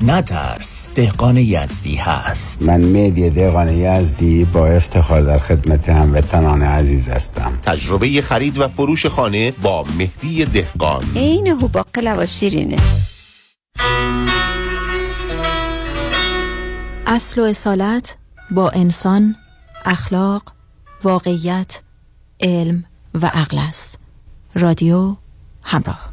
نترس. دهقان یزدی هست. من مهدی دهقان یزدی با افتخار در خدمت هموطنان عزیز هستم. تجربه خرید و فروش خانه با مهدی دهقان. عین هوبا و شیرینه. اصل و اصالت با انسان اخلاق واقعیت علم و عقل است. رادیو همراه.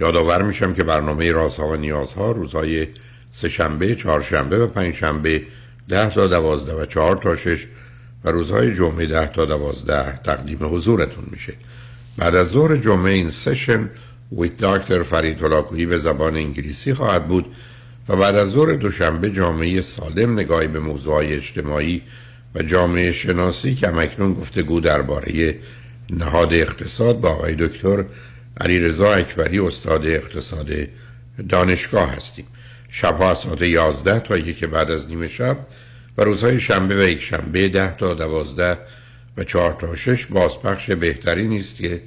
یادآور میشم که برنامه رازها و نیازها روزهای سهشنبه، چهارشنبه و پنجشنبه ده تا دوازده و چهار تا شش و روزهای جمعه ده تا دوازده تقدیم حضورتون میشه. بعد از ظهر جمعه این سشن ویت داکتر فرید هلاکویی به زبان انگلیسی خواهد بود و بعد از ظهر دوشنبه جامعه سالم نگاهی به موضوعهای اجتماعی و جامعه شناسی که مکنون گفتگو درباره نهاد اقتصاد با آقای دکتر علی رضا اکبری استاد اقتصاد دانشگاه هستیم. شبها از ساعت 11 تا یک بعد از نیمه شب و روزهای شنبه و یک شنبه 10 تا 12 و 4 تا 6 بازپخش بهتری نیست که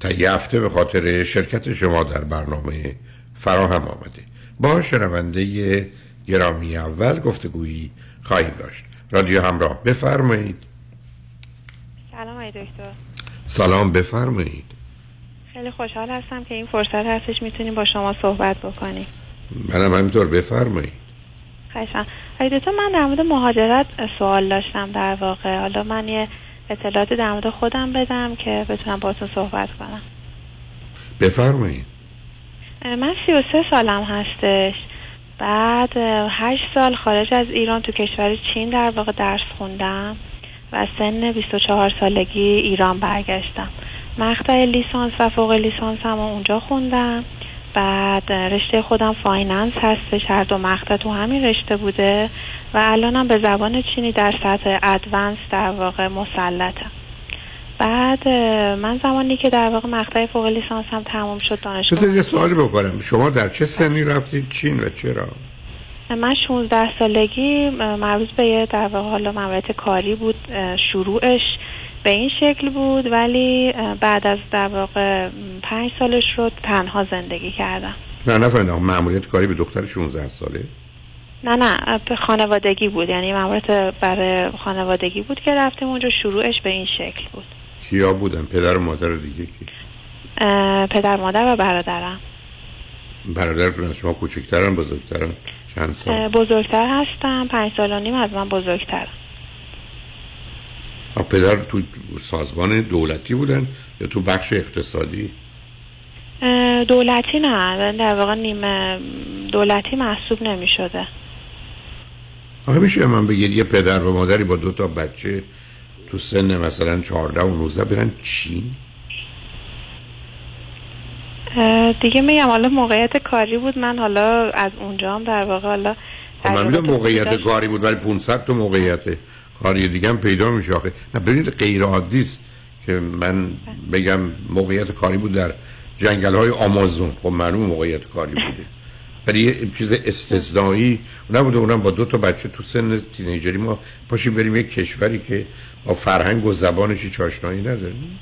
تا هفته به خاطر شرکت شما در برنامه فراهم آمده. با شنونده گرامی اول گفتگویی خواهیم داشت. رادیو همراه بفرمایید. سلام دکتر. سلام بفرمایید. خیلی خوشحال هستم که این فرصت هستش می‌تونیم با شما صحبت بکنیم. منم همینطور بفرمایید. خیشم تو من در مورد مهاجرت سوال داشتم در واقع. حالا من یه اطلاعات در مورد خودم بدم که بتونم باتون صحبت کنم. بفرمایید. من سی و سه سالم هستش. بعد هشت سال خارج از ایران تو کشور چین در واقع درس خوندم و سن 24 سالگی ایران برگشتم. مقطع لیسانس و فوق لیسانس هم اونجا خوندم. بعد رشته خودم finance هستش هر دو مقطع تو همین رشته بوده و الانم به زبان چینی در سطح advance در واقع مسلطم بعد من زمانی که در واقع مقطع فوق لیسانس هم تموم شد دانشگاه یه سوالی بکنم. شما در چه سنی رفتید چین و چرا؟ من 16 سالگی مربوط به یه در واقع حالا کاری بود شروعش. به این شکل بود ولی بعد از در واقع پنج سالش رو تنها زندگی کردم. نه نه معمولیت کاری به دختر 16 ساله؟ نه نه به خانوادگی بود. یعنی معمولیت برای خانوادگی بود که رفتیم اونجا شروعش به این شکل بود. کیا بودن؟ پدر و مادر دیگه کی؟ پدر مادر و برادرم. برادرتون از شما کوچکترن بزرگترن؟ چند سال؟ بزرگتر هستم. پنج سال و نیم از من بزرگترم. پدر تو سازمان دولتی بودن یا تو بخش اقتصادی؟ دولتی نه در واقع نیمه دولتی محسوب نمی شده آخه میشه من بگید یه پدر و مادری با دو تا بچه تو سن مثلا 14 و 19 برن چین دیگه میگم حالا موقعیت کاری بود. من حالا از اونجا هم در واقع حالا خب من می‌دونم موقعیت کاری بود ولی 500 تا موقعیت کاری دیگه هم پیدا میشه آخه. نه ببینید غیر عادی است که من بگم موقعیت کاری بود در جنگل های آمازون. خب معلوم موقعیت کاری بوده. ولی یه چیز استثنایی نبوده. اونم با دو تا بچه تو سن تینیجری ما پاشیم بریم یک کشوری که با فرهنگ و زبانش هیچ آشنایی نداریم.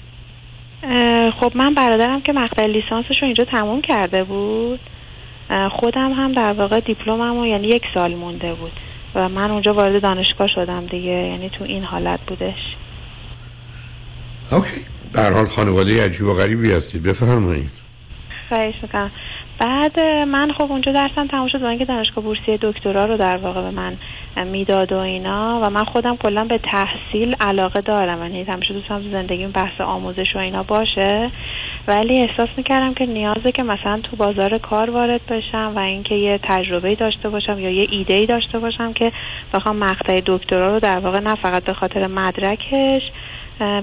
خب من برادرم که مقطع لیسانسش رو اینجا تموم کرده بود. خودم هم در واقع دیپلمم یعنی یک سال مونده بود. و من اونجا وارد دانشگاه شدم دیگه. یعنی تو این حالت بودش. اوکی. در حال خانواده عجیب و غریبی هستید بفرمایید. خواهش می‌کنم. بعد من خب اونجا درسم تموم شد که دانشگاه بورسیه دکترا رو در واقع به من می‌داد و اینا و من خودم کلا به تحصیل علاقه دارم. یعنی همیشه دوستم تو زندگیم بحث آموزش و اینا باشه. ولی احساس می‌کردم که نیازه که مثلا تو بازار کار وارد بشم و اینکه یه تجربه داشته باشم یا یه ایده ای داشته باشم که بخوام مقطع دکترا رو در واقع نه فقط به خاطر مدرکش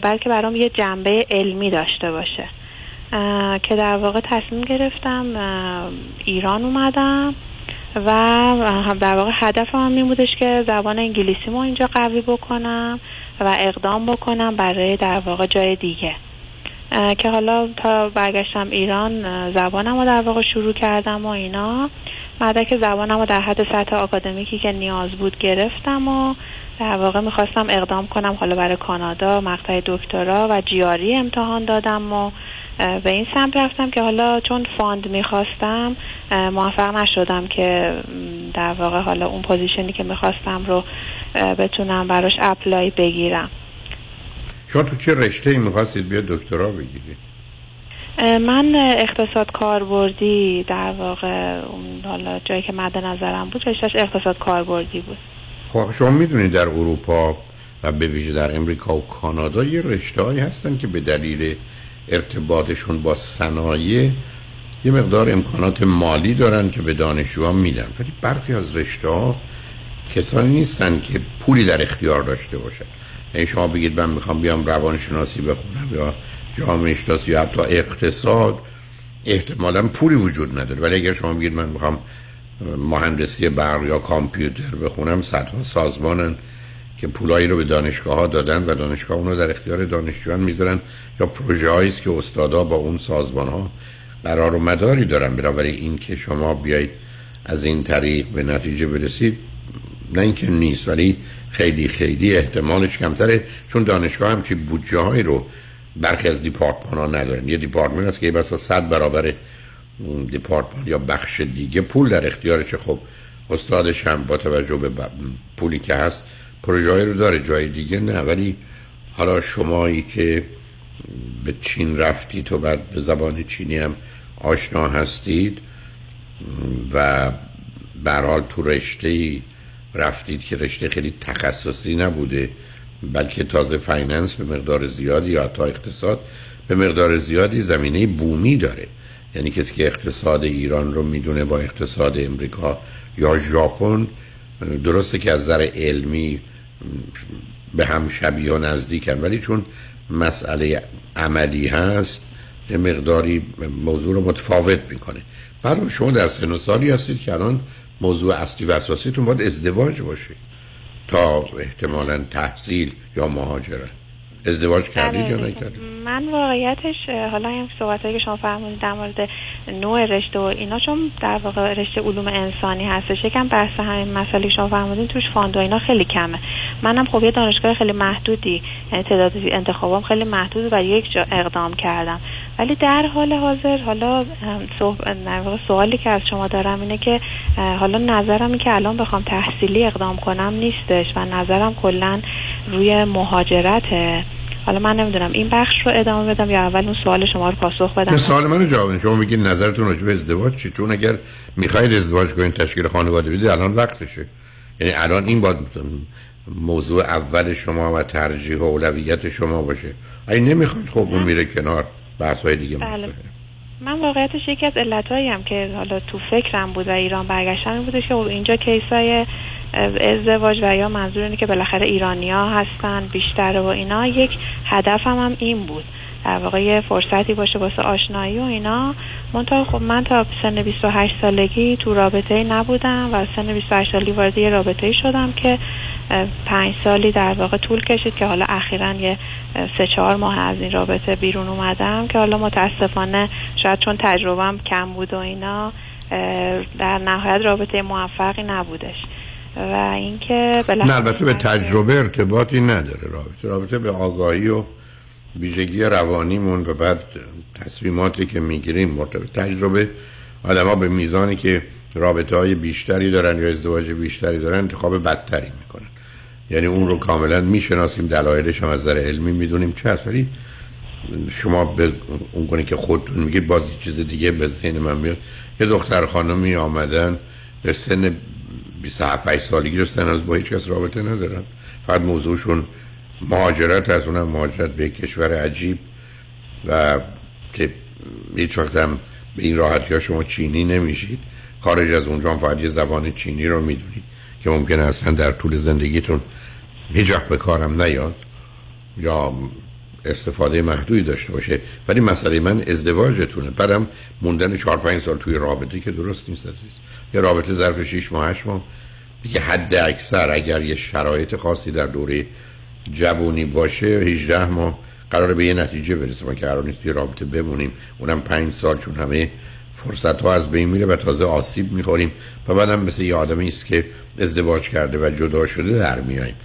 بلکه برام یه جنبه علمی داشته باشه. که در واقع تصمیم گرفتم ایران اومدم. و در واقع هدفم هم این بودش که زبان انگلیسی رو اینجا قوی بکنم و اقدام بکنم برای در واقع جای دیگه. که حالا تا برگشتم ایران زبانم رو در واقع شروع کردم و اینا. مدرک زبانم رو در حد سطح آکادمیکی که نیاز بود گرفتم و در واقع می‌خواستم اقدام کنم حالا برای کانادا مقطع دکترا و GRE امتحان دادم و به این سمت رفتم که حالا چون fund می‌خواستم موفق نشدم که در واقع حالا اون position ی که می‌خواستم رو بتونم براش apply بگیرم. شما تو چه رشته ای می‌خواستید بیا دکترا بگیرید؟ من اقتصاد کاربردی در واقع اون حالا جایی که مد نظرم بود رشتهش اقتصاد کاربردی بود. خب شما می‌دونید در اروپا و به ویژه در امریکا و کانادا یه رشته هستن که به دلیل ارتباطشون با صنایع یه مقدار امکانات مالی دارن که به دانشجوها میدن. ولی برخی از رشته ها کسانی نیستن که پولی در اختیار داشته باشن. یعنی شما بگید من می‌خوام بیام روانشناسی بخونم یا جامعه شناسی یا حتی اقتصاد احتمالا پولی وجود نداره. ولی اگر شما بگید من می‌خوام مهندسی برق یا کامپیوتر بخونم صدها سازمانن که پولایی رو به دانشگاه ها دادن و دانشگاه اون رو در اختیار دانشجویان می‌ذارن. یا پروژه است که استادا با اون سازمان ها قرار و مداری دارن بنابراین این که شما بیایید از این طریق به نتیجه برسید نه اینکه نیست ولی خیلی خیلی احتمالش کمتره چون دانشگاه چی بودجه های رو برخی از دیپارتمان ها ندارن. یه دیپارتمان هست که بسا صد برابر دپارتمان یا بخش دیگه پول در اختیارش. خب استادش هم با توجه به پولی که هست پروژه رو داره جای دیگه نه. ولی حالا شمایی که به چین رفتید و بعد به زبان چینی هم آشنا هستید و برحال تو رشته رفتید که رشته خیلی تخصصی نبوده بلکه تازه finance به مقدار زیادی یا تا اقتصاد به مقدار زیادی زمینه بومی داره. یعنی کسی که اقتصاد ایران رو می‌دونه با اقتصاد امریکا یا ژاپن درسته که از نظر علمی به هم شبیه و نزدیکن ولی چون مسئله عملی هست یه مقداری موضوع رو متفاوت می‌کنه. بعد شما در سن و سالی هستید که الان موضوع اصلی و اساسیتون باید ازدواج باشه تا احتمالا تحصیل یا مهاجرت. ازدواج کردید یا نکردید؟ من واقعیتش حالا این صحبت که شما فرمودید در مورد نوع رشته و اینا چون در واقع رشته علوم انسانی هستش یکم بحث همین مسئله شما فرمودین توش فاند و اینا خیلی کمه. منم خب یه دانشگاه خیلی محدودی یعنی تعداد انتخابام خیلی محدود و یک جا اقدام کردم. ولی در حال حاضر حالا سوالی که از شما دارم اینه که حالا نظرم این که الان بخوام تحصیلی اقدام کنم نیستش و نظرم کلا روی مهاجرته. حالا من نمی‌دونم این بخش رو ادامه بدم یا اول اون سوال شما رو پاسخ بدم؟ سوال منو جواب شما میگید نظرتون راجع به ازدواج چی؟ چون اگر می‌خواید ازدواج کنید تشکیل خانواده بدید الان وقتشه. یعنی الان این باید موضوع اول شما و ترجیح و اولویت شما باشه. اگه نمی‌خواید خب اون میره کنار. بحث های دیگه بله. من واقعیتش یکی از علتهایی هم که حالا تو فکرم بود و ایران برگشتن بودش که اینجا کیسای ازدواج و یا منظور اینه که بالاخره ایرانیا هستن بیشتر و اینا یک هدفم هم این بود. در واقع یه فرصتی باشه واسه آشنایی و اینا. من تا خب من تا سن 28 سالگی تو رابطه نبودم و سن 28 سالگی وارد یه رابطه شدم که پنج سالی در واقع طول کشید که حالا اخیرا یه سه چهار ماه از این رابطه بیرون اومدم که حالا متاسفانه شاید چون تجربهم کم بود و اینا در نهایت رابطه موفقی نبودش. و اینکه نه البته به تجربه ارتباطی نداره. رابطه رابطه به آگاهی و ویژگی روانیمون و بعد تصمیماتی که می‌گیریم مرتبط. تجربه آدم ها به میزانی که رابطه های بیشتری دارن یا ازدواج بیشتری دارن انتخاب بدتری می‌کنن. یعنی اون رو کاملا می‌شناسیم دلایلش هم از نظر علمی می‌دونیم چه ولی شما به اون کنی که خودتون میگید باز چیز دیگه به ذهن من میاد. یه دختر خانمی آمدن به سن 27 سالگی رسن از با هیچ کس رابطه ندارن. فقط موضوعشون مهاجرت از اونم مهاجرت به کشور عجیب. و که هیچ وقت هم به این راحتی ها شما چینی نمیشید. خارج از اونجا هم فقط یه زبان چینی رو می‌دونید که ممکنه اصلا در طول زندگیتون هیچ وقت به کارم نیاد یا استفاده محدودی داشته باشه. ولی مسئله من ازدواجتونه. بعدم موندن 4 5 سال توی رابطه که درست نیست عزیز. یه رابطه ظرف 6 ماه 8 ماه. دیگه حد اکثر اگر یه شرایط خاصی در دوره جوونی باشه 18 ماه قرار به یه نتیجه برسه. ما که قرار نیست توی رابطه بمونیم. اونم 5 سال چون همه فرصت ها از بین میره و تازه آسیب می‌خوریم. و بعدم مثل یه آدمی است که ازدواج کرده و جدا شده در میاییم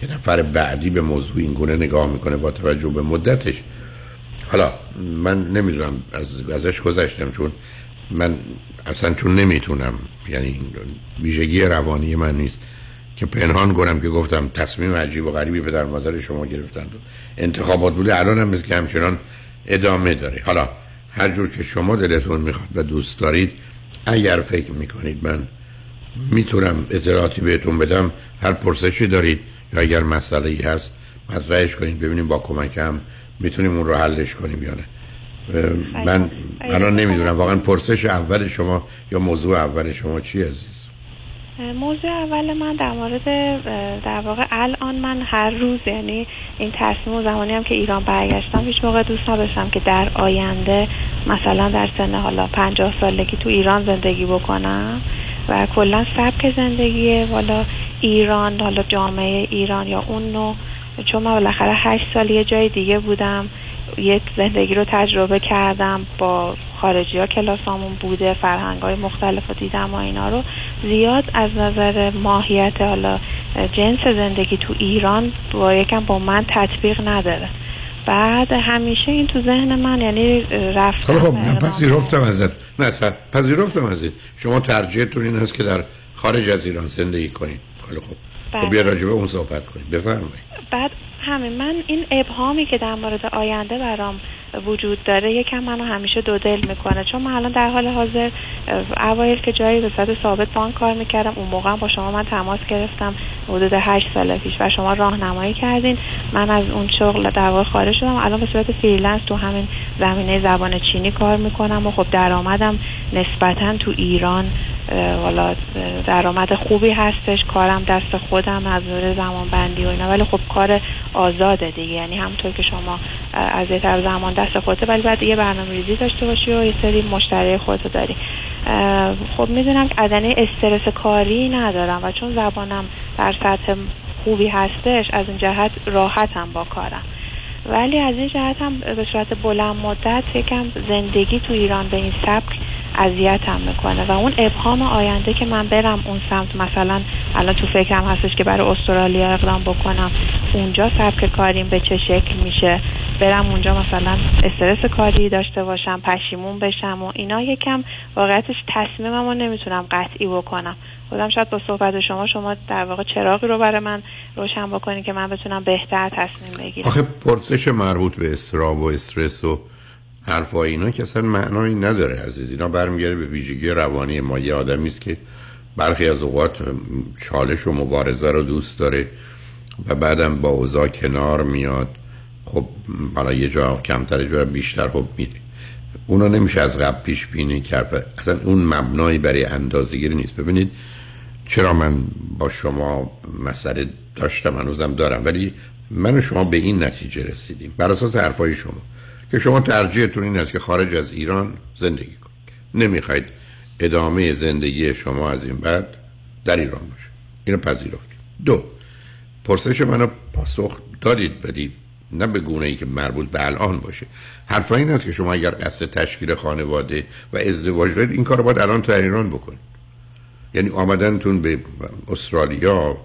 که نفر بعدی به موضوع این گونه نگاه می‌کنه با توجه به مدتش. حالا من نمی‌دونم از ازش گذشتم چون من اصلا چون نمی‌تونم یعنی ویژگی روانی من نیست که پنهان کنم که گفتم تصمیم عجیب و غریبی پدر مادر شما گرفتند. و انتخابات بوده الان هم که همچنان ادامه داره. حالا هر جور که شما دلتون می‌خواد و دوست دارید اگر فکر می‌کنید من می‌تونم اطلاعاتی بهتون بدم هر پرسشی دارید یا اگر مسئله ای هست مطرحش کنید ببینیم با کمکم می‌تونیم اون رو حلش کنیم یا نه. من الان نمی‌دونم واقعا پرسش اول شما یا موضوع اول شما چی عزیز؟ موضوع اول من در مورد در واقع الان من هر روز یعنی این تصمیم و زمانی هم که ایران برگشتم هیچ موقع دوست نداشتم که در آینده مثلا در سن حالا پنجاه سالگی تو ایران زندگی بکنم و کلا سبک زندگی والا ایران حالا جامعه ایران یا اون نوع. چون من بالاخره هشت سال یه جای دیگه بودم. یک زندگی رو تجربه کردم. با خارجی ها کلاسامون بوده فرهنگ های مختلف و دیدم و اینا رو. زیاد از نظر ماهیت حالا جنس زندگی تو ایران با یکم با من تطبیق نداره. بعد همیشه این تو ذهن من یعنی رفتم. خب نه پذیرفتم ازت. نه پذیرفتم ازت. شما ترجیحتون این هست که در خارج از ایران زندگی کنید. خیلی خب خب بیا راجبه اون صحبت کنید بفرمایید. بعد همین من این ابهامی که در مورد آینده برام وجود داره یکم منو همیشه دو دل می‌کنه. چون من الان در حال حاضر اوایل که جایی به صورت ثابت بانک کار می‌کردم اون موقع با شما من تماس گرفتم. حدود هشت سال پیش و شما راهنمایی کردین. من از اون شغل در واقع خارج شدم. الان به صورت freelance تو همین زمینه زبان چینی کار می‌کنم و خب درآمدم نسبتا تو ایران. والا درآمد خوبی هستش کارم دست خودم از نظر زمان بندی و اینا. ولی خب کار آزاده دیگه. یعنی همطور که شما از یه طرف زمان دست خودته ولی بعد یه برنامه ریزی داشته باشی و یه سری مشتری خودتو داری. خب می‌دونم ادنه استرس کاری ندارم و چون زبانم در سطح خوبی هستش از این جهت راحتم با کارم. ولی از این جهت هم به صورت بلند مدت یکم زندگی تو ایران به این سبک اذیتم می‌کنه. و اون ابهام آینده که من برم اون سمت مثلا الان تو فکرم هستش که برای استرالیا اقدام بکنم اونجا سبک کاریم به چه شکل میشه؟ برم اونجا مثلا استرس کاری داشته باشم پشیمون بشم و اینا. یکم واقعیتش تصمیمم رو نمی‌تونم قطعی بکنم. خودم شاید با صحبت شما شما در واقع چراغی رو برای من روشن بکنی که من بتونم بهتر تصمیم بگیرم. آخه پرسش مربوط به استراب و استرس و حرفا اینا که اصلا معنایی نداره عزیز. اینا برمیگرده به ویژگی روانی ما. یه آدمی است که برخی از اوقات چالش و مبارزه رو دوست داره و بعدم با اوضاع کنار میاد. خب حالا یه جا کمتر جا بیشتر. خب میره اونا نمیشه از قبل پیش بینی کرد اصلا اون مبنایی برای اندازگیری نیست. ببینید چرا من با شما مسئله داشتم هنوزم دارم ولی من و شما به این نتیجه رسیدیم. بر اساس حرفای شما. که شما ترجیحتون این است که خارج از ایران زندگی کنید. نمی‌خواید ادامه زندگی شما از این بعد در ایران باشه. اینو پذیرفتید. دو پرسش منو پاسخ دادید بدید نه به گونه ای که مربوط به الان باشه. حرف این است که شما اگر قصد تشکیل خانواده و ازدواج دارید این کار رو باید الان تو ایران بکنید. یعنی آمدنتون به استرالیا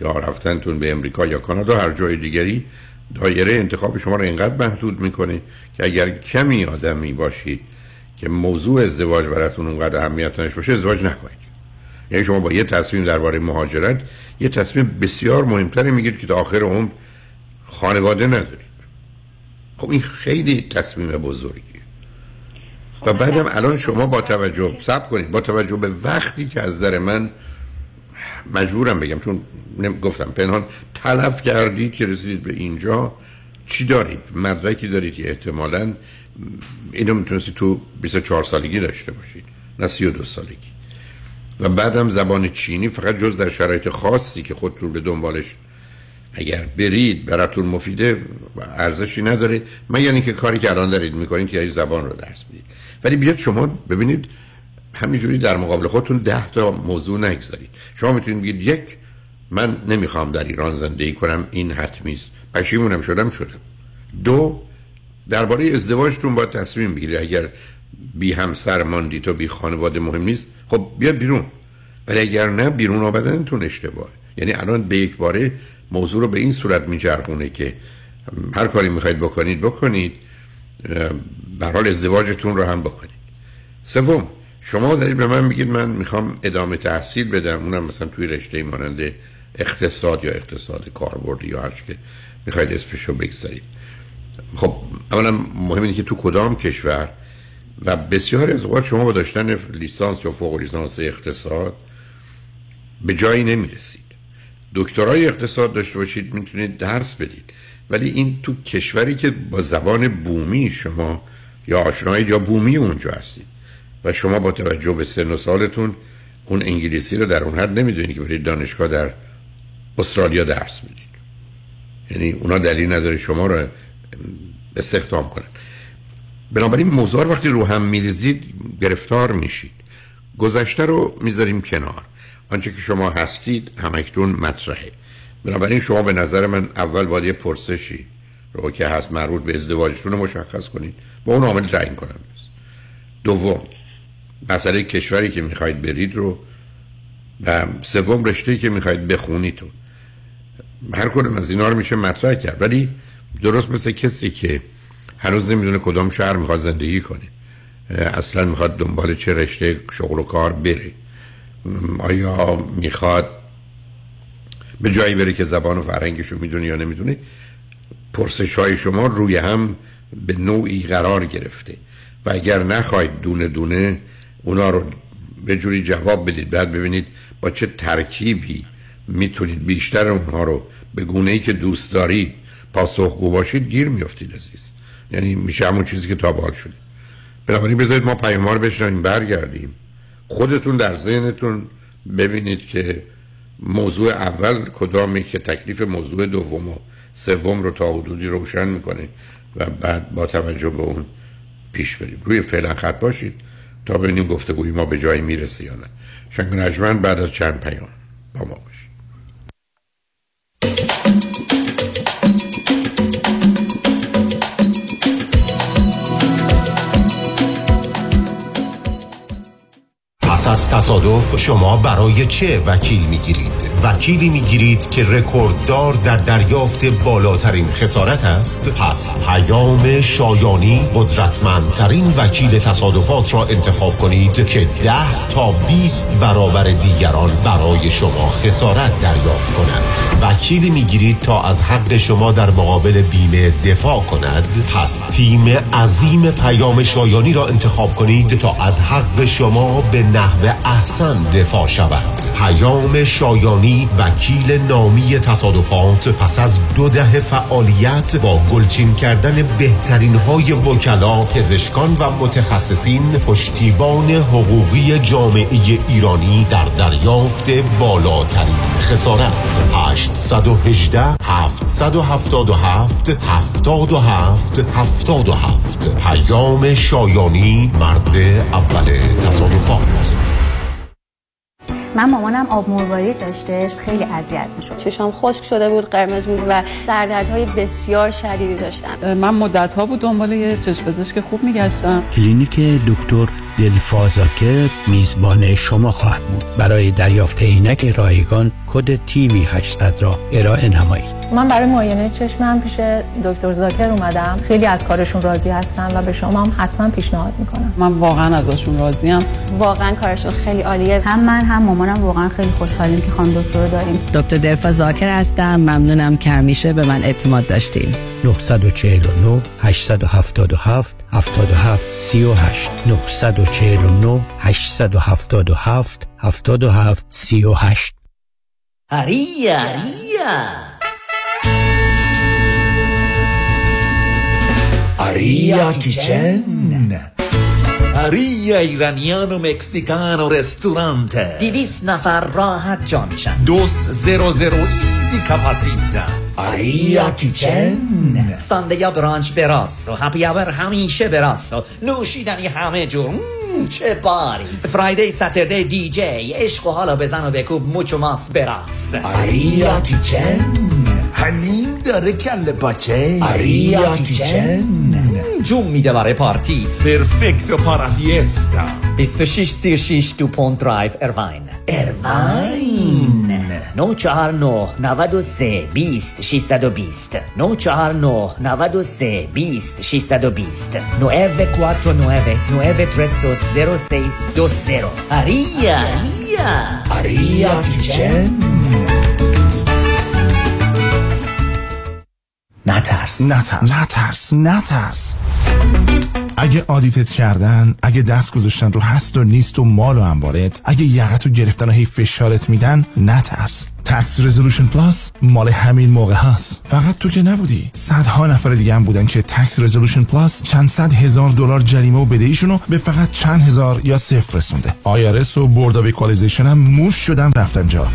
یا رفتنتون به امریکا یا کانادا هر جای دیگری دایره انتخاب شما رو اینقدر محدود می‌کنه که اگر کمی آدمی باشید که موضوع ازدواج براتون اونقدر اهمیت نش باشه ازدواج نخواهید یعنی شما با یه تصمیم درباره مهاجرت یه تصمیم بسیار مهمتری می‌گیرید که تا آخر عمر خانواده ندارید. خب این خیلی تصمیم بزرگیه. و بعدم الان شما با توجه سب کنید با توجه به وقتی که از در من مجبورم بگم چون گفتم پنهان تلف کردید که رسیدید به اینجا چی دارید؟ مدرکی دارید که احتمالا اینو می‌تونستید تو 24 سالگی داشته باشید نه 32 سالگی. و بعدم زبان چینی فقط جز در شرایط خاصی که خودتون به دنبالش اگر برید براتون مفیده ارزشی نداره. مگر اینکه کاری که الان دارید می‌کنید که زبان رو درس بدید. ولی بیاد شما ببینید همینجوری در مقابل خودتون ده تا موضوع نگذارید. شما می‌تونید بگید یک من نمی‌خوام در ایران زندگی کنم این حتمی است پشیمونم شدم شدم. دو درباره ازدواجتون باید تصمیم بگیرید. اگر بی همسر ماندید و بی خانواده مهم نیست خب بیاد بیرون. ولی اگر نه بیرون آمدنتون اشتباه یعنی الان به یک باره موضوع رو به این صورت میچرخونه که هر کاری می‌خواید بکنید بکنید. به حال ازدواجتون رو هم بکنید. سوم شما دارید به من میگید من می‌خوام ادامه تحصیل بدم اونم مثلا توی رشته مانند اقتصاد یا اقتصاد کاربردی یا هر که می‌خواید اسمش رو بگذارید. خب اولا مهم اینه که تو کدام کشور و بسیاری از اوقات شما با داشتن لیسانس یا فوق لیسانس اقتصاد به جایی نمی‌رسید. دکترای اقتصاد داشته باشید می‌تونید درس بدید. ولی این تو کشوری که با زبان بومی شما یا آشنایید یا بومی اونجا هستید. شما با توجه به سن و سالتون اون انگلیسی رو در اون حد نمی‌دونید که برید دانشگاه در استرالیا درس می‌دید. یعنی اونا دلیل نداره شما رو استخدام کنن. بنابراین موضوع وقتی رو هم میریزید گرفتار میشید. گذشته رو می‌ذاریم کنار. آنچه که شما هستید همکتون مطرحه. بنابراین شما به نظر من اول باید یه پرسشی رو که هست مربوط به ازدواجتون رو مشخص کنید. با اون عامل تعیین کنم. دوم مسئله کشوری که می‌خواید برید رو و سوم رشته که می‌خواید بخونید تو هر کدوم از اینا رو میشه مطرح کرد. ولی درست مثل کسی که هنوز نمی‌دونه کدام شهر می‌خواد زندگی کنه. اصلا می‌خواد دنبال چه رشته شغل و کار بره. آیا می‌خواد به جایی بره که زبان و فرهنگش رو می‌دونه یا نمی‌دونه؟ پرسش های شما روی هم به نوعی قرار گرفته. و اگر نخواهید دونه دونه اونا رو به جوری جواب بدید. بعد ببینید با چه ترکیبی می‌تونید بیشتر اونها رو به گونه ای که دوست دارید پاسخگو باشید گیر میافتید عزیز. یعنی میشه همون چیزی که تا شده. بنابراین بذارید ما پیام رو بشنیم برگردیم. خودتون در ذهنتون ببینید که موضوع اول کدامی که تکلیف موضوع دوم و سوم رو تا حدودی روشن می‌کنه و بعد با توجه به اون پیش بریم روی فعلا خط باشید. تا ببینیم گفتگوی ما به جایی می‌رسه یا نه شنگ نجمن بعد از چند پیام با ما باشید پس از تصادف شما برای چه وکیل می‌گیرید؟ وکیلی می‌گیرید که رکورددار در دریافت بالاترین خسارت است. پس پیام شایانی قدرتمندترین وکیل تصادفات را انتخاب کنید که ده تا 20 برابر دیگران برای شما خسارت دریافت کنند وکیلی می‌گیرید تا از حق شما در مقابل بیمه دفاع کند. پس تیم عظیم پیام شایانی را انتخاب کنید تا از حق شما به نحو احسن دفاع شود. پیام شایانی ایرانی وکیل نامی تصادفات پس از دو دهه فعالیت با گلچین کردن بهترین های وکلا پزشکان و متخصصین پشتیبان حقوقی جامعه ایرانی در دریافت بالاترین خسارت. 818 777 77 77 پیام شایانی مرد اول تصادفات. من مامانم آب مروارید داشتش خیلی اذیت می‌شد. چشام خشک شده بود قرمز بود و سردردهای بسیار شدیدی داشتم. من مدت ها بود دنبال یه چشم پزشک خوب میگشتم. کلینیک دکتر دلفازاکر میزبان شما خواهد بود. برای دریافت عینک رایگان کد تیوی 800 را ارائه نمایید. من برای معاینه چشمم پیش دکتر زاکر اومدم. خیلی از کارشون راضی هستم و به شما هم حتما پیشنهاد می‌کنم. من واقعا ازشون راضیم. واقعا کارشون خیلی عالیه. هم من هم مامانم واقعا خیلی خوشحالیم که خانم دکتر رو داریم. دکتر دلفا زاکر هستم. ممنونم که همیشه به من اعتماد داشتیم. نوب سادو چهل نوب هشسادو هفتادو هفت هفتادو هفت سیو هشت کیچن. Aria ایرانیان و مکسیکان و رستورانت دیویس نفر راحت جا میشن. دوس زیرو زیرو ایزی کپاسیتا. آریا کیچن سانده یا برانچ براس و هپی اور همیشه براس و نوشیدنی همه جور. چه باری. فرایدی ساتردی دی جی عشق و حالا بزن و بکوب. موچو ماس براس آریا کیچن حلیم داره کل باچه. آریا کیچن Джумми деларе парти. Перфекто пара фиеста. Истошиш сиршиш ту понтрайв Эрвайн. Ervine. No čarno, navado se, bist, šista do bist. No čarno, navado se, bist, šista do bist. Nueve quattro nueve, nueve tres dos zero seis dos zero. Aria, aria. Aria, aria نترس. نترس. نترس. نترس. اگه audit ت کردن اگه دست گذاشتن رو هست و نیست و مال و انبارت اگه یقت رو گرفتن و هی فشارت میدن نترس. Tax Resolution Plus مال همین موقع هست. فقط تو که نبودی. صدها نفر دیگه هم بودن که Tax Resolution Plus چند صد هزار دلار جریمه و بدهیشون رو به فقط چند هزار یا صفر رسونده. IRS و Board of هم موش شدن رفتن جا.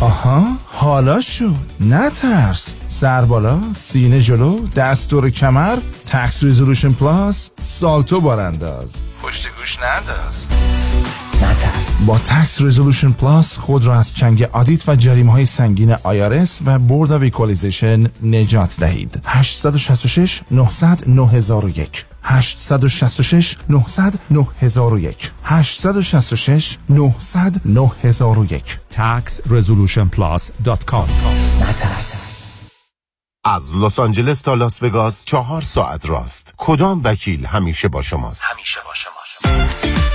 آها حالا شد نترس سر بالا سینه جلو دست رو کمر Tax Resolution Plus سالتو بارانداز پشت گوش ننداز. نترس با Tax Resolution Plus خود را از چنگ audit و جریمه های سنگین IRS و Board of Equalization نجات دهید. 866 900 9001 866 900 9001 866 900 9001 taxresolutionplus.com نترس. از لس آنجلس تا لاس وگاس چهار ساعت راست. کدام وکیل همیشه با شماست؟ همیشه با شماست.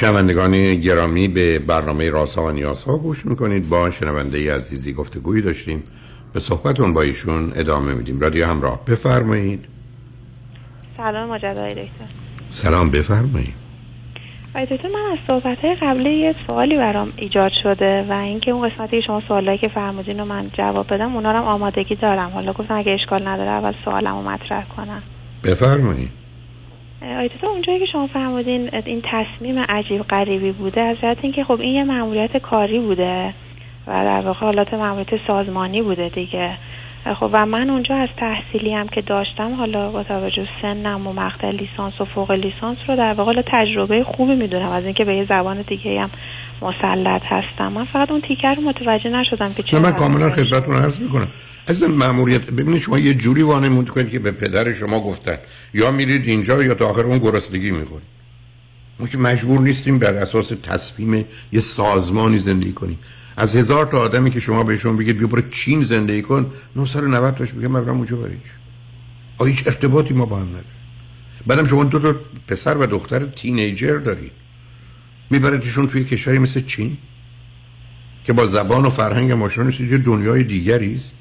شنوندگان گرامی به برنامه راسا و نیازها گوش می‌کنید. با شنونده عزیزی گفتگویی داشتیم. به صحبتون با ایشون ادامه میدیم. رادیو همراه بفرمایید. سلام مجدد دکتر. سلام بفرمایید. دکتر من از صحبت های قبلی یه سوالی برام ایجاد شده و اینکه اون قسمتی که شما سوالایی که فرمودین رو من جواب بدم اونا رو آمادگی دارم. حالا گفتم اگه اشکال نداره اول سوالم رو مطرح کنم. بفرمایید. دکتر اونجایی که شما فرمودین این تصمیم عجیب غریبی بوده از جهت اینکه خب این یه مأموریت کاری بوده و در واقع حالات مأموریت سازمانی بوده دیگه. خب و من اونجا از تحصیلی هم که داشتم حالا با توجه سنم و مقطع لیسانس و فوق لیسانس رو در واقع تجربه خوبی می‌دونم از اینکه به یه زبان دیگه هم مسلط هستم. من فقط اون تیکر رو متوجه نشدم که نه من کاملا خدمتتون عرض می‌کنم. از این مأموریت ببینید شما یه جوری وانمود کنید که به پدر شما گفتن. یا میرید اینجا یا تا آخر اون گرسنگی می‌خورید. ما که مجبور نیستیم بر اساس تصمیم یه سازمانی زندگی کنیم. از هزار تا آدمی که شما بهشون بگید بیا برو چین زندگی کن 990 تاش میگه من برم اونجا برای هیچ ارتباطی ما با هم نداریم. بعدم شما دو تا پسر و دختر تینیجر دارید. میبردشون توی کشوری مثل چین که با زبان و فرهنگ ماشون یه دنیای دیگری است.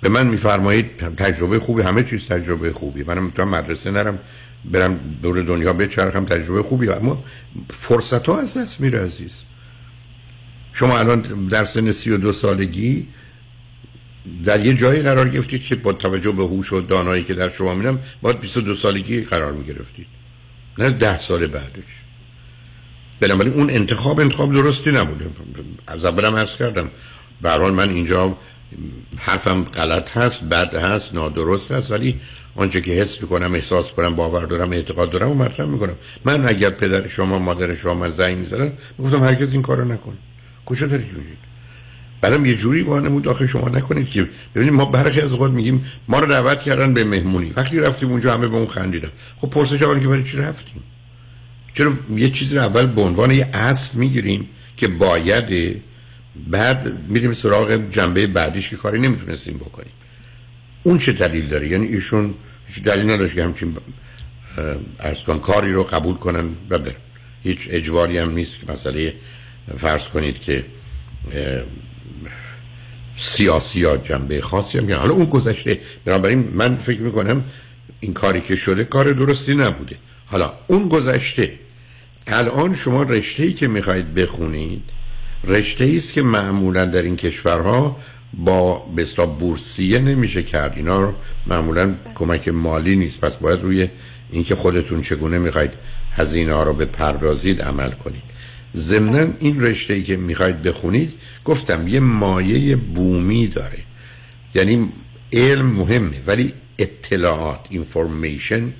به من میفرمایید تجربه خوبی همه چیز تجربه خوبی منم می‌تونم مدرسه نرم برم دور دنیا بچرخم تجربه خوبی اما فرصت ها از دست میره عزیز. شما الان در سن سی و دو سالگی در یه جایی قرار گرفتید که با توجه به هوش و دانایی که در شما میرم باید 22 سالگی قرار می‌گرفتید. نه ده سال بعدش. بنابراین اون انتخاب انتخاب درستی نبوده. از اولم عرض کردم. برحال من اینجا حرفم غلط هست بد هست نادرست هست ولی آنچه که حس می‌کنم احساس کنم باور دارم اعتقاد دارم و مطرح می‌کنم. من اگر پدر شما مادر شما من زنگ می‌زنن می‌گفتم هرگز این کارو نکن. کجا دارید میرید؟ بعدم یه جوری وانمود آخه شما نکنید که ببینید ما برخی از اوقات میگیم ما رو دعوت کردن به مهمونی. وقتی رفتیم اونجا همه به اون خندیدن. خب پرسش که برای چی رفتیم؟ چرا یه چیزی رو اول به عنوان یه اصل می‌گیریم که باید بعد میریم سراغ جنبه بعدیش که کاری نمی‌تونستیم بکنیم. اون چه دلیل داره؟ یعنی ایشون هیچ دلیل نداشت که همچین ارز کاری رو قبول کنن و برن هیچ اجباری هم نیست که مسئله فرض کنید که سیاسی یا جنبه خاصی هم حالا اون گذشته بنابراین من فکر می‌کنم این کاری که شده کار درستی نبوده. حالا اون گذشته. الان شما رشته ای که می‌خواید بخونید رشته ای است که معمولا در این کشورها با بسلا بورسیه نمیشه کرد. اینا رو معمولا کمک مالی نیست. پس باید روی اینکه خودتون چگونه می‌خواید هزینه ها رو به پردازید عمل کنید. ضمنا این رشته ای که می‌خواید بخونید گفتم یه مایه بومی داره. یعنی علم مهمه ولی اطلاعات اینفورمیشن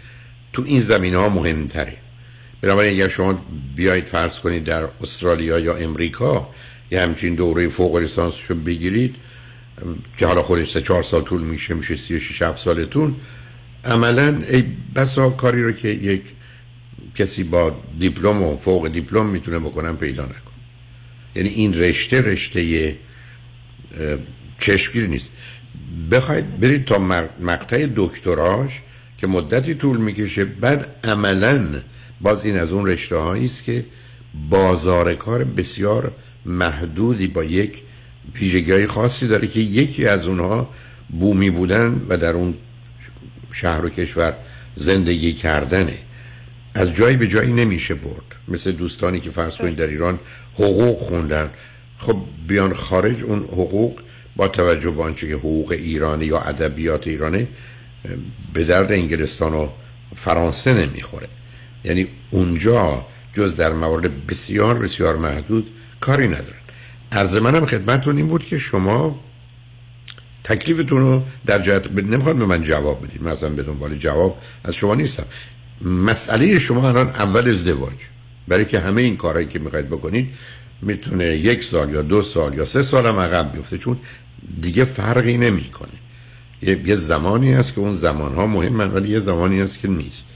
تو این زمین ها مهمتره. بنابراین اگر شما بیایید فرض کنید در استرالیا یا امریکا یه همچین دوره فوق لیسانسشو بگیرید که حالا خودش سه چهار سال طول میشه میشه سی و شیش سالتون عملا ای بسا کاری رو که یک کسی با دیپلم و فوق دیپلم می‌تونه بکنم پیدا نکن. یعنی این رشته رشته چشمگیر نیست. بخواید برید تا مقطع دکتراش که مدتی طول می‌کشه. بعد عملا باز این از اون رشته هایی است که بازار کار بسیار محدودی با یک پیژگی خاصی داره که یکی از اونها بومی بودن و در اون شهر و کشور زندگی کردنه. از جایی به جایی نمیشه برد. مثل دوستانی که فرض کنید در ایران حقوق خوندن. خب بیان خارج اون حقوق با توجه به آنچه که حقوق ایرانی یا ادبیات ایرانه به درد انگلستان و فرانسه نمی‌خوره. یعنی اونجا جز در موارد بسیار بسیار محدود کاری ندارن. عرض منم خدمتتون این بود که شما تکلیفتون رو در جهت نمی‌خواد به من جواب بدید. مثلا به دنبال جواب از شما نیستم. مسئله شما الان اول ازدواج. برای که همه این کارهایی که می‌خواید بکنید می‌تونه یک سال یا دو سال یا سه سال هم عقب بیفته. چون دیگه فرقی نمی‌کنه. یه،, یه زمانی هست که اون زمانها مهم ولی یه زمانی هست که نیست.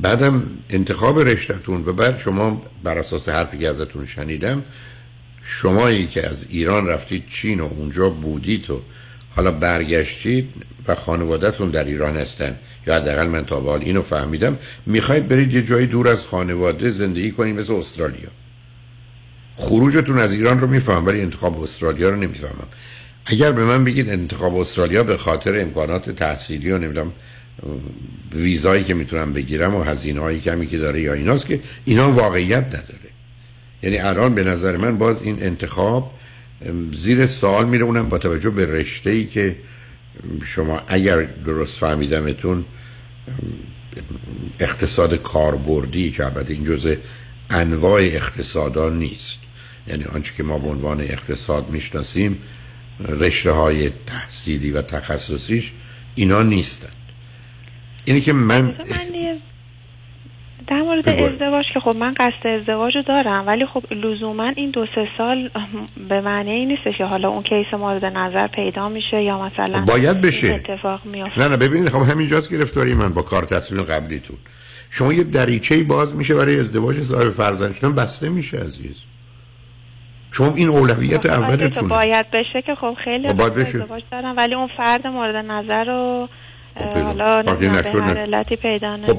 بعدم انتخاب رشتهتون و بعد شما بر اساس حرفی که ازتون شنیدم شمایی که از ایران رفتید چین و اونجا بودید و حالا برگشتید و خانوادهتون در ایران هستن. یا حداقل من تا به حال اینو فهمیدم. می‌خواید برید یه جایی دور از خانواده زندگی کنید مثل استرالیا. خروجتون از ایران رو می‌فهمم ولی انتخاب استرالیا رو نمی‌فهمم. اگر به من بگید انتخاب استرالیا به خاطر امکانات تحصیلی و نمی‌دونم ویزایی که می‌تونم بگیرم و هزینه هایی کمی که داره یا ایناست که اینا واقعیت نداره. یعنی الان به نظر من باز این انتخاب زیر سوال میره اونم با توجه به رشته ای که شما اگر درست فهمیدمتون اقتصاد کاربردی که البته این جزء انواع اقتصادا نیست. یعنی آنچه که ما به عنوان اقتصاد می‌شناسیم رشته های تحصیلی و تخصصیش اینا نیستند اینی که من در مورد ازدواج که خب من قصد ازدواج رو دارم ولی خب لزوما این دو سه سال به معنی این نیست که حالا اون کیس مورد نظر پیدا میشه یا مثلا باید بشه. اتفاق میافته. نه نه ببینید خب همینجاست گرفتاری من با کار تصمیم قبلیتون. شما یه دریچه باز میشه برای ازدواج صاحب فرزند شدن بسته میشه عزیز. شما این اولویت اولتونه باید بشه که خب خیلی خب باید بشه. دارم ولی اون فرد مورد نظر رو. حالا نشد، هر نه. علتی پیدا خب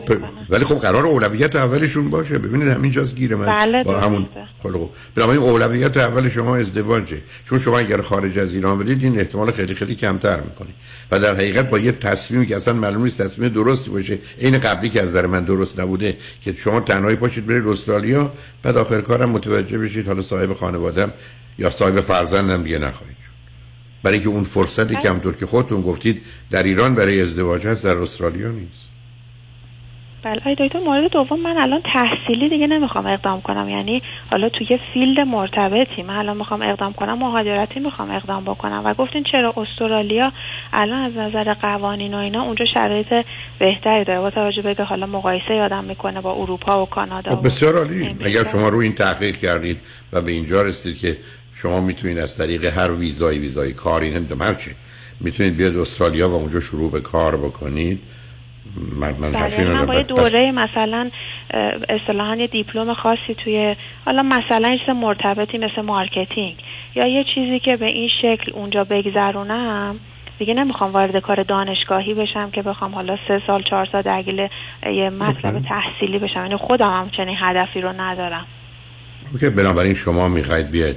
ولی خب قرار اولویت اولشون باشه. ببینید همینجاست گیر من. بله، با. همون خب خب. بنابراین اولویت اول شما ازدواجه چون شما اگر خارج از ایران برید این احتمال خیلی خیلی کمتر می‌کنی. و در حقیقت با یه تصمیمی که اصلا معلوم نیست تصمیم درستی باشه این قبلی که از نظر من درست نبوده که شما تنهایی پاشید برید استرالیا بعد آخر کارم متوجه بشید حالا صاحب خانوادم یا صاحب فرزندم دیگه نخواهید. برای که اون فرصتی که همطور که خودتون گفتید در ایران برای ازدواج هست در استرالیا نیست. بله. آقای دکتر مورد دوم من الان تحصیلی دیگه نمی‌خوام اقدام کنم. یعنی حالا توی field مرتبطی من الان می‌خوام اقدام کنم مهاجرتی می‌خوام اقدام بکنم. و گفتین چرا استرالیا الان از نظر قوانین و اینا اونجا شرایط بهتری داره. با توجه به که حالا مقایسه آدم می‌کنه با اروپا و کانادا خب بسیار عالی. اگر شما رو این تحقیق کردید و به اینجا رسیدید که شما می‌تونید از طریق هر ویزای ویزای کاری نمی‌دونم هر چی می‌تونید بیاد استرالیا و اونجا شروع به کار بکنید. من من بله من ندارم. با یه بس- دوره مثلا اصطلاحا یه دیپلم خاصی توی حالا مثلا یه چیز مرتبطی مثل marketing یا یه چیزی که به این شکل اونجا بگذرونم. دیگه نمی‌خوام وارد کار دانشگاهی بشم که بخوام حالا سه سال چهار سال درگیر یه مطلب تحصیلی بشم. یعنی خودم هم چنین هدفی رو ندارم. OK بنابراین شما می‌خواید بیاید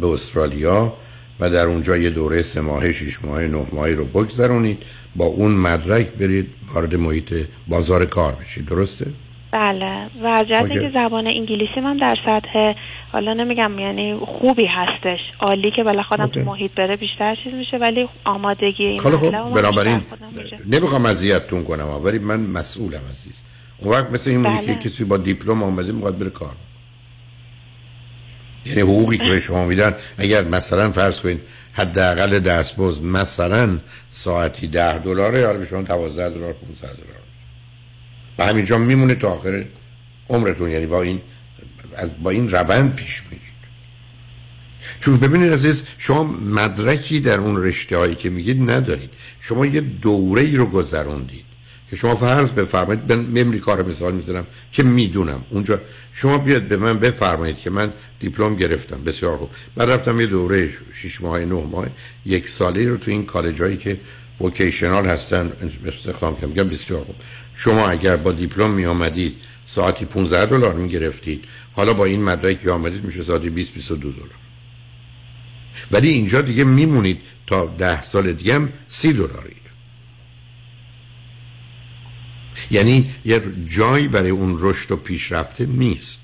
به استرالیا و در اونجا یه دوره سه ماهه شش ماهه نه ماهه رو بگذرونید با اون مدرک برید وارد محیط بازار کار بشید درسته؟ بله و از OK. اینکه زبان انگلیسی من در سطح حالا نمیگم یعنی خوبی هستش عالی که بالاخره اوکی. تو محیط بره بیشتر چیز میشه ولی آمادگی این خب بنابراین خودم. نمی‌خوام اذیتتون کنم ولی من مسئولم عزیز اون وقت مثل این بله. که کسی با دیپلم آمده می‌خواد بره کار یعنی حقوقی که به شما میدن اگر مثلا فرض کنید حداقل دستمزد مثلا ساعتی ده دلاره حالا به شما 12 دلار 15 دلار. و همینجا میمونه تا آخر عمرتون یعنی با این از با این روند پیش میرید. چون ببینید عزیز شما مدرکی در اون رشته هایی که میگید ندارید. شما یه دوره ای رو گذروندید. که شما فرض بفرمایید من امریکا رو مثال می‌زنم که می‌دونم. اونجا شما بیاد به من بفرمایید که من دیپلم گرفتم. بسیار خوب. بعد رفتم یه دوره شش ماه نه ماه یک ساله رو تو این کالج که وکیشنال هستن استخدام کردم. میگم بسیار خوب. شما اگر با دیپلم می آمدید ساعتی 15 دلار می گرفتید حالا با این مدرکی که آمدید میشه ساعتی 20 22 دلار. ولی اینجا دیگه میمونید تا ده سال دیگه هم سی دلارید یعنی یه جایی برای اون رشد و پیشرفته نیست.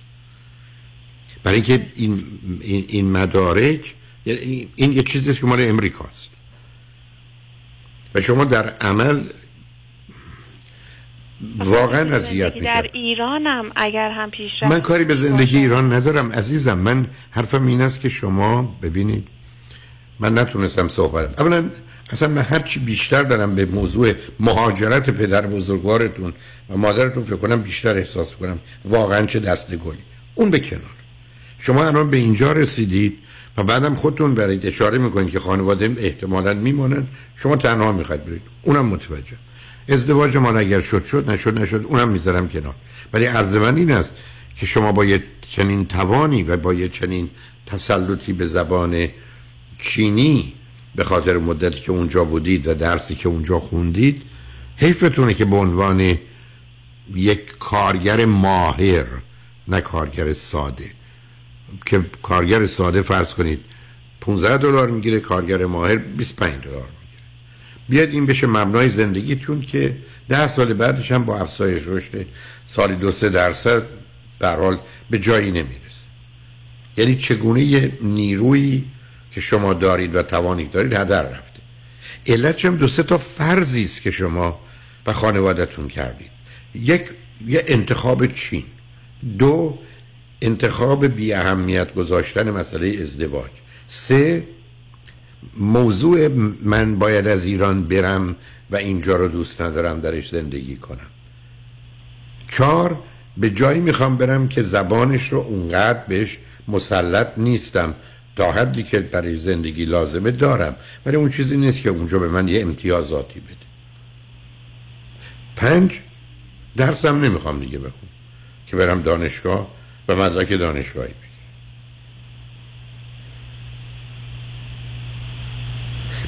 برای اینکه این, این, این مدارک یعنی این یه چیزی است که مال امریکاست و شما در عمل واقعا اذیت میشه در ایرانم اگر هم پیشرفت من کاری به زندگی ایران ندارم عزیزم. من حرفم این است که شما ببینید. من نتونستم صحبت اولا اصلا من هرچی بیشتر دارم به موضوع مهاجرت پدر بزرگوارتون و مادرتون فکر کنم بیشتر احساس کنم واقعا چه دست گلی. اون به کنار. شما الان به اینجا رسیدید و بعدم خودتون برید اشاره می‌کنید که خانواده احتمالا میمانند. شما تنها می‌خواید برید. اونم متوجه. ازدواج ما اگر شد شد. نشد نشد. اونم می‌ذارم کنار. ولی عرض من این است که شما با یه چنین توانی و با یه چنین تسلطی به زبان چینی به خاطر مدتی که اونجا بودید و درسی که اونجا خوندید حیفتونه که به عنوان یک کارگر ماهر نه کارگر ساده. که کارگر ساده فرض کنید 15 دلار می‌گیره کارگر ماهر 25 دلار می‌گیره. بیاد این بشه مبنای زندگیتون که ده سال بعدش هم با افزایش رشد سالی دو سه درصد در حال به جایی نمی‌رسه. یعنی چگونه یه نیرویی که شما دارید و توانید دارید هدر رفته. علت هم دو سه تا فرضی است که شما و خانوادتون کردید. یک یه انتخاب چین. دو انتخاب بی اهمیت گذاشتن مسئله ازدواج. سه موضوع من باید از ایران برم و اینجا رو دوست ندارم درش زندگی کنم. چهار به جایی می‌خوام برم که زبانش رو اونقدر بهش مسلط نیستم. تا حدی که برای زندگی لازمه دارم ولی اون چیزی نیست که اونجا به من یه امتیازاتی بده. پنج درسم نمی‌خوام دیگه بخونم که برم دانشگاه و مدرک دانشگاهی بگیرم.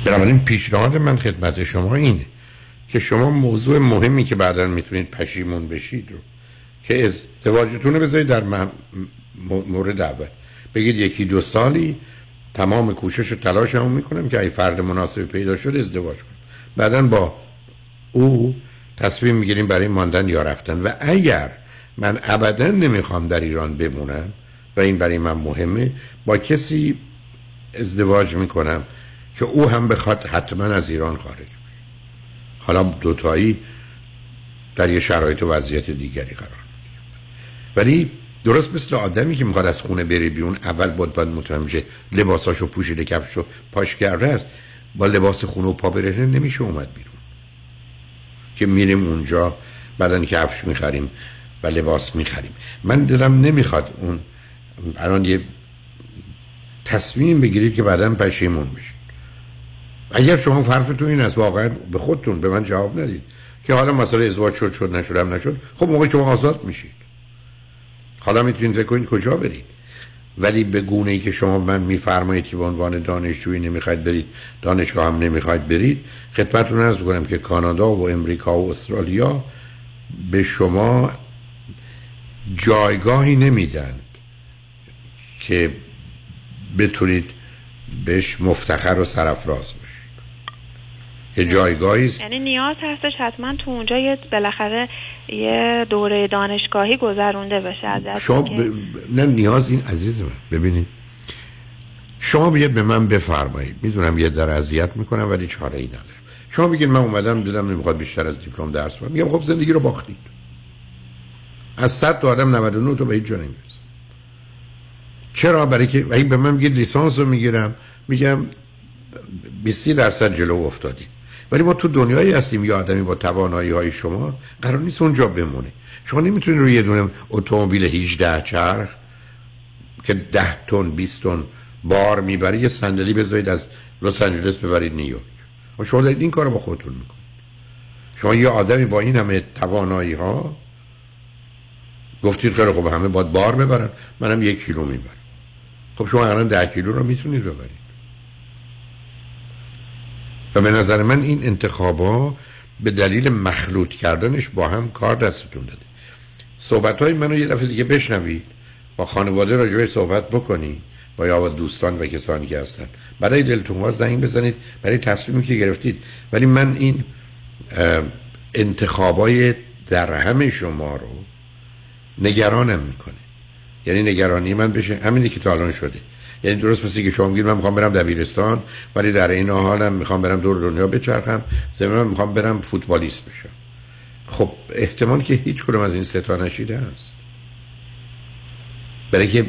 بنابراین پیشنهاد من خدمت شما اینه که شما موضوع مهمی که بعدا می‌تونید پشیمون بشید رو که ازدواجتون رو بذارید در مورد اول. بگید یکی دو سالی تمام کوشش و همون می‌کنم که ای فرد مناسب پیدا شد ازدواج کنم بعدا با او تصمیم می‌گیریم برای ماندن یا رفتن. و اگر من ابدا نمی‌خوام در ایران بمونم و این برای من مهمه با کسی ازدواج می‌کنم که او هم بخواد حتما از ایران خارج حالا دوتایی در یه شرایط و وضعیت دیگری قرار ولی درست مثل آدمی که می‌خواد از خونه بره بیرون اول باید باید میشه لباساشو پوشیده کفشو پاش کرده است. با لباس خونه و پا بره نمیشه اومد بیرون. که میریم اونجا بعدن کفش می‌خریم و لباس می‌خریم. من دلم نمی‌خواد اون الان یه تصمیم بگیرید که بعدا پشیمون بشید. اگر شما فرفتون این است واقعا به خودتون به من جواب ندید. که حالا مسئله ازدواج شد شد نشدم نشد خب موقع شما آزاد میشید. حالا می‌تونید فکر کنید کجا برید. ولی به گونه ای که شما من میفرمایید که به عنوان دانشجویی نمی‌خواید برید دانشگاه هم نمی‌خواید برید خدمتتون عرض بکنم که کانادا و امریکا و استرالیا به شما جایگاهی نمیدن که بتونید بهش مفتخر و سرفراز باشید یه جایگاهی یعنی نیاز هستش حتما تو اونجا یه بالاخره یه دوره دانشگاهی گذرونده بشه از شما ب... نه نیاز این عزیز من ببینید. شما بیاد به من بفرمایید. می‌دونم یه در اذیت می‌کنم ولی چاره ای ندارم. شما بگید من اومدم دیدم نمی‌خواد بیشتر از دیپلم درس بخونم میگم خب زندگی رو باختید. از 100 تا آدم 99 تو به هیچ جا نمی‌رسه. چرا؟ برای که به من میگید لیسانس رو می‌گیرم. میگم 20 درصد جلو افتادید. ولی ما تو دنیایی هستیم یه آدمی با توانایی های شما قرار نیست اونجا بمونه. شما نمی‌تونید روی یه دونه اتومبیل 18 چرخ که 10 تن 20 تن بار می‌بری یه صندلی بذارید از لس آنجلس ببرید نیویورک. و شما دارید این کارو با خودتون می‌کنید. شما یه آدمی با این همه توانایی ها گفتید خیلی خب همه باید بار ببرن منم یک کیلو می‌برم. خب شما الان ده کیلو رو می‌تونید ببرید. و به نظر من این انتخابا به دلیل مخلوط کردنش با هم کار دستتون داده. صحبت های منو یه دفعه دیگه بشنوید. با خانواده راجعه صحبت بکنی. با یا دوستان و کسانی که هستن. برای دلتون زنگ بزنید. برای تصمیمی که گرفتید. ولی من این انتخابای در همه شما رو نگرانم می‌کنه. یعنی نگرانی من بشه. همینی که تا الان شده. یعنی درست مثل که شما میگید من می‌خوام برم دبیرستان ولی در این حالم می‌خوام برم دور دنیا بچرخم زمین می‌خوام برم فوتبالیست بشم. خب احتمال که هیچ کدوم از این ستا نشیده است. برای که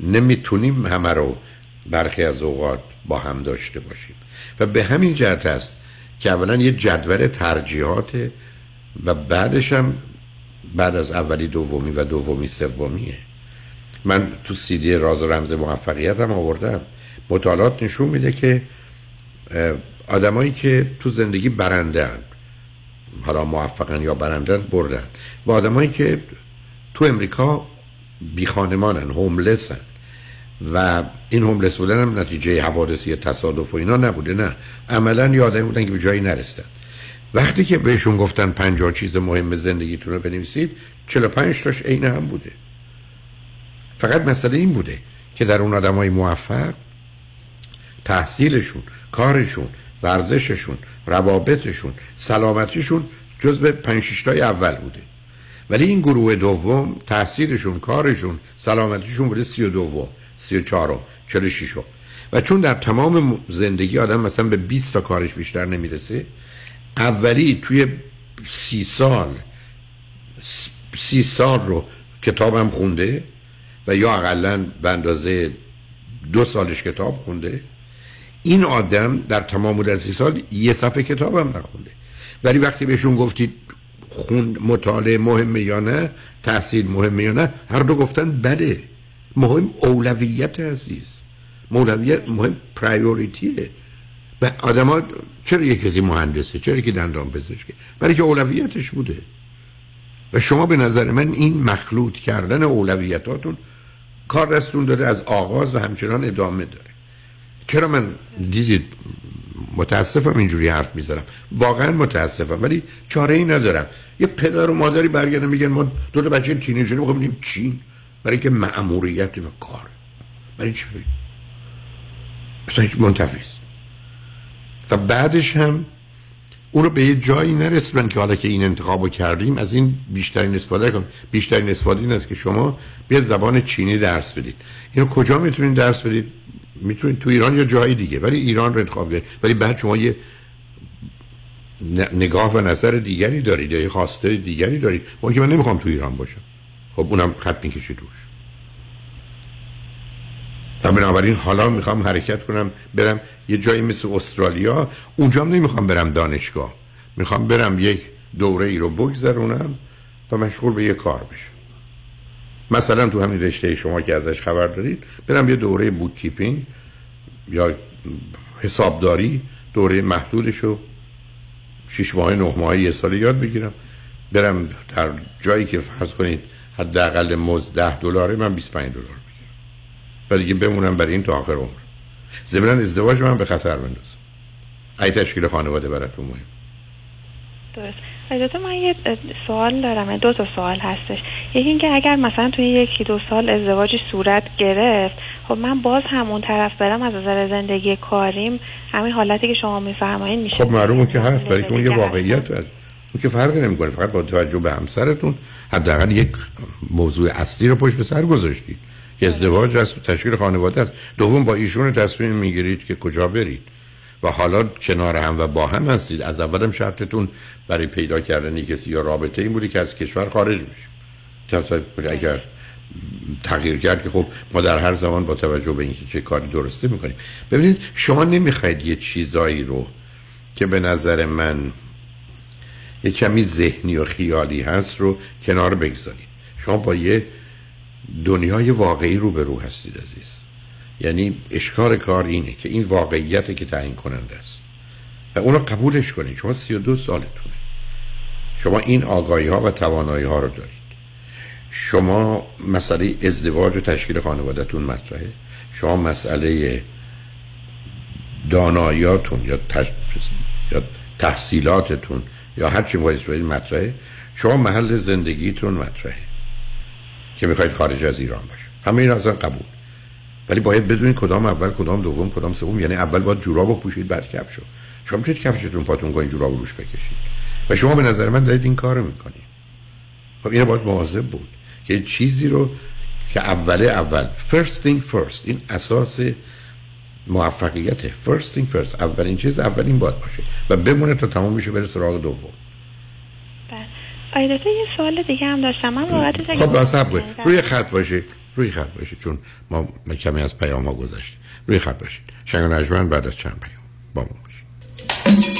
نمی‌تونیم همه رو برخی از اوقات با هم داشته باشیم. و به همین جهت است که اولا یه جدول ترجیحات و بعدش هم بعد از اولی دومی و دومی سومیه. من تو سیدی راز و رمز موفقیت هم آوردم. مطالعات نشون میده که آدمایی که تو زندگی برندن حالا موفقن یا برندن بردن. و آدمایی که تو امریکا بی خانمانن هوملسن. و این هوملس بودن هم نتیجه حوادثی تصادف و اینا نبوده نه. عملا یه آدمی بودن که به جایی نرسیدن. وقتی که بهشون گفتن پنجاه چیز مهم زندگیتون رو بنویسید 45 تاش عین هم بوده. فقط مسئله این بوده که در اون آدم های موفق تحصیلشون کارشون ورزششون روابطشون سلامتیشون جز به پنجشتای اول بوده. ولی این گروه دوم تحصیلشون کارشون سلامتیشون بوده سی و دوم سی و چهارم چل شیشم و چون در تمام زندگی آدم مثلا به 20 تا کارش بیشتر نمی‌رسه اولی توی سی سال سی سال رو کتابم خونده و یا اقلا به اندازه دو سالش کتاب خونده. این آدم در تمام مدت سی سال یه صفحه کتاب هم نخونده. ولی وقتی بهشون گفتید خون مطالعه مهمه یا نه تحصیل مهمه یا نه هر دو گفتن بده مهم اولویت عزیز. اولویت مهم پرایوریتیه و آدم چرا یه کسی مهندسه؟ چرا که دندان پزشکه؟ برای که اولویتش بوده. و شما به نظر من این مخلوط کردن اولویتاتون کار دستون داره از آغاز و همچنان ادامه داره. چرا من دیدید؟ متاسفم اینجوری حرف می‌زنم. واقعا متاسفم ولی چاره ای ندارم. یه پدر و مادری برگردن میگن ما دو تا بچه تینیجری می‌خوام بریم چین برای که مأموریت و کار. برای چی؟ اصلا هیچ منتفیست و بعدش هم اون رو به یه جایی نرسونن که حالا که این انتخاب رو کردیم از این بیشترین استفاده کن. بیشترین استفاده این است که شما بیاد زبان چینی درس بدید. اینو کجا می‌تونید درس بدید؟ می‌تونید تو ایران یا جایی دیگه. ولی ایران رو انتخاب کنید ولی بعد شما یه نگاه و نظر دیگری دارید یا یه خواسته دیگری دارید. اون که من نمی‌خوام تو ایران باشم. خب اونم خط می‌کشید روش. و بنابراین حالا می‌خوام حرکت کنم برم یه جایی مثل استرالیا. اونجا هم نمی‌خوام برم دانشگاه. می‌خوام برم یک دوره ای رو بگذرونم و مشغول به یه کار بشم. مثلا تو همین رشته شما که ازش خبر دارید برم یه دوره بوک کیپینگ یا حسابداری دوره محدودش رو شیش ماه نه ماه یه سال یاد بگیرم. برم در جایی که فرض کنید حداقل مزد 10 دلاره من 25 دلار و دیگه بمونم برای این تا آخر عمر. ضمن ازدواج من به خطر بندازم ای تشکیل خانواده براتون مهم. درست. البته من یه سوال دارم. دو تا سوال هستش. یکی اینکه اگر مثلا توی یکی دو سال ازدواجی صورت گرفت خب من باز همون طرف برم از نظر زندگی کاریم همین حالتی که شما میفرمایید میشه. خب معلومه که هست برای که اون یه واقعیت هست. اون که فرقی نمی‌کنه. فقط با توجه به همسرتون حداقل یک موضوع اصلی رو پشت سر گذاشتید که ازدواج است تشکیل خانواده است. دوم با ایشون تصمیم می‌گیرید که کجا برید. و حالا کنار هم و با هم هستید. از اولم شرطتون برای پیدا کردن کسی یا رابطه این بودی که از کشور خارج بشید اگر تغییر کرد که خب ما در هر زمان با توجه به اینکه چه کاری درسته می‌کنیم. ببینید شما نمی‌خواید یه چیزایی رو که به نظر من یه کمی ذهنی و خیالی هست رو کنار بگذارید. شما با یه دنیای واقعی رو به رو هستید عزیز. یعنی اشکار کار اینه که این واقعیت که تعیین کننده است. و اونو قبولش کنید. شما 32 سالتونه. شما این آگاهی ها و توانایی ها رو دارید. شما مسئله ازدواج و تشکیل خانوادهتون مطرحه. شما مسئله داناییاتون یا, یا تحصیلاتتون یا هر چی مطرحه. شما محل زندگیتون مطرحه. که می‌خواید خارج از ایران باشه. همه این اصلا قبول. ولی باید بدونید کدام اول کدام دوم کدام سوم. یعنی اول باید جوراب پوشید بعد کفشو شما می‌تونید کفشتون پاتون کنید جوراب روش بکشید. و شما به نظر من دارید این کارو می‌کنید. خب اینو باید مواظب بود که چیزی رو که اوله اول. First thing first. این اساس موفقیت. First thing first. اولین چیز اولین باید باشه. و بمونه تا تمام میشه بره سراغ دوم. ایدتا یه سوال دیگه هم داشتم. من واقعا خب بس روی خط باشید روی خط باشید چون ما کمی از پیام ها گذاشتیم روی خط باشید شنگ نجمن بعد از چند پیام با ما باشید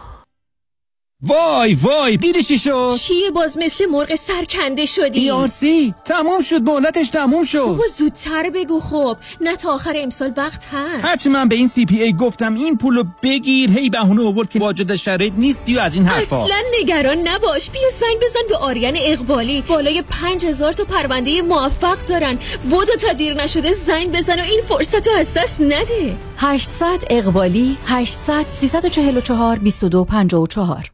وای وای دیدی چی شد؟ چیه باز مثل مرغ سرکنده شدی؟ سی تموم شد مهلتش تموم شد. بابا زودتر بگو خب. نه تا آخر امسال وقت هست. هرچی من به این CPA گفتم این پولو بگیر. هی بهونه آورد که واجد شرایط نیستی و از این حرفا. اصلا نگران نباش. بیا زنگ بزن به آریان اقبالی. بالای پنج هزار تا پرونده موفق دارن. بودو تا دیر نشده زنگ بزن و این فرصت رو از دست نده. 800 اقبالی 800 344 2254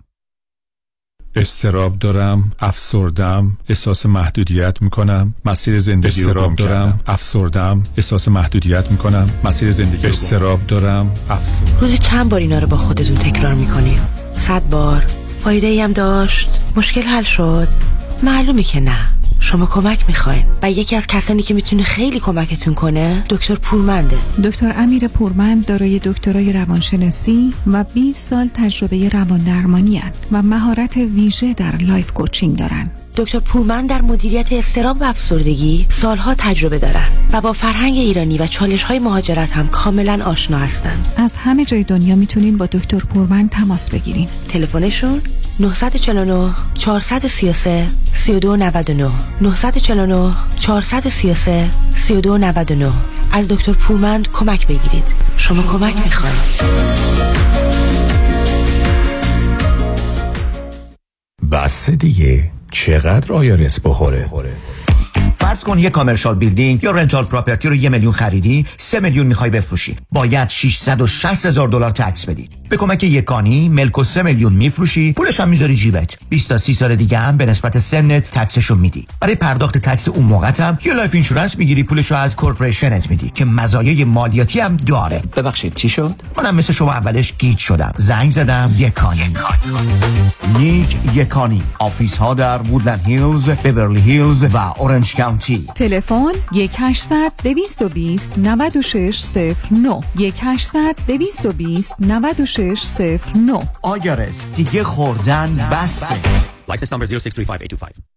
استراب دارم افسردم احساس محدودیت می‌کنم. مسیر زندگی رو دارم افسردم احساس محدودیت می‌کنم. مسیر زندگی استراب دارم افسردم. روزی چند بار اینا رو با خودتون تکرار می‌کنی؟ صد بار. فایده ای هم داشت. مشکل حل شد. معلومه که نه. شما کمک می‌خواین و یکی از کسانی که می‌تونه خیلی کمکتون کنه دکتر پورمنده دکتر امیر پورمند دارای دکترای روانشناسی و 20 سال تجربه روان درمانی و مهارت ویژه در life coaching دارن دکتر پورمند در مدیریت اضطراب و افسردگی سالها تجربه دارن و با فرهنگ ایرانی و چالش های مهاجرت هم کاملا آشنا هستند. از همه جای دنیا می‌تونین با دکتر پورمند تماس بگیرین. تلفنشون 949 433 3299 949 433 3299 از دکتر پورمند کمک بگیرید. شما کمک می‌خواید. بس دیگه. چقدر IRS بخوره. فرض کن یه commercial building یا rental property رو یه میلیون خریدی سه میلیون می‌خوای بفروشی. باید 660 هزار دلار tax بدی. به کمک یکانی ملکو سه میلیون میفروشی پولش هم می‌ذاری جیبت. 20 تا 30 سال دیگه هم به نسبت سنت tax شو میدی. برای پرداخت تکس اون موقع هم یه life insurance می‌گیری پولشو از corporation ت میدی که مزایای مالیاتی هم داره. ببخشید چی شد؟ منم مثل شما اولش گیج شدم. زنگ زدم یکانی. نیک یکانی. office ها در وودلند هیلز بیورلی هیلز و اورنج کانتی تلفن 1800 220 9609 1800 220 9609 IRS دیگه خوردن بسه. License number 0635825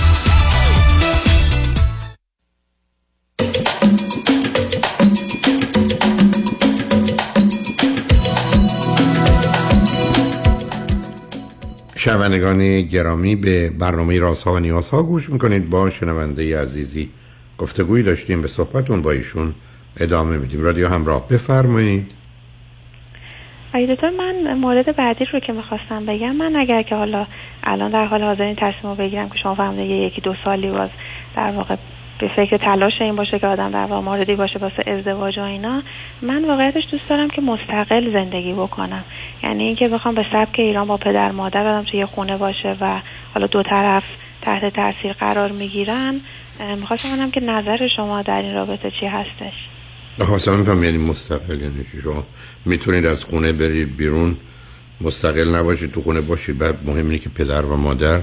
شنوندگان گرامی به برنامه رازها و نیازها گوش می‌کنید. با شنونده عزیزی گفتگویی داشتیم به صحبتون با ایشون ادامه میدیم. رادیو همراه بفرمایید. آقای دکتر من مورد بعدی رو که می‌خواستم بگم من اگر که حالا الان در حال حاضر این تصمیم رو بگیرم که شما فهمیده یه یکی دو سالی باز در واقع به فکر تلاش این باشه که آدم در واقع موردی باشه واسه ازدواج و اینا من واقعیتش دوست دارم که مستقل زندگی بکنم. یعنی اینکه بخوام به سبک ایران با پدر مادر آدم توی خونه باشه و حالا دو طرف تحت تاثیر قرار می‌گیرن می‌خواستم ببینم که نظر شما در این رابطه چی هستش. خواستم میفهم یعنی مستقل یعنی شما می‌تونید از خونه برید بیرون مستقل نباشید تو خونه باشید. بعد مهم اینه که پدر و مادر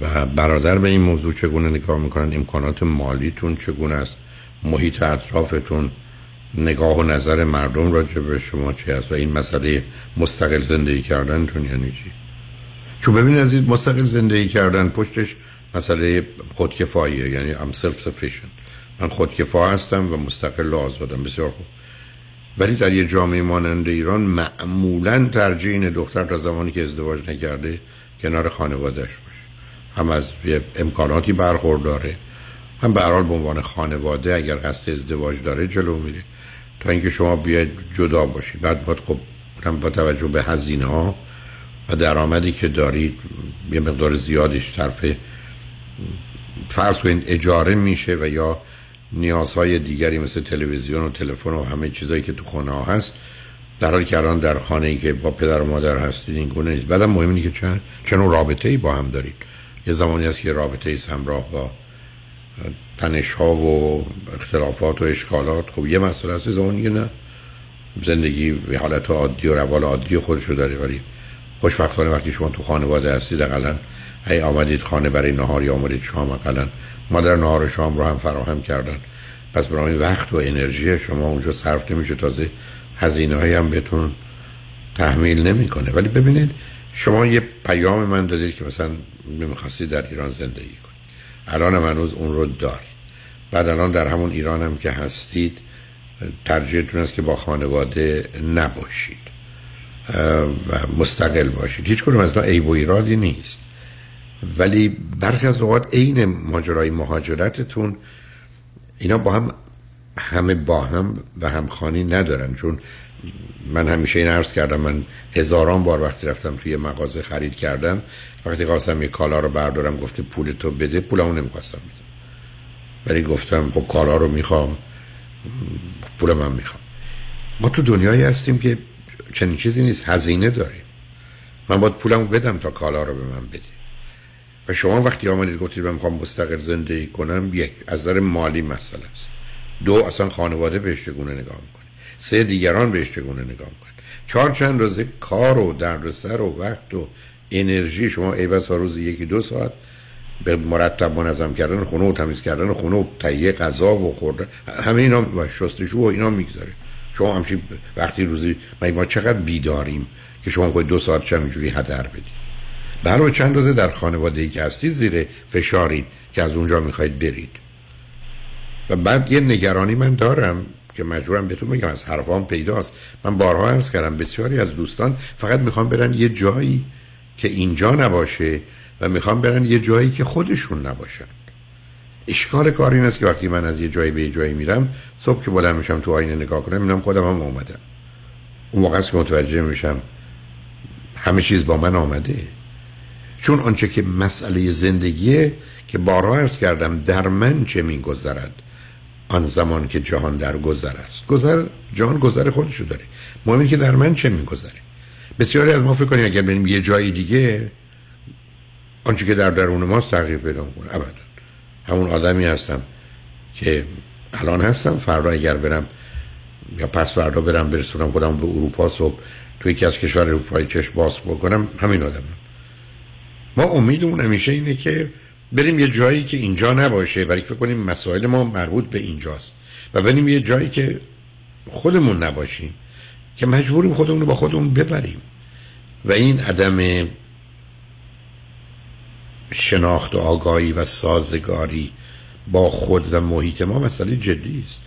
و برادر به این موضوع چگونه نگاه می‌کنن امکانات مالیتون چگونه است؟ محیط اطرافتون؟ نگاه و نظر مردم راجع به شما چی است و این مسئله مستقل زندگی کردنتون یعنی چی؟ چون ببینید از مستقل زندگی کردن پشتش مسئله خودکفاییه یعنی ام سلف سفیشن من خودکفا هستم و مستقل و آزادم. بسیار خوب. ولی در یه جامعه مانند ایران معمولا ترجیح این دختر تا زمانی که ازدواج نکرده کنار خانوادهش هم از امکاناتی برخورداره. هم به حال به عنوان خانواده اگر قصد ازدواج داره جلو میره. تا اینکه شما بیاید جدا باشید بعد باید خب هم با توجه به هزینه ها و درآمدی که دارید یه مقدار زیادیش صرف فرض کنید اجاره میشه و یا نیازهای دیگری مثل تلویزیون و تلفن و همه چیزایی که تو خونه ها هست در حالی که الان در خانه ای که با پدر و مادر هستید این گونه نیست. بعدم مهم اینه که چه چنون رابطه ای با هم دارید. یه زمانی هست که رابطه ای همراه با تنش ها و اختلافات و اشکالات خب یه مسئله هست زمانی نه. زندگی به حالت عادی و روال عادی خودشو داره ولی خوشبختانه وقتی شما تو خانواده هستید اقلا هی آمدید خانه برای نهار یا آمدید شام اقلا مادر نهار شام رو هم فراهم کردن. پس برای وقت و انرژی شما اونجا صرف نمیشه تازه هزینه هم بهتون تحمیل نمی‌کنه. ولی ببینید شما یه پیام من دادید که مثلا نمی‌خواستید در ایران زندگی کنید الان هم هنوز اون رو دارید بعد الان در همون ایران هم که هستید ترجیحتون است که با خانواده نباشید. و مستقل باشید. هیچ کنم از اینا عیب و ایرادی نیست. ولی برخی از اوقات عین ماجرای مهاجرتتون اینا با هم همه با هم و همخانی ندارن. چون من همیشه این عرض کردم من هزاران بار وقتی رفتم توی مغازه خرید کردم وقتی خواستم یه کالا رو بردارم گفته پول تو بده پولمو نمی‌خواستم بدم. ولی گفتم خب کالا رو می‌خوام پول من می‌خوام. ما تو دنیایی هستیم که چنین چیزی نیست هزینه داریم. من باید پولمو بدم تا کالا رو به من بده. و شما وقتی آمدید گفتید من می‌خوام مستقل زندگی کنم یک از نظر مالی مسئله است. دو اصلا خانواده بهش چگونه نگاه می‌کنه؟ سه دیگران بهش چگونه نگاه می‌کنه چهار چند روزه کار و دردسر و وقت و انرژی. شما ای بس روز یکی دو ساعت به مرتب منظم کردن خونه و تمیز کردن خونه و تهیه غذا و خورده. همه اینا و شستشو و اینا می‌گذاره. شما همچین وقتی روزی ما چقدر بیداریم که شما خود دو ساعت چه اینجوری هدر بدید؟ برای چند روزه در خانواده ای که هستید زیر فشارید که از اونجا می‌خواید برید. و بعد یه نگرانی من دارم. که مجبورم بهتون بگم از حرفام پیداست. من بارها عرض کردم بسیاری از دوستان فقط می‌خوان برن یه جایی که اینجا نباشه و می‌خوان برن یه جایی که خودشون نباشن. اشکال کار این است که وقتی من از یه جایی به یه جایی میرم صبح که بلند میشم تو آینه نگاه کنم می‌بینم خودم هم اومدم. اون موقع که متوجه میشم همه چیز با من آمده. چون آنچه که مسئله زندگیه که بارها ارز کردم در من چه میگذرد؟ آن زمان که جهان در گذر است. گذر جهان گذر خودشو داره. مهم که در من چه میگذره؟ بسیاری از ما فکر کنیم اگر بریم یه جای دیگه آنچه که در درون ماست تغییر پیدا کنه ابدا. همون آدمی هستم که الان هستم فردا اگر برم یا پس فردا برم برسونم خودم به اروپا صبح توی یکی از کشور اروپایی چشم باز بکنم همین آدمم. ما امیدمون همیشه اینه که بریم یه جایی که اینجا نباشه. برای فکر کنیم مسائل ما مربوط به اینجاست. و بریم یه جایی که خودمون نباشیم که مجبوریم خودمون رو با خودمون ببریم. و این عدم شناخت و آگاهی و سازگاری با خود و محیط ما مسئله جدی است.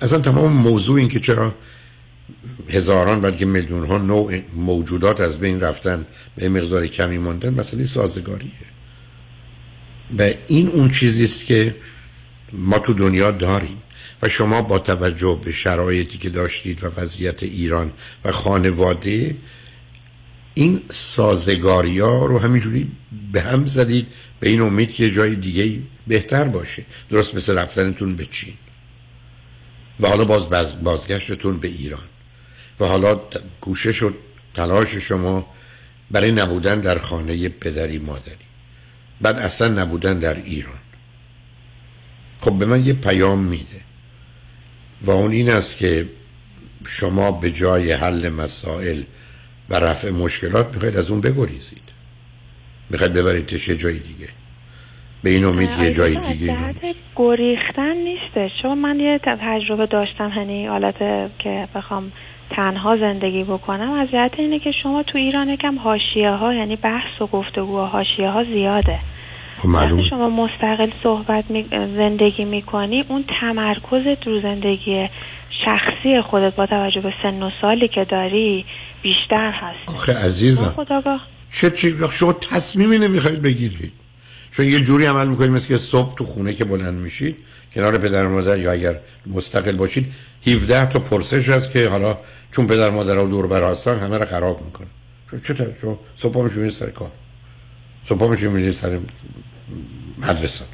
اصلا تمام موضوع این که چرا هزاران بلکه میلیون ها نوع موجودات از بین رفتن به مقدار کمی ماندن مسئله سازگاریه. و این اون چیزی است که ما تو دنیا داریم و شما با توجه به شرایطی که داشتید و وضعیت ایران و خانواده این سازگاری ها رو همینجوری به هم زدید به این امید که جای دیگه بهتر باشه. درست مثل رفتنتون به چین. و حالا باز بازگشتتون به ایران. و حالا کوشش و تلاش شما برای نبودن در خانه پدری مادری. بعد اصلا نبودن در ایران. خب به من یه پیام میده و اون این است که شما به جای حل مسائل و رفع مشکلات می‌خواید از اون بگریزید. می‌خواید ببرید یه جای دیگه. به این امید یه جای دیگه گریختن نیسته. چون من یه تجربه داشتم هنی حالت که بخوام تنها زندگی بکنم از جهت اینه که شما تو ایران یکم حاشیه ها یعنی بحث و گفتگو و حاشیه ها زیاده. خب وقتی شما مستقل صحبت می... زندگی می‌کنی اون تمرکزت رو زندگی شخصی خودت با توجه به سن و سالی که داری بیشتر هست. آخه عزیزم. چه چی شما تصمیمی نمی‌خواید بگیرید. چون یه جوری عمل می‌کنید مثل که صبح تو خونه که بلند میشید کنار پدر مادر یا اگر مستقل باشید 17 تا پرسش هست که حالا چون پدر مادر رو دور بر هستن همه رو خراب می‌کنه. چطور؟ شما صبح میشه سر کار. صبح میشه سر مدرسه.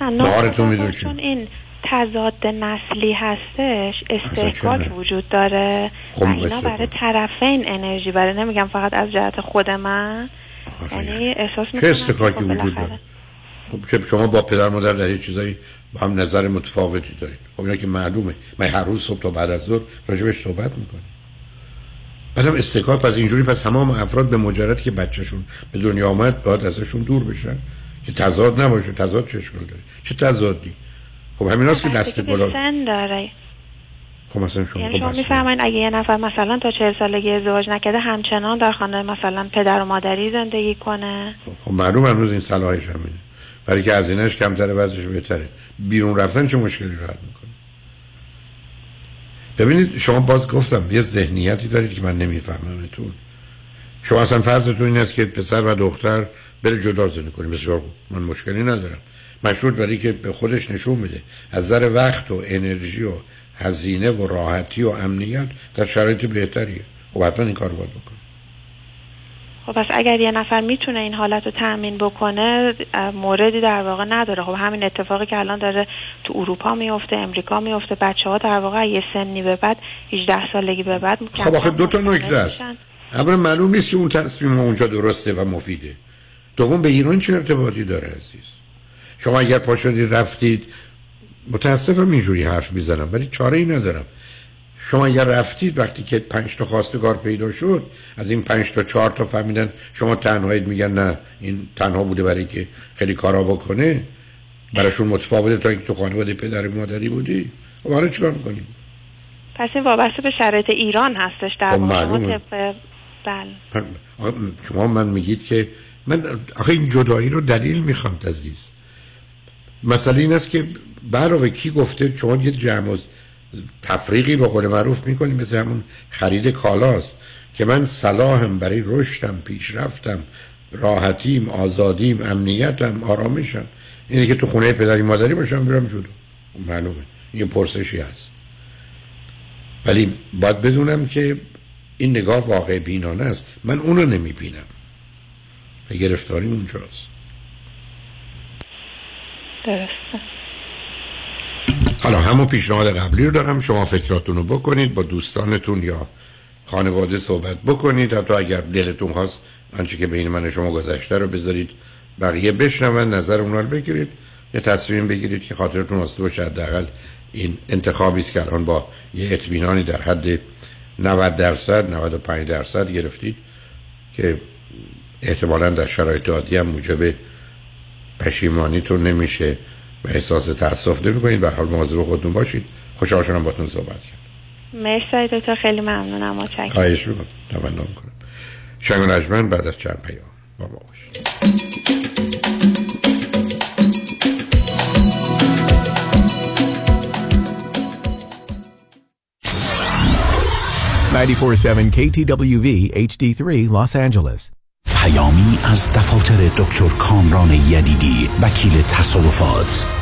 نهارتون می‌دونید چون این تضاد نسلی هستش استحکاک وجود داره خب اینا. برای طرفین انرژی برای نمیگم فقط از جهت خود من. یعنی احساس چه می‌کنم استکاکی وجود داره؟ خب شما با پدر مادر در یه چیزایی با هم نظر متفاوتی دارید. خب اینا که معلومه. من هر روز صبح تا بعد از ظهر راجبش صحبت می‌کنم. بعدم استکاک پس اینجوری پس تمام افراد به مجردی که بچهشون به دنیا آمد باید ازشون دور بشن. که تضاد نباشه. تضاد چه اشکال داره؟ چه تضادی؟ خب همین هاست که دست بالا داره. خب مثلا شما یعنی خب شما میفرمایید اگه یه نفر مثلا تا چهل سالگی ازدواج نکرده همچنان در خانه مثلا پدر و مادری زندگی کنه. خب معلوم هنوز این صلاحش همینه برای که هزینهش کمتره وضعش بهتره. بیرون رفتن چه مشکلی رو حل می‌کنه؟ ببینید شما باز گفتم یه ذهنیتی دارید که من نمیفهممتون. شما اصلا فرضتون این است که پسر و دختر بره جدا زندگی کنیم بسیار خوب من مشکلی ندارم. مشروط برای که به خودش نشون میده از نظر وقت و انرژی و هزینه و راحتی و امنیت در شرایط بهتریه خب حتما این کار باید بکنه. خب پس اگر یه نفر می‌تونه این حالت رو تأمین بکنه موردی در واقع نداره. خب همین اتفاقی که الان داره تو اروپا میفته امریکا میفته بچه ها در واقع یه سنی به بعد 18 سالگی به بعد خب آخه دو تا نکته است. اولا معلوم نیست که اون تصمیم اونجا درسته و مفیده. دوم به ایران چه ارتباطی داره عزیز؟ شما اگر پا شدید رفتید متاسفم اینجوری حرف می‌زنم ولی چاره ای ندارم. شما اگر رفتید وقتی که پنج تا خواستگار پیدا شد از این پنج تا چهار تا فهمیدن شما تنهایید میگن نه این تنها بوده برای که خیلی کارا بکنه. براشون متفاوته تا اینکه تو خانواده پدر و مادری بودی. خب حالا چیکار می‌کنیم؟ پس این وابسته به شرایط ایران هستش در خب معلومه. بله. شما من میگید که من آخه این جدایی رو دلیل می‌خوام عزیز. مسئله این است که برای کی گفته شما یه جمع تفریقی به قول معروف می‌کنیم مثل همون خرید کالاست که من صلاحم برای رشدم پیشرفتم راحتیم آزادیم امنیتم آرامشم. اینه که تو خونه پدری مادری باشم برم جلو. معلومه. یه پرسشی هست. ولی باید بدونم که این نگاه واقع بینانه است. من اونو نمی‌بینم. گرفتاری اونجاست. درسته. حالا همون پیشنهاد قبلی رو دارم. شما فکراتون رو بکنید با دوستانتون یا خانواده صحبت بکنید. حتی اگر دلتون خواست آنچه که بین من و شما گذشته رو بذارید بقیه بشنون نظر اونا رو بگیرید. یه تصمیم بگیرید که خاطرتون واسطه باشه حداقل این انتخابی است که الان با یه اطمینانی در حد 90 درصد 95 درصد گرفتید که احتمالا در شرایط عادی هم موجب پشیمانیتون نمیشه و احساس تاسف نمی‌کنید. به حال مواظب خودتون باشید. خوشحال شدم باتون صحبت کرد مرسی دکتر. خیلی ممنونم. متشکرم. خواهش می‌کنم. تمنا می‌کنم. شنگ و نجمن بعد از چند پیام با ما باشید. 947 KTWV HD3 Los Angeles. پیامی از دفاتر دکتر کامران یدیدی وکیل تصادفات.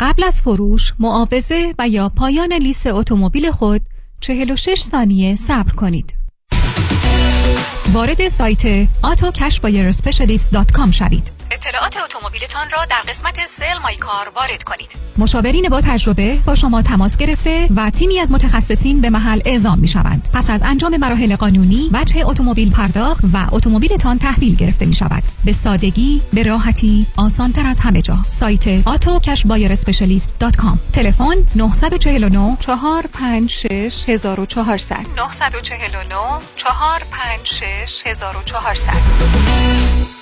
قبل از فروش، معاوضه و یا پایان لیست اتومبیل خود 46 ثانیه صبر کنید. وارد سایت autocashbuyerspecialist.com شوید. اطلاعات اتومبیلتان را در قسمت سل مای کار وارد کنید مشاورین با تجربه با شما تماس گرفته و تیمی از متخصصین به محل اعزام می شوند. پس از انجام مراحل قانونی، وجه اتومبیل پرداخت و اتومبیلتان تحویل گرفته می شود. به سادگی، به راحتی، آسانتر از همه جا. سایت autocashbuyerspecialist.com تلفن 949 456 1400 949 456 1400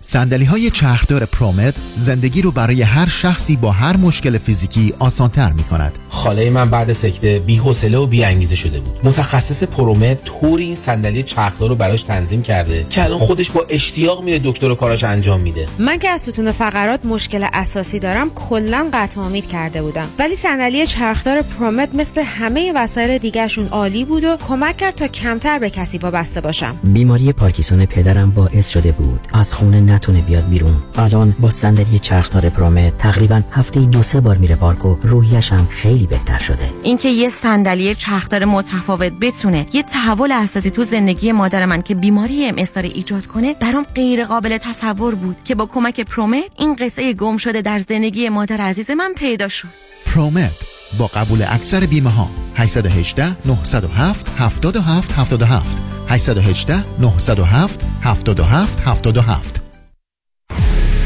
صندلی های چرخدار پرومت زندگی رو برای هر شخصی با هر مشکل فیزیکی آسانتر می کند. خاله من بعد سکته بی حوصله و بی انگیزه شده بود. متخصص پرومت طوری این صندلی چرخدار رو براش تنظیم کرده که الان خودش با اشتیاق میره دکتر و کاراش انجام میده. من که از ستون فقرات مشکل اساسی دارم کلا قطع امید کرده بودم. ولی صندلی چرخدار پرومت مثل همه وسایل دیگرشون عالی بود و کمک کرد تا کمتر به کسی وابسته باشم. بیماری پارکینسون پدرم باعث شده بود از خونه نتونه بیاد بیرون. الان با صندلی چرخدار پرومت تقریبا هفته دو سه بار میره پارک و روحیش هم خیلی بهتر شده. اینکه یه صندلی چرخدار متفاوت بتونه یه تحول اساسی تو زندگی مادر من که بیماری ام ایجاد کنه برام غیر قابل تصور بود که با کمک پرومت این قصه گم شده در زندگی مادر عزیز من پیدا شد. پرومت با قبول اکثر بیمه ها 818 907 77 77 818 907 77 77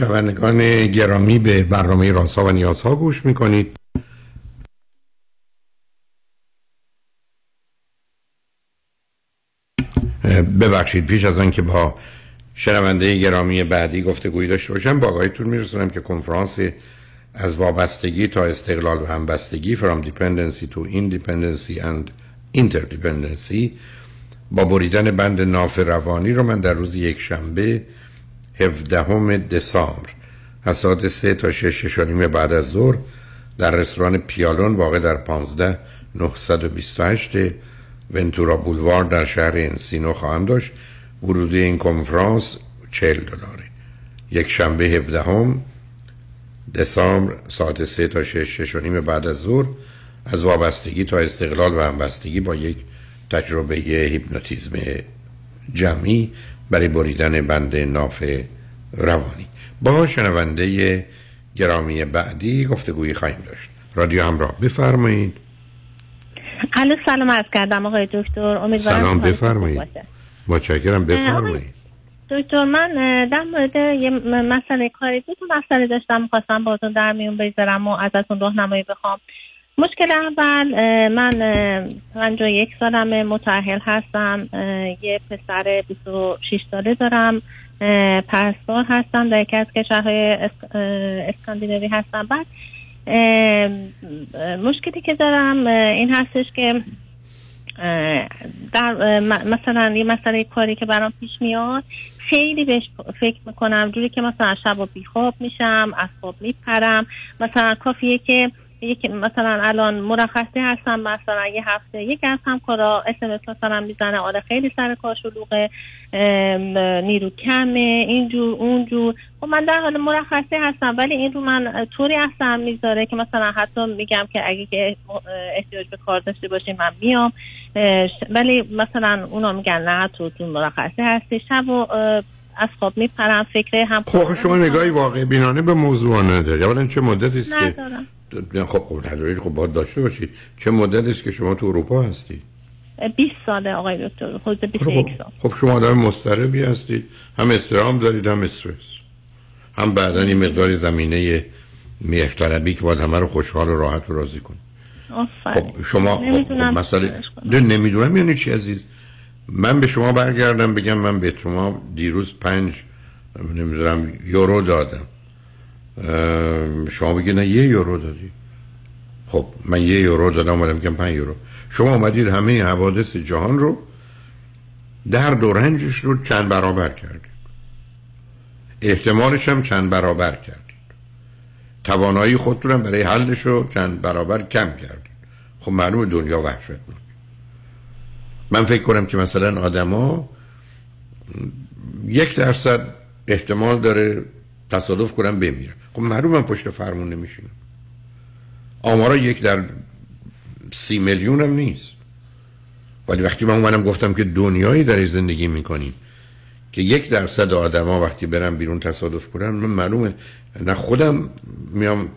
شنوندگان گرامی به برنامه راسا و نیازها گوش می‌کنید. ببخشید پیش از آن که با شنونده گرامی بعدی گفتگویی داشته باشم با آقایتون میرسونم که کنفرانس از وابستگی تا استقلال و همبستگی from dependency to independency and interdependency با بریدن بند ناف روانی رو من در روز یک شنبه 17 دسامبر. از ساعت 3 تا 6 شانیم بعد از ظهر در رستوران پیالون واقع در 15 928 ونتورا بولوار در شهر انسینو خواهم داشت. ورودی این کنفرانس 40 دلاره. یک شنبه 17 دسامبر ساعت 3 تا 6 6 نیم بعد از ظهر از وابستگی تا استقلال و همبستگی با یک تجربه هیپنوتیزم جمعی برای بریدن بند ناف روانی. با شنونده گرامی بعدی گفتگویی خواهیم داشت. رادیو همراه بفرمایید. الو سلام عرض کردم آقای دکتر. امیدوارم سلام بفرمایید. متشکرم بفرمایید. دکتر من در مورد یه مسئله کاری دو تا مسئله داشتم خواستم باهاتون در میون بگذارم و ازتون راهنمایی بخوام. مشکل اول من اه، 51 سالم متأهل هستم. یه پسر 26 ساله دارم. پرستار هستم در یکی از کشورهای اسکاندیناوی هستم. بعد مشکلی که دارم این هستش که در مثلا یه مسئله کاری که برام پیش میاد خیلی بهش فکر می‌کنم. جوری که مثلا شب و بیخواب میشم از خواب میپرم. مثلا کافیه که یک مثلا الان مرخصی هستم مثلا یه هفته یک از همکارا اسمس مثلا می‌زنه آره خیلی سر کار شلوغه ام، نیرو کمه اینجور اونجور خب من در حال مرخصی هستم ولی این رو من طوری اثر می‌ذاره که مثلا حتی میگم که اگه که احتیاج به کار داشته باشیم من میام. ولی مثلا اونا میگن نه تو تو مرخصی هستی. شب و از خواب میپرم فکر هم خب شما نگاهی واقع بینانه به موضوع نداری. اولا چه مدتی است که خب خب ندارید خب باید داشته باشید. چه مدتی است که شما تو اروپا هستید؟ 20 ساله آقای دکتر حدود 21 سال. خب شما آدم مضطربی هستید. هم استرام دارید هم استرس. هم بعدا یه مقداری زمینه مهرطلبی که باید همه رو خوشحال و راحت و راضی کنید. خب شما خب, خب نمی‌دونم مسئله نمی‌دونم. یعنی چی عزیز؟ من به شما برگردم بگم من به شما دیروز پنج نمی‌دونم یورو دادم. شما بگید نه یه یورو دادی. خب من یه یورو دادم اومدم که پنج یورو. شما اومدید همه حوادث جهان رو در دو رنجش رو چند برابر کردید. احتمالش هم چند برابر کردید. توانایی خودتون برای حلش رو چند برابر کم کردید. خب معلوم دنیا وحشت بود. من فکر کنم که مثلا آدما یک درصد احتمال داره تصادف کنم بمیرن خب معلوم من پشت فرمون نمیشینم. آمارا یک در سی میلیون هم نیست. ولی وقتی من اومدم گفتم که دنیایی در زندگی می‌کنیم که یک درصد آدما وقتی برن بیرون تصادف کنن من معلومه نه خودم میام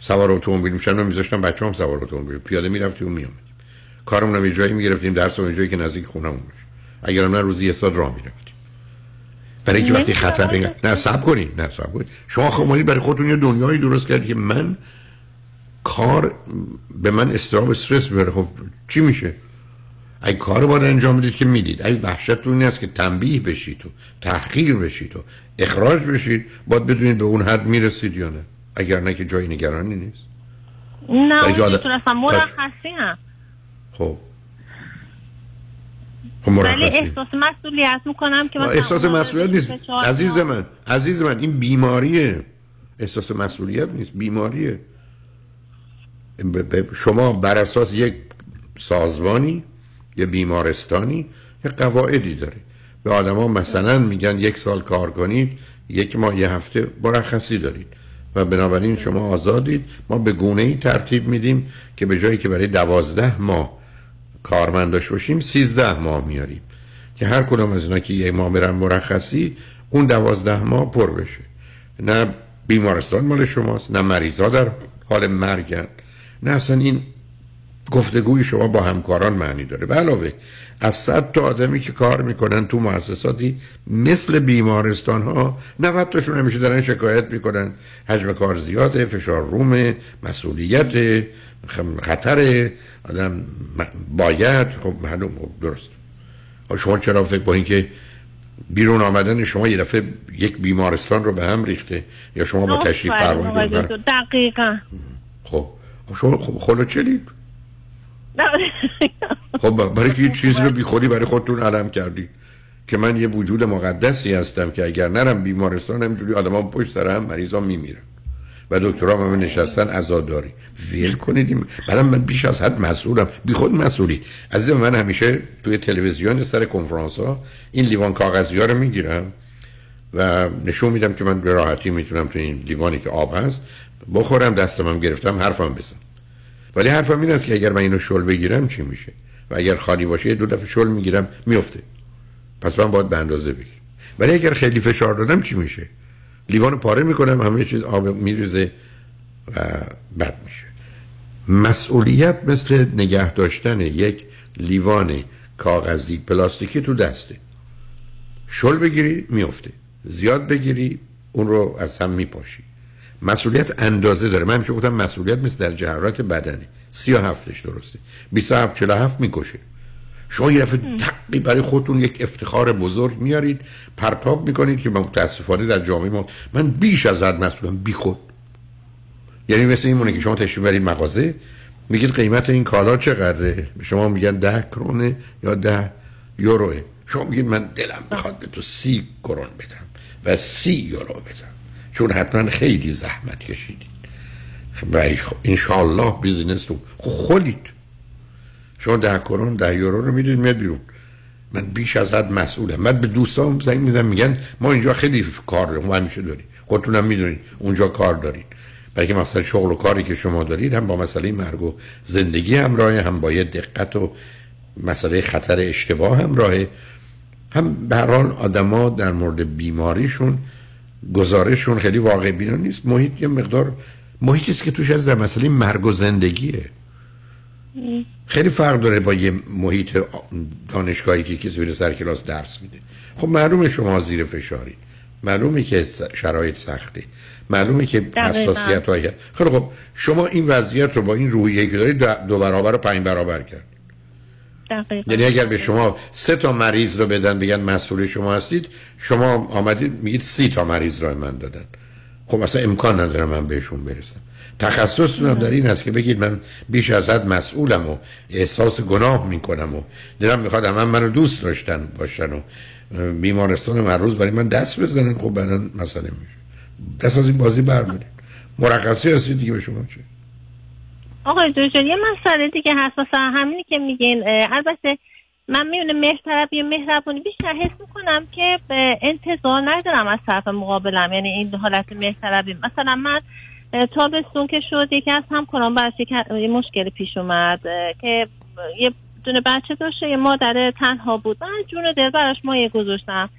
سوار اتومبیل میشم نه میذاشتم بچه هم سوار اتومبیل. پیاده می‌رفتیم و میامدیم هم یه جایی می‌گرفتیم درس یه جایی که نزدیک خونمون باشه اگرم نه روزی یه ساعت راه می‌رفتیم برای اینکه وقتی خطر بگن نه صبر کنید نه صبر کنید شما خب اومدید برای خودتون یه دنیایی درست کردید که من کار به من استراب استرس می‌بره. خب چی میشه؟ اگه کار باید انجام بدید که می‌دید. اگه وحشتتون این است که تنبیه بشید و تحقیر بشید و اخراج بشید باید بدونید به اون حد می‌رسید یا نه. اگر نه که جای نگرانی نیست. نه اون اصلا مرخصی هم خب. ولی مرخصی. احساس مسئولیت می‌کنم که احساس مسئولیت نیست. عزیز من عزیز من این بیماریه. احساس مسئولیت نیست. بیماریه. ب- ب- شما بر اساس یک سازمانی یه بیمارستانی یه قواعدی داره به آدما مثلا میگن یک سال کار کنید یک ماه یه هفته مرخصی دارید. و بنابراین شما آزادید. ما به گونه ای ترتیب میدیم که به جایی که برای دوازده ماه کارمند داشته باشیم سیزده ماه میاریم. که هر کدام از اینا که یه ماه برن مرخصی اون دوازده ماه پر بشه. نه بیمارستان مال شماست نه مریضا در حال مرگن. نه اصلا این گفتگوی شما با همکاران معنی داره. به علاوه از صد تا آدمی که کار می‌کنن تو مؤسساتی مثل بیمارستان ها 90 تاشون همیشه دارن شکایت می‌کنن. حجم کار زیاده فشار رومه مسئولیت خطر آدم باید خب معلوم خب درست. شما چرا فکر با اینکه بیرون آمدن شما یه دفعه یک بیمارستان رو به هم ریخته؟ یا شما با تشریف فرمایید؟ دکتر. دقیقا. خب. خب شما خب خلوچلید خب برای که یه چیزی رو بیخودی برای خودتون علم کردی. که من یه وجود مقدسی هستم که اگر نرم بیمارستان همینجوری آدما پشت سر هم مریضا میمیرن. و دکترها همه نشستن عزاداری ول کنید. بعدم من بیش از حد مسئولم. بی خود مسئولی عزیز من همیشه توی تلویزیون سر کنفرانس ها این لیوان کاغذی ها رو می‌گیرم و نشون میدم که من به راحتی می‌تونم تو این لیوانی که آب هست بخورم دستم هم گرفتم حرفم بزنم. ولی حرفم این است که اگر من اینو شل بگیرم چی میشه؟ و اگر خالی باشه دو دفعه شل می‌گیرم میفته پس من باید به اندازه بگیرم. ولی اگر خیلی فشار دادم چی میشه؟ لیوان پاره می‌کنم همه چیز آب میریزه و بد میشه. مسئولیت مثل نگه داشتن یک لیوان کاغذی پلاستیکی تو دسته. شل بگیری میفته زیاد بگیری اون رو از هم میپاشی. مسئولیت اندازه داره. من همیشه گفتم مسئولیت مثل در جهرات بدنی 37 درسته. 27 47 می‌کشه. شما یه دفعه تقی برای خودتون یک افتخار بزرگ میارید پرتاب می‌کنید که متاسفانه در جامعه ما من بیش از حد مسئولم بی خود. یعنی مثل این مونه که شما تشریف برید مغازه میگید قیمت این کالا چقدره؟ شما میگن ده کرونه یا ده یوروه. شما میگید من دلم می‌خواد به تو سی کرون بدم و سی یورو بدم. چون حتما خیلی زحمت کشیدید. و انشالله بیزینستون خولید شما ده کرون ده یورو رو می‌دید میاد بیرون. من بیش از حد مسئولم. من به دوستان زنگ می‌زنم میگن ما اینجا خیلی کار داریم همیشه داریم. خودتونم می‌دونید اونجا کار دارید. برای که مثلا شغل و کاری که شما دارید هم با مسئله مرگ و زندگی همراه هم با یه دقت و مسئله خطر اشتباه همراهه. هم به هر حال آدما در مورد بیماریشون گزارششون خیلی واقع بینا نیست. محیط یه مقدار محیطی است که توش از مسئله مرگ و زندگیه. خیلی فرق داره با یه محیط دانشگاهی که کسی میره سر کلاس درس میده. خب معلومه شما زیر فشارید معلومه که شرایط سخته. معلومه که حساسیت های خیلی خب شما این وضعیت رو با این روحیه که دارید دو برابر و پنج برابر کرد. دقیقا. یعنی اگر به شما سه تا مریض رو بدن بگن مسئول شما هستید شما آمدید میگید سی تا مریض رو من دادن. خب اصلا امکان نداره من بهشون برسم. تخصصتونم در این است که بگید من بیش از حد مسئولم و احساس گناه می‌کنم و دلم می‌خواد من منو دوست داشتن باشن و بیمارستان هر روز برای من دست بزنن. خب بعدا مسئله میشه. دست از این بازی برمیدین مرخصی هستید دیگه به شما چه آقای دکتر یه مسئله دیگه هست. مثلا همینی که میگین البته من میونه مهربی مهربونی بیشتر حس می‌کنم که انتظار ندارم از طرف مقابلم. یعنی این حالت مهربی مثلا من تابستون که شد یکی از همکاران براش یه مشکل پیش اومد. که یه دونه بچه داشته یه مادر تنها بود. من جون دل براش مایه گذاشتم.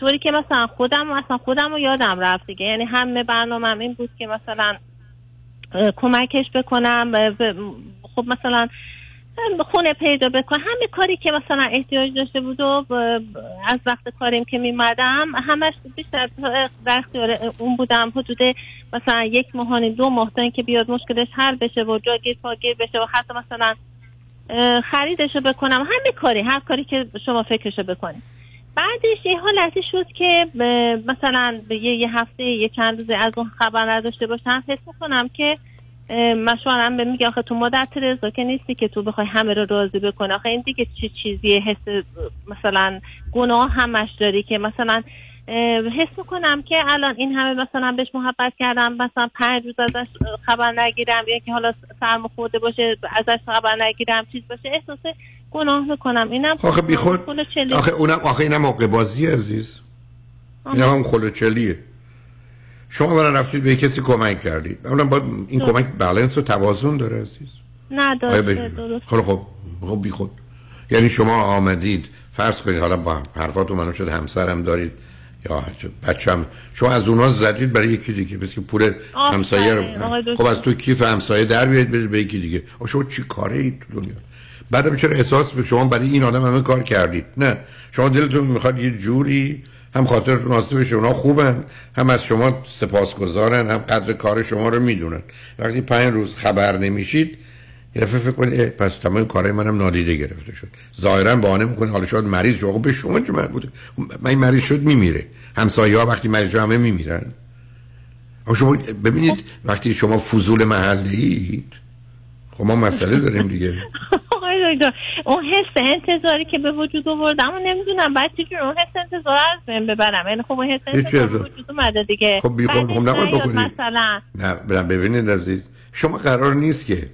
طوری که مثلا خودم مثلا خودم رو یادم رفت دیگه. یعنی همه برنامه این بود که مثلا کمکش بکنم خب مثلا خونه پیدا بکنم. همه کاری که مثلا احتیاج داشته بود و از وقت کاریم که میمدم همش بیشتر در اختیار اون بودم. حدود مثلا یک ماهانی دو ماه اینکه بیاد مشکلش حل بشه و جاگیر پاگیر بشه و حتی مثلا خریدشو بکنم. همه کاری هر کاری که شما فکرشو بکنید بعدش یه حالتی شد که مثلا یه, یه هفته یه چند روزه از اون خبر نداشته باشم حس می‌کنم که مشورم به میگه آخه تو مادر ترزا که نیستی که تو بخوای همه رو راضی بکنه آخه این دیگه چه چیزیه؟ حس مثلا گناه همش داری که مثلا حس می‌کنم که الان این همه مثلا بهش محبت کردم مثلا پنج روز ازش خبر نگیرم یا که حالا سرم خورده باشه ازش خبر نگیرم چیز باشه احساس گناه می‌کنم. اینم آخه بی خود آخه اونم آخه اینم بازی عزیز. اینم هم خلوچلیه شما برای رفتید به کسی کمک کردید. اونم با این. کمک بالانس و توازن داره عزیز. نه داره خب خب خب بی خود. یعنی شما آمدید فرض کنید حالا با حرفاتون منو شد همسرم دارید یا بچم شما از اونها زدید برای یکی دیگه بس که پول همسایه رو خب از تو کیف همسایه در بیارید برید به یکی دیگه. شما چی کاره اید تو دنیا؟ بعدم چرا احساس به شما برای این آدم همه کار کردید؟ نه. شما دلتون می‌خواد یه جوری هم خاطرتون واسه بشه اونا خوبن هم از شما سپاسگزارن هم قدر کار شما رو می‌دونن. وقتی پنج روز خبر نمیشید یه فکر کنید پس تمام کارهای منم نادیده گرفته شد. ظاهرا بهانه می‌کنه حالا شاید مریض شد. به شما چه مربوطه من این مریض شد میمیره. همسایه ها وقتی مریض شد همه میمیرن. شما ببینید وقتی شما فضول محله اید خب ما مسئله داریم دیگه. دکتر اون حس انتظاری که به وجود آوردم اما نمی‌دونم بعد چجور اون حس انتظار از بین ببرم. یعنی خب اون حس انتظار به وجود اومده دیگه. خب بی خب نباید بکنید مثلا. نه ببینید عزیز. شما قرار نیست که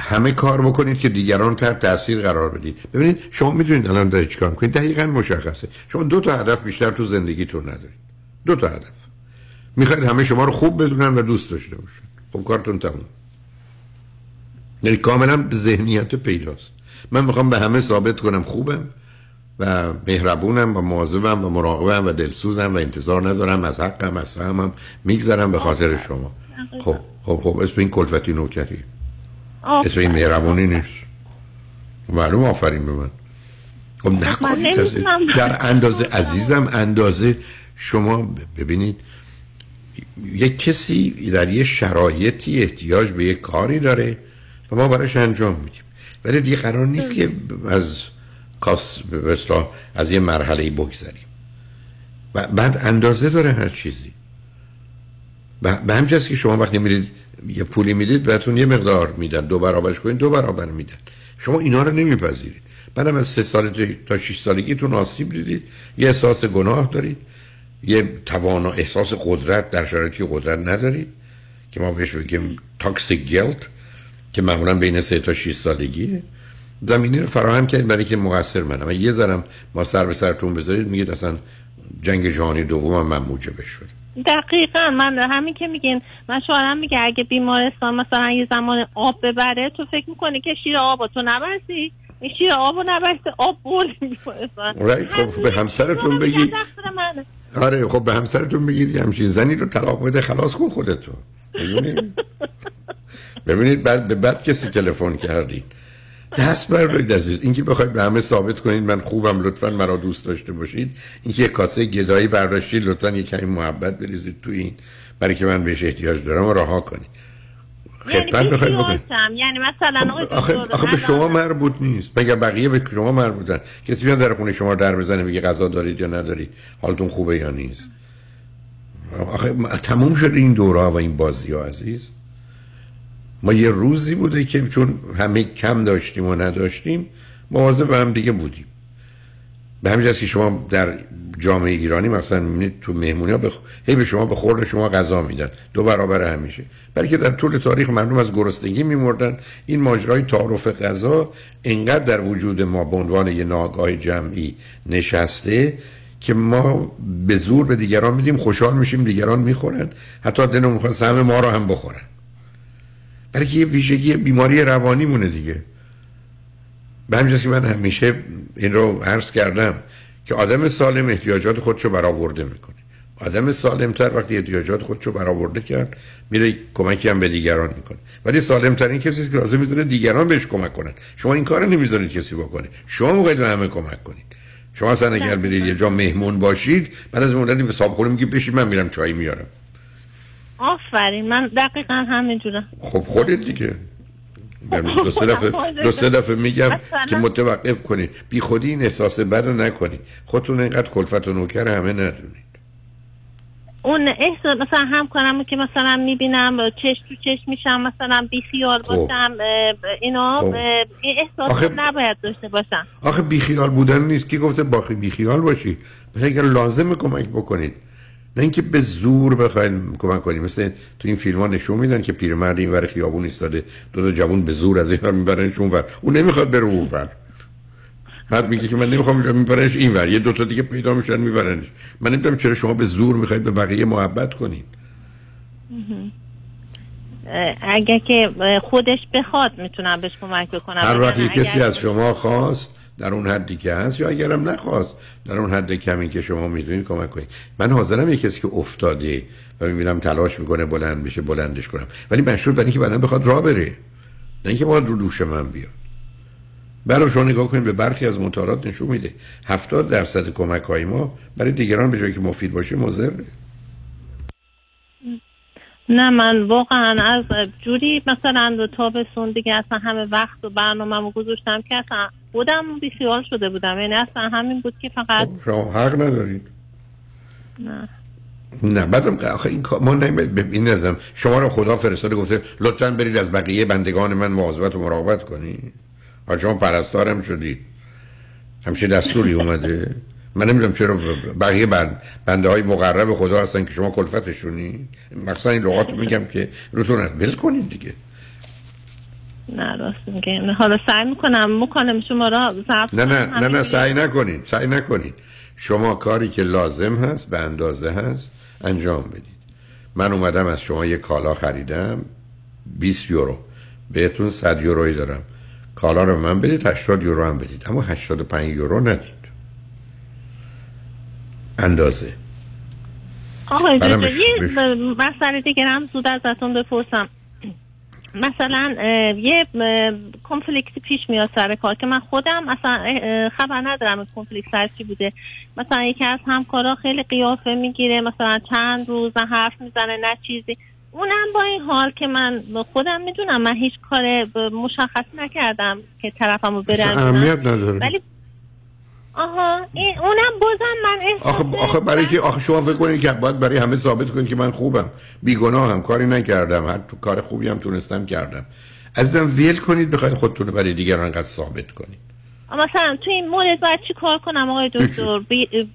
همه کار بکنید که دیگران تحت تاثیر قرار بدید. ببینید شما می‌دونید الان دارید چیکار می‌کنید؟ دقیقا مشخصه. شما دو تا هدف بیشتر تو زندگیتون ندارید. دو تا هدف. می‌خواید همه شما رو خوب بدونن و دوست داشته باشن. خب کارتون تموم. یعنی کاملا ذهنیت پیداست. من می‌خوام به همه ثابت کنم خوبم و مهربونم و مواظبم و مراقبم و دلسوزم و انتظار ندارم. از حقم از سهمم میگذرم به خاطر شما. خب خب خب اسم این کلفتی نوکری. اسم این مهربونی نیست. معلوم آفرین به من. خب نکنید در اندازه عزیزم اندازه شما ببینید یک کسی در یه شرایطی احتیاج به یک کاری داره و ما براش انجام میدیم. ولی دیگه قرار نیست که از کاس اصطلاح از یه مرحله بگذریم. بعد اندازه داره هر چیزی. به همجاست که شما وقتی میرید یه پولی می‌دید بهتون یه مقدار میدن. دو برابرش کنید دو برابر میدن. شما اینا رو نمیپذیرید. بعدم از سه سال تا 6 سالگیتون آسیب دیدید یه احساس گناه دارید یه توان و احساس قدرت در شرایطی قدرت ندارید که ما بهش بگیم تاکسیک گلت که معمولا بین سه تا 6 سالگیه. زمینی رو فراهم کردید برای که مقصر منم. یه ذرم ما سر به سرتون بذارید میگید اصلا جنگ جهانی دوم من موجبش شد. دقیقا. من همین که میگین من شوهرم میگه اگه بیمارستان مثلا یه زمان آب ببره تو فکر می‌کنی که شیر آب تو نبرسی؟ این شیر آب نبرسی آب بول right. خب به همسرتون بگید. آره خب به همسرتون بگید همچین زنی رو طلاق بده خلاص کن خودتو. ببینید بعد به بعد کسی تلفن کردید دست بردارید عزیز. اینکه بخواید به همه ثابت کنید من خوبم لطفا مرا دوست داشته باشید. اینکه یه کاسه گدایی برداشتید لطفا یه کمی محبت بریزید تو این. برای که من بهش احتیاج دارم و رها کنید. خدمت یعنی بخواید یعنی مثلا آخه, آخه به شما مربوط نیست. مگر بقیه به شما مربوطن؟ کسی بیان در خونه شما در بزنه بگه غذا دارید یا ندارید. حالتون خوبه یا نیست؟ آخه تموم شده این دوره و این بازی ها عزیز. ما یه روزی بوده که چون همه کم داشتیم و نداشتیم مواظب هم دیگه بودیم. به همین که شما در جامعه ایرانی مثلا می‌بینید تو مهمونی ها بخ... هی به شما به خورد شما غذا میدن. دو برابر همیشه. بلکه در طول تاریخ مردم از گرسنگی میمردن. این ماجرای تعارف غذا انقدر در وجود ما به عنوان یه ناگاه جمعی نشسته که ما به زور به دیگران میدیم خوشحال میشیم دیگران می‌خورن. حتی دلمون می‌خواد سهم ما رو هم بخورن. برای که یه ویژگی بیماری روانی مونه دیگه. به همین که من همیشه این رو عرض کردم که آدم سالم احتیاجات خودشو برآورده می‌کنه. آدم سالمتر وقتی احتیاجات خودشو برآورده کرد میره کمکی هم به دیگران می‌کنه. ولی سالمتر این کسی که لازم می‌زنه دیگران بهش کمک کنن. شما این کار نمی‌ذارید کسی بکنه. شما موقعی به همه کمک کنید. شما اصلا اگر برید یه جا مهمون باشید من از مدتی به صاحب خونه میگی بشید من میرم چای میارم. آفرین من دقیقا همینجورم خب خودت دیگه. یعنی دو سه دفعه دو سه دفعه میگم که متوقف کنید بی خودی این احساس بد رو نکنید خودتون اینقدر کلفت و نوکر همه ندونید. اون احساس مثلا هم کنم که مثلا می‌بینم چش تو چش میشم مثلا بی خیال خب. باشم اینا خب. این احساس آخه... نباید داشته باشم. آخه بی خیال بودن نیست. کی گفته باقی بی خیال باشی؟ اگر لازم کمک بکنید. نه اینکه به زور بخواید کمک کنیم. مثل تو این فیلم ها نشون میدن که پیرمرد این ور خیابون ایستاده دو تا جوون به زور از این میبرنشون ور. اون نمی‌خواد بره اون ور. بعد میگه که من نمی‌خوام اینجا میبرنش این ور. یه دوتا دیگه پیدا میشن میبرنش. من نمی‌دونم چرا شما به زور می‌خواید به بقیه محبت کنید اگه که خودش بخواد می‌تونم بهش کمک بکنم. هر وقتی کسی از شما خواست در اون حدی که هست یا اگرم نخواست در اون حد کمی که شما می‌دونید کمک کنید. من حاضرم یه کسی که افتاده و می‌بینم تلاش می‌کنه بلند میشه بلندش کنم. ولی مشروط برای اینکه بعدن بخواد راه بره. نه اینکه باید رو دوش من بیاد. برای شما نگاه کنید به برخی از مطالعات نشون میده. 70 درصد کمک های ما برای دیگران به جایی که مفید باشه مضره نه من واقعا از جوری مثلا تابستون دیگه اصلا همه وقت و برنامه گذاشتم که اصلا خودم بیخیال شده بودم. یعنی اصلا همین بود که فقط خب حق ندارید. نه. نه بعدم آخه این ما نمید این نظم شما رو خدا فرستاده گفته لطفا برید از بقیه بندگان من مواظبت و مراقبت کنی شما پرستارم شدید. همچه دستوری اومده. من نمی‌دونم چرا بقیه بند بنده های مقرب خدا هستن که شما کلفتشونی. مقصد این لغات میگم که روتون ول کنید دیگه. نه راست میگه. حالا سعی می‌کنم مکالم شما را نه نه نه نه سعی نکنید سعی نکنید شما کاری که لازم هست به اندازه هست انجام بدید. من اومدم از شما یه کالا خریدم 20 یورو. بهتون 100 یورویی دارم. کالا رو من بدید 80 یورو هم بدید. اما 85 یورو ندید. اندازه. آقای مسئله دیگر هم زود ازتون بپرسم. مثلا یه کنفلیکتی پیش میاد سر کار که من خودم اصلا خبر ندارم این کنفلیکت سر چی بوده. مثلا یکی از همکارا خیلی قیافه می‌گیره مثلا چند روز نه حرف می‌زنه نه چیزی. اونم با این حال که من خودم می‌دونم من هیچ کار مشخصی نکردم که طرفمو برم ولی آها این اونم بازم من آخه آخه برای که آخه شما فکر کنید که باید برای همه ثابت کنید که من خوبم. بیگناهم کاری نکردم. هر تو کار خوبی هم تونستم کردم. عزیزم ویل کنید بخواید خودتون رو برای دیگران انقدر ثابت کنید. مثلا تو این مورد باید چی کار کنم آقای دکتر؟ بی...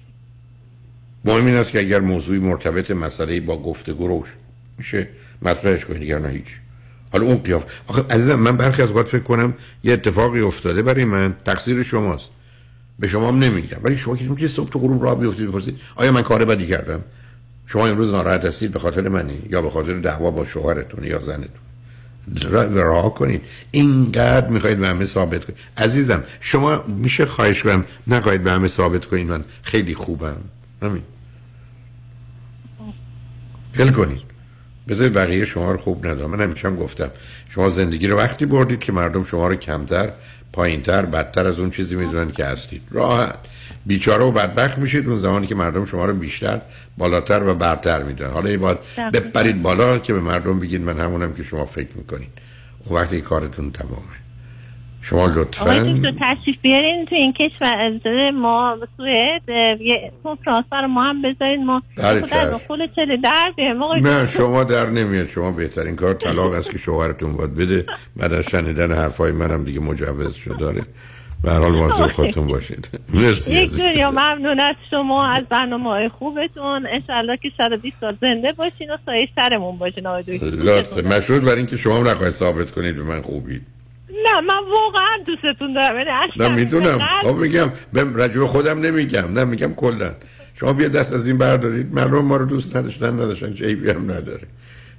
مهم این است که اگر موضوعی مرتبط مسئله با گفتگو روش میشه مطرحش کنید دیگر نه هیچ. حالا اون قیاف آخه عزیزم من برخی از اوقات فکر کنم یه اتفاقی افتاده برای من تقصیر شماست. به شما هم نمیگم. ولی شما که میگید صبح تو غروب راه بیفتید بپرسید آیا من کار بدی کردم؟ شما امروز ناراحت هستید به خاطر منی؟ یا به خاطر دعوا با شوهرتون یا زنتون؟ را- رها کنید. اینقدر می‌خواید به همه ثابت کنید. عزیزم شما میشه خواهش کنم نخواهید به همه ثابت کنید. من خیلی خوبم. همین. گل کنید. بذارید بقیه شما رو خوب ندارم من همیشه هم گفتم شما زندگی رو وقتی بردید که مردم شما رو کمتر پایینتر بدتر از اون چیزی می‌دونن که هستید. راحت. بیچاره و بدبخت میشید اون زمانی که مردم شما رو بیشتر بالاتر و برتر می‌دونن. حالا یه دقیقاً. بپرید بالا که به مردم بگید من همونم که شما فکر می‌کنید. اون وقتی کارتون تمامه شما آقای لطفا دکتر تشریف بیارین تو این کشور. از ما سوئد اه، یه کنفرانس برای ما هم بذارین. ما بله، خود چله در آقای نه. شما در نمیاد. شما بهترین کار طلاق است که شوهرتون باید بده. بعد از شنیدن حرفای منم دیگه مجوز شو داره به حال مواظب خودتون باشید. مرسی یک. دنیا ممنون از شما از برنامه های خوبتون. انشالله که 120 سال زنده باشین و سایه سرمون باشین. آقای دکتر. لطفا. مشروط بر اینکه شما هم نخواهید ثابت کنید به من خوبید. نه من واقعا دوستتون دارم یعنی اصلا نه می‌دونم. خب میگم به رجوع خودم نمیگم نه میگم کلا. شما بیا دست از این بردارید مردم ما رو دوست نداشتن نداشتن چه عیبی هم نداره.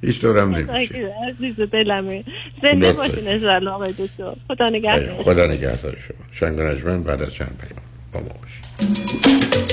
هیچ طور هم نمیشه. عزیز دلمی زنده. باشین انشالله آقای دکتر. خدا نگهدار. خدا نگهدار شما. شنگ بعد از چند پیام با ما باشید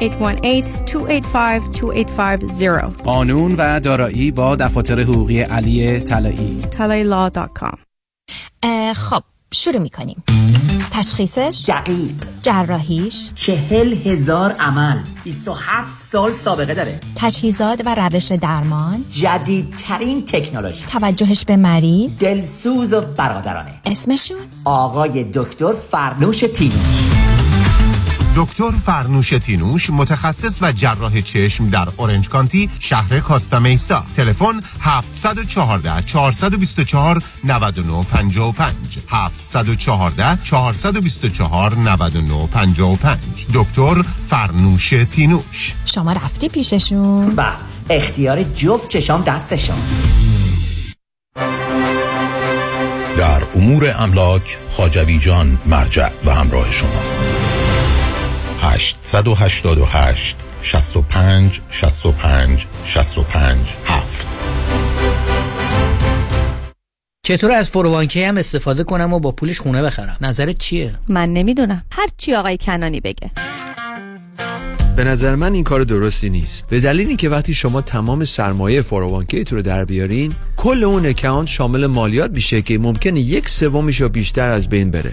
818-285-2850 قانون و دارایی با دفاتر حقوقی علی طلایی. اه، خب شروع می‌کنیم. تشخیصش؟ دقیق. جراحیش؟ چهل هزار عمل. 27 سال سابقه داره. تجهیزات و روش درمان؟ جدیدترین تکنولوژی. توجهش به مریض؟ دلسوز و برادرانه. اسمشون؟ آقای دکتر فرنوش تینوش دکتر فرنوش تینوش متخصص و جراح چشم در اورنج کانتی شهر کاستامیسا تلفن 714 424 9955 714 424 9955 دکتر فرنوش تینوش. شما رفتی پیششون؟ و اختیار جفت چشام دستشان در امور املاک خاجوی جان مرجع و همراه شماست. 888 65 65 65 7 چطور از فروانکی هم استفاده کنم و با پولش خونه بخرم؟ نظرت چیه؟ من نمی‌دونم. هر چی آقای کنانی بگه. به نظر من این کار درستی نیست. به دلیلی که وقتی شما تمام سرمایه 401k تو رو در بیارین کل اون اکانت شامل مالیات میشه که ممکنه یک سومیش یا بیشتر از بین بره.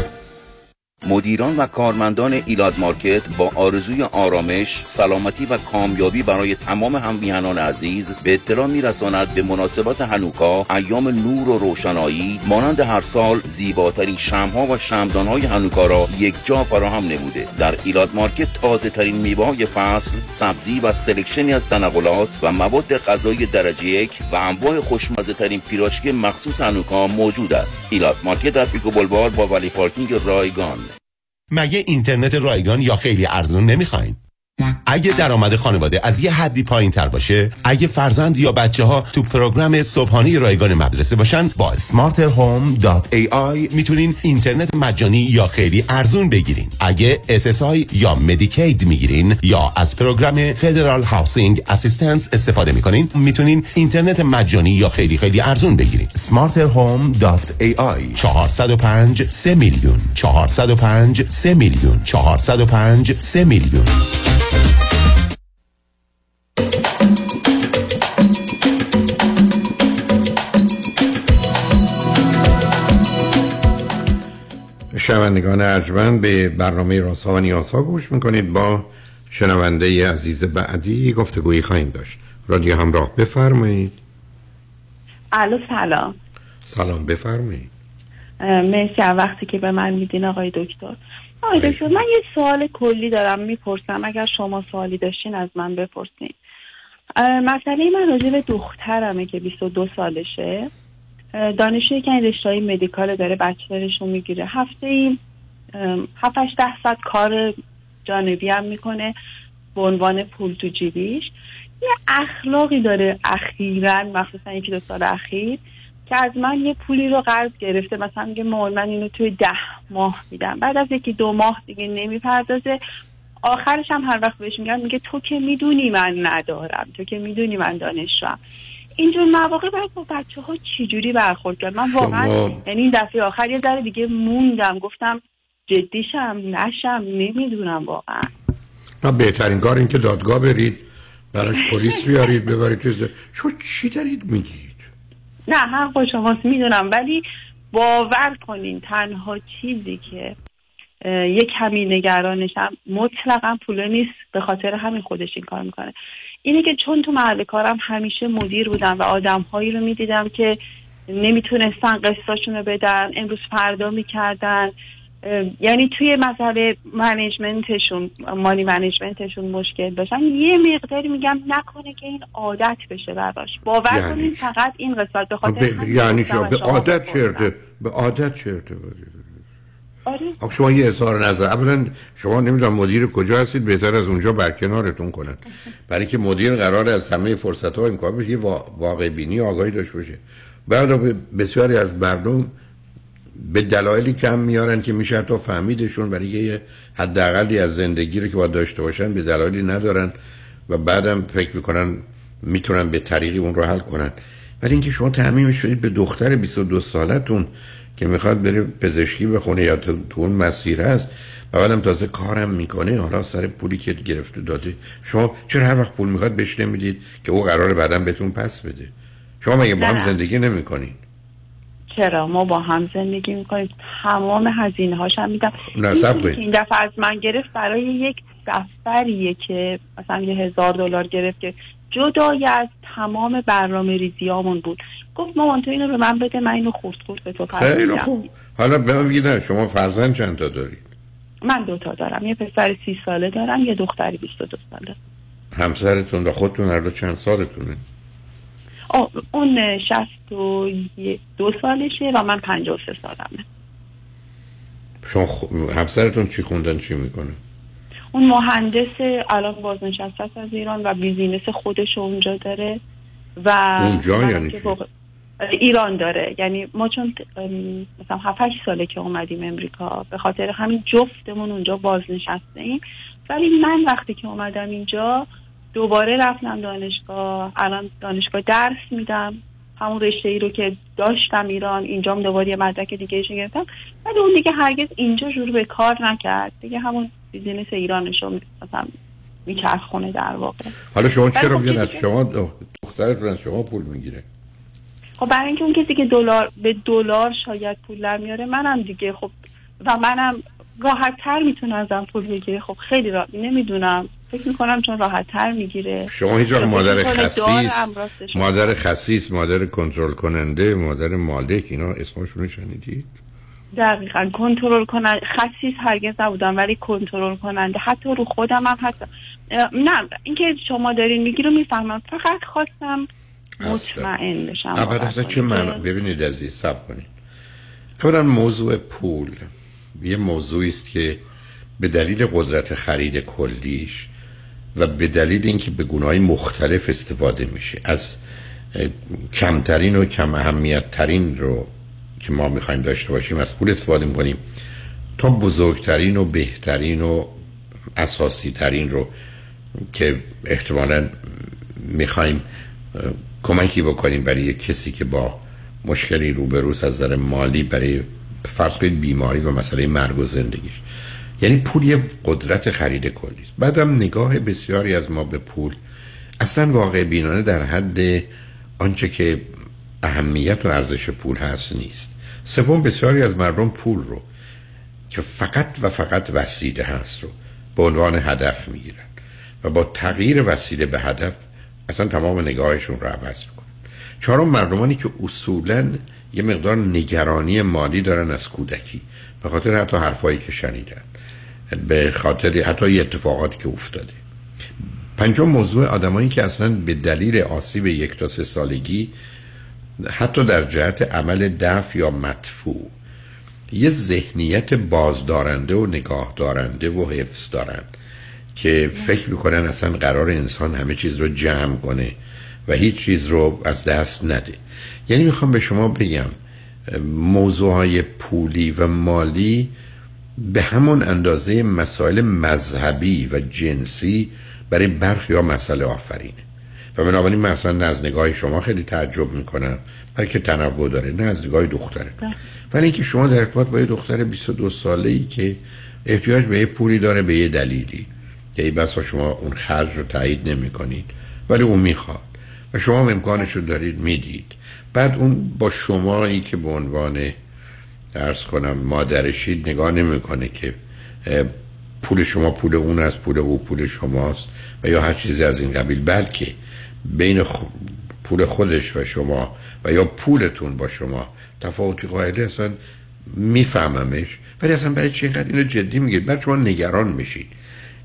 مدیران و کارمندان Elat Market با آرزوی آرامش، سلامتی و کامیابی برای تمام هممیهنان عزیز به اطلاع میرساند به مناسبت هنوکا ایام نور و روشنایی مانند هر سال زیباترین شمع‌ها و شمعدان‌های هنوکا را یک جا فراهم نموده در Elat Market تازه ترین میوه فصل، سبزی و selection ی از تنقلات و مواد غذایی درجه یک و انواع خوشمزه ترین پیراشکی مخصوص هنوکا موجود است. Elat Market در پیکو بلوار با valet parking رایگان مگه اینترنت رایگان یا خیلی ارزون نمی‌خواین؟ اگه درآمد خانواده از یه حدی پایین تر باشه اگه فرزند یا بچه ها تو program صبحانه رایگان مدرسه باشن با smarterhome.ai می‌تونین اینترنت مجانی یا خیلی ارزون بگیرین. اگه SSI یا Medicaid می‌گیرین یا از program Federal Housing Assistance استفاده می‌کنین می‌تونین اینترنت مجانی یا خیلی خیلی ارزون بگیرین. smarterhome.ai 405 3 میلیون. 405 3 میلیون. 405 3 میلیون. شنوندگان ارجمند به برنامه راسا و نیاسا گوش می‌کنید. با شنونده عزیز بعدی گفتگویی خواهیم داشت. رادیو همراه بفرمایید. الو سلام. سلام بفرمایید. مرسی وقتی که به من میدین آقای دکتر. آقای دکتر من یه سوال کلی دارم می‌پرسم. اگر شما سوالی داشتین از من بپرسین. مسئله من راجع به دخترمه که 22 سالشه. دانشجوی که این رشته های مدیکال داره بچلرش رو می‌گیره. هفته ای هفتش ده ساعت کار جانبی هم می‌کنه به عنوان پول تو جیبیش. یه اخلاقی داره اخیرا مخصوصا یکی دو سال اخیر. که از من یه پولی رو قرض گرفته. مثلا میگه مول من اینو توی ده ماه میدم. بعد از یکی دو ماه دیگه نمی‌پردازه. آخرش هم هر وقت بهش میگم میگه تو که می‌دونی من ندارم. تو که می‌دونی من دانشجوام. اینجور مواقع باید با بچه ها چجوری برخورد کرد؟ من واقعا یعنی این دفعه آخر یه ذره دیگه موندم. گفتم جدیشم نشم نمی‌دونم واقعا. نه بهترین کار این که دادگاه برید براش پلیس بیارید ببرید شما چی دارید میگید نه حق شماست می‌دونم ولی باور کنین تنها چیزی که یه کمی نگرانشم مطلقا پوله نیست به خاطر همین خودش این کار می‌کنه. اینه که چون تو محل کارم همیشه مدیر بودم و آدم هایی رو می‌دیدم که نمی‌تونستن قصاشون رو بدن امروز فردا می‌کردن. یعنی توی مسئله منیجمنتشون مالی منیجمنتشون مشکل داشتن یه مقداری میگم نکنه که این عادت بشه براش. باور یعنی کنید فقط این قسمت به خاطر همین یعنی شما به عادت. چرته به عادت چرته آره. آخه شما یه اظهار نظر اولا شما نمی‌دونم مدیر کجا هستید بهتر از اونجا برکنارتون کنن. برای که مدیر قرار از همه فرصت ها امکان بشه یه وا- واقع بینی آگاهی داشته باشه. بعد بسیاری از مردم به دلایلی کم میارن که میشه تا فهمیدشون برای یه حداقلی از زندگی رو که باید داشته باشن به دلایلی ندارن و بعدم فکر می‌کنن می‌تونن به طریقی اون رو حل کنن. ولی اینکه شما تعمیمش بدید به دختر 22 سالتون که می‌خواد بره پزشکی بخونه یا تو, اون مسیر هست و بعدم تازه کارم می‌کنه حالا سر پولی که گرفته داده شما چرا هر وقت پول می‌خواد بهش نمی‌دید که او قراره بعدا بهتون پس بده؟ شما مگه با هم. زندگی نمی‌کنید؟ چرا؟ ما با هم زندگی می‌کنیم. تمام هزینه هاش هم میدم. این دفعه از من گرفت برای یک دفتریه که مثلا یه هزار دلار گرفت که جدای از تمام برنامه ریزیامون بود. گفت مامان تو اینو به من بده من اینو خورد خورد به تو خیلی. خوب. حالا به من بگید شما فرزند چند تا دارید من دوتا دارم. یه پسر سی ساله دارم یه دختری 22 ساله. همسرتون و خودتون هر دو چند سالتونه؟ اون شست و دو سالشه و من پنجاه و سه سالمه. شما خ- همسرتون چی خوندن چی می‌کنه؟ اون مهندس الان بازنشسته از ایران و بیزینس خودش اونجا داره و اونجا یعنی ایران داره. یعنی ما چون مثلا 7 ساله که اومدیم امریکا به خاطر همین جفتمون اونجا بازنشسته ایم. ولی من وقتی که اومدم اینجا دوباره رفتم دانشگاه. الان دانشگاه درس میدم. همون رشته ای رو که داشتم ایران اینجام دوباره یه مدرک دیگه گرفتم. ولی اون دیگه هرگز اینجا شروع به کار نکرد. دیگه همون بیزینس ایرانش رو مثلا میچرخونه در واقع. حالا شما چرا خب میگن از شما دخ- دخترتون از شما پول می‌گیره؟ خب برای اینکه اون کسی که دلار به دلار شاید پول در میاره منم دیگه خب و منم راحت تر می‌تونه ازم پول بگیره خب خیلی را نمی‌دونم. فکر می‌کنم چون راحت تر می‌گیره. شما هیچ مادر خسیس مادر خسیس مادر کنترل کننده مادر مالک اینا اسمشون شنیدید؟ دقیقا. کنترل کننده خسیس هرگز نبودم ولی کنترل کننده. حتی رو خودم هم حتی نه اینکه شما دارین میگی رو می‌فهمم. فقط خواستم مطمئن بشم. اصلا چه من ببینید عزیز سب کنید. اولا موضوع پول. یه موضوعی است که به دلیل قدرت خرید کلیش و به دلیل اینکه به گناهی مختلف استفاده میشه. از کمترین و کم اهمیت ترین رو که ما می‌خوایم داشته باشیم از پول استفاده می‌کنیم. تا بزرگترین و بهترین و اساسی ترین رو که احتمالا می‌خوایم کمکی بکنیم برای کسی که با مشکلی روبروس از نظر مالی برای فرض کنید بیماری و مسئله مرگ و زندگیش. یعنی پول یه قدرت خرید کلی است. بعدم نگاه بسیاری از ما به پول. اصلا واقع بینانه در حد آنچه که اهمیت و ارزش پول هست نیست. سوم بسیاری از مردم پول رو که فقط و فقط وسیله هست رو به عنوان هدف می‌گیرن و با تغییر وسیله به هدف اصلا تمام نگاهشون رو عوض می‌کنن. چهارم مردمانی که اصولا یه مقدار نگرانی مالی دارن از کودکی به خاطر حتی حرفایی که شنیدن. به خاطر حتی اتفاقاتی که افتاده. پنجم موضوع آدمایی که اصلا به دلیل آسیب یک تا سه سالگی حتی در جهت عمل دفع یا مدفوع یه ذهنیت بازدارنده و نگاه دارنده و حفظ دارن که فکر می‌کنن اصلا قرار انسان همه چیز رو جمع کنه و هیچ چیز رو از دست نده. یعنی می‌خوام به شما بگم موضوع های پولی و مالی به همون اندازه مسائل مذهبی و جنسی برای برخی یا مسئله آفرینه و بنابراین مثلا نه از نگاه شما خیلی تعجب می‌کنم برای که تنوع داره نه از نگاه دختره ولی اینکه شما در ارتباط با یه دختر 22 ساله ای که احتیاج به یه پولی داره به یه دلیلی. که ای بس شما اون خرج رو تایید نمی کنید ولی اون می‌خواد. و شما امکانش رو دارید می‌دید. بعد اون با شمایی که به عنوان ارز کنم مادرشید نگاه نمی‌کنه که پول شما پول اون از پول او پول شماست و یا هر چیزی از این قبیل بلکه بین پول خودش و شما و یا پولتون با شما تفاوتی قائله اصلا میفهممش. ولی اصلا برای چی اینقدر اینو جدی می‌گیرید بعد شما نگران میشید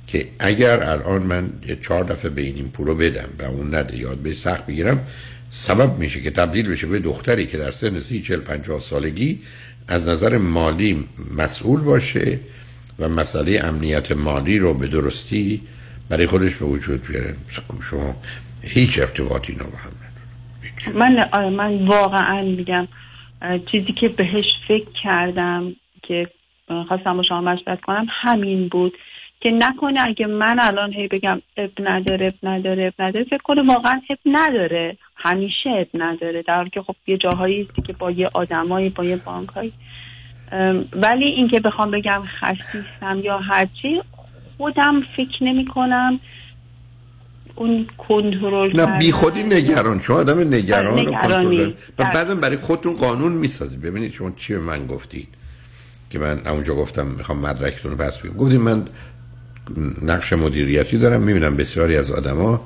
که اگر الان من چهار دفعه به این پول رو بدم و اون نده یاد به سخت بگیرم سبب میشه که تبدیل بشه به دختری که در سن سی چل پنجاه سالگی از نظر مالی مسئول باشه و مسئله امنیت مالی رو به درستی برای خودش به وجود بیاره. شما هیچ ارتباطی با هم من من واقعا میگم چیزی که بهش فکر کردم که خواستم با شما مشورت کنم همین بود که نکنه اگه من الان هی بگم اب نداره اب نداره اب نداره فکر کنه واقعا اب نداره. همیشه اب نداره. در حالی که خب یه جاهایی که با یه آدمایی با یه بانکایی. ولی اینکه بخوام بگم خستیستم یا هرچی خودم فکر نمی کنم اون کنترل نه بی خودی نگران شما آدم نگران و و بعدم برای خودتون قانون می‌سازید. ببینید شما چی به من گفتید. که من اونجا گفتم می‌خوام مدرکتون رو پس بگم گفتید من نقش مدیریتی دارم می‌بینم بسیاری از آدما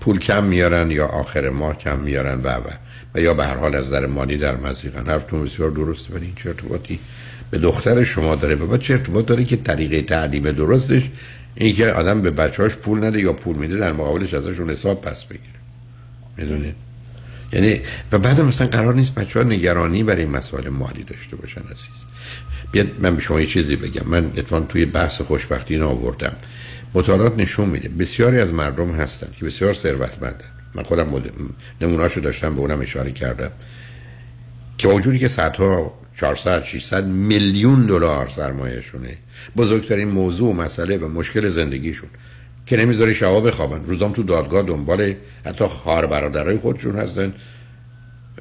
پول کم میارن یا آخر ماه کم میارن و و. و یا به هر حال از در مالی در مزیقن حرفتون بسیار درسته ولی این چه ارتباطی به دختر شما داره؟ و بعد چه ارتباط داره که طریقه تعلیم درستش؟ این که آدم به بچه‌هاش پول نده یا پول میده در مقابلش ازشون حساب پس بگیره. می‌دونید؟ یعنی و بعد مثلا قرار نیست بچه ها نگرانی برای مسائل مالی داشته باشن عزیز. بیاد من به شما یه چیزی بگم. من اتفاقا توی بحث خوشبختی آوردم. مطالعات نشون میده. بسیاری از مردم هستن که بسیار ثروتمندن. من خودم نموناشو داشتم به اونم اشاره کردم. که وجودی که صدها 400 600 میلیون دلار سرمایهشونه بزرگترین موضوع مسئله و مشکل زندگیشون که نمی‌ذاره شبا بخوابن. روزام تو دادگاه دنبال حتی خواهر برادرای خودشون هستن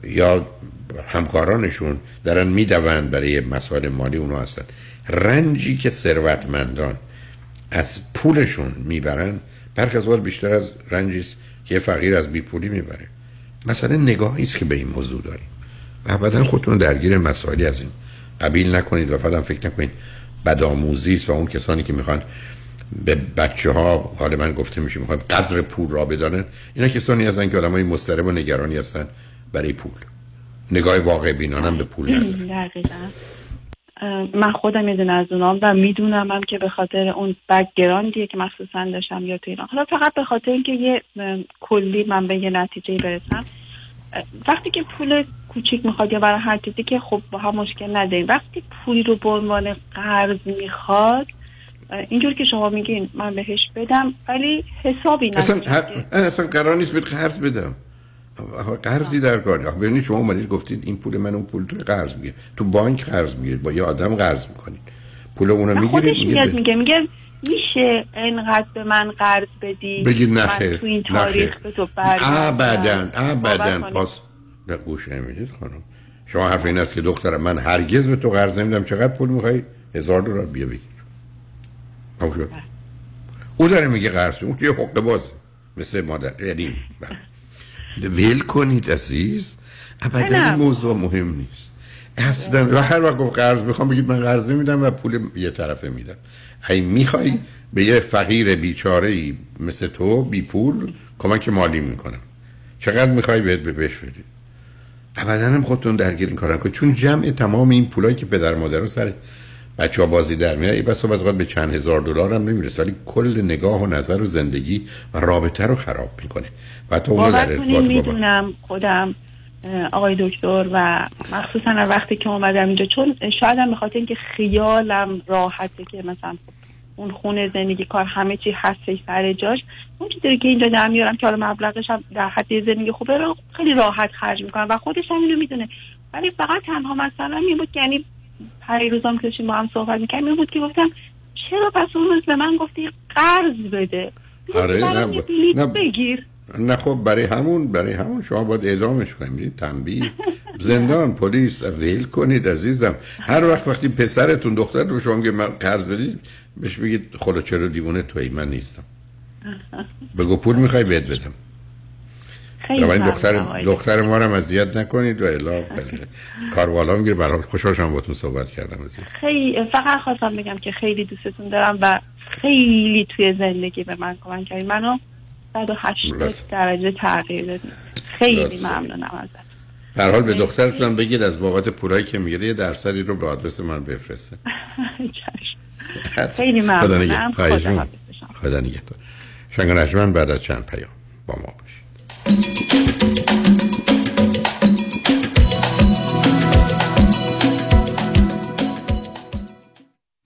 یا همکارانشون دارن می‌دوند برای مسائل مالی اونو هستن. رنجی که ثروتمندان از پولشون می‌برن برخی از بیشتر از رنجی که فقیر از بیپولی می‌بره. مثلا نگاهی است که به این موضوع داریم. و ابدا خودتون درگیر مسائلی از این قبیل نکنید و فقط فکر نکنید بدآموزی است و اون کسانی که می‌خوان به بچه ها حال من گفته میشه می‌خوان قدر پول را بدانن اینا کسانی هستن که آدمای مضطرب و نگرانی هستن برای پول. نگاه واقع بینانم به پول ندارن من خودم یه دونه از اونام و می‌دونم هم که به خاطر اون بکگراندیه که مخصوصا داشتم یا تو ایران. حالا فقط به خاطر اینکه یه کلی من به یه نتیجه برسم وقتی که پول کوچیک می‌خواد یا برای هر چیزی که خب با هم مشکل نداریم وقتی پولی رو به عنوان قرض می‌خواد اینجور که شما میگین من بهش بدم ولی حسابی اصلا, اصلا قرار نیست بهت قرض بدم. قرضی در کار ببینید شما اومدید گفتید این پول من اون پول تو قرض می‌گیره. تو بانک قرض می‌گیرید با یه آدم قرض می‌کنید. پول اونو می‌گیرید میگه میگه. میگه میشه اینقدر به من قرض بدی؟ بگید نخیر تو این تاریخ به تو ابدا ابدا. پاس نه گوش نمی‌دید خانم. شما حرف این است که دخترم من هرگز به تو قرض نمیدم. چقدر پول می‌خوای؟ هزار دلار. بیا بگیر. شد. او داره میگه قرض. اون یه حقه باز مثل مادر یعنی ویل کنید عزیز. ابدا این موضوع مهم نیست. اصلا و هر وقت گفت قرض می‌خوام بگید من قرض میدم و پول یه طرفه میدم. هی می‌خوای به یه فقیر بیچاره ای مثل تو بی پول کمک مالی می‌کنم. چقدر می‌خوای بهت بهش بدی؟ ابدا هم خودتون درگیر این کارن چون جمع تمام این پولایی که پدر مادر رو سر بچه ها بازی در میاد ای بس از به چند هزار دلار هم نمی‌رسه ولی کل نگاه و نظر و زندگی و رابطه رو خراب می‌کنه. و تو اون در می‌دونم خودم آقای دکتر و مخصوصا وقتی که اومدم اینجا چون شاید هم بخاطر اینکه خیالم راحته که مثلا اون خونه زندگی کار همه چی هستش سر جاش اون چیزی که اینجا در میارم که حالا مبلغش هم در حد زندگی خوبه رو خیلی راحت خرج می‌کنم و خودش هم اینو می‌دونه. ولی فقط تنها مثلا این بود یعنی پری روزام که با هم صحبت می‌کنیم این بود که گفتم چرا پس اون روز به من گفتی قرض بده؟ آره نه, نه بگیر. نه خب برای همون برای همون شما باید اعدامش کنید تنبیه. زندان پلیس ویل کنید عزیزم. هر وقت وقتی پسرتون دختر رو شما میگه من قرض بدید بهش بگید خدا چرا دیوونه توی من نیستم؟ بگو پول می‌خوای بهت بدم. این دختر دختر ما رو اذیت نکنید و الا کاروالا می‌گیره برای خوشحال باتون صحبت کردم خیلی فقط خواستم بگم که خیلی دوستتون دارم و خیلی توی زندگی به من کمک کردید منو 180 درجه تغییر دادید خیلی ممنونم ازت در حال به دخترتون بگید از بابت پولایی که می‌گیره یه درصدی رو به آدرس من بفرسته. خیلی ممنونم. خدا نگهدار. شنگ بعد از چند پیام با ما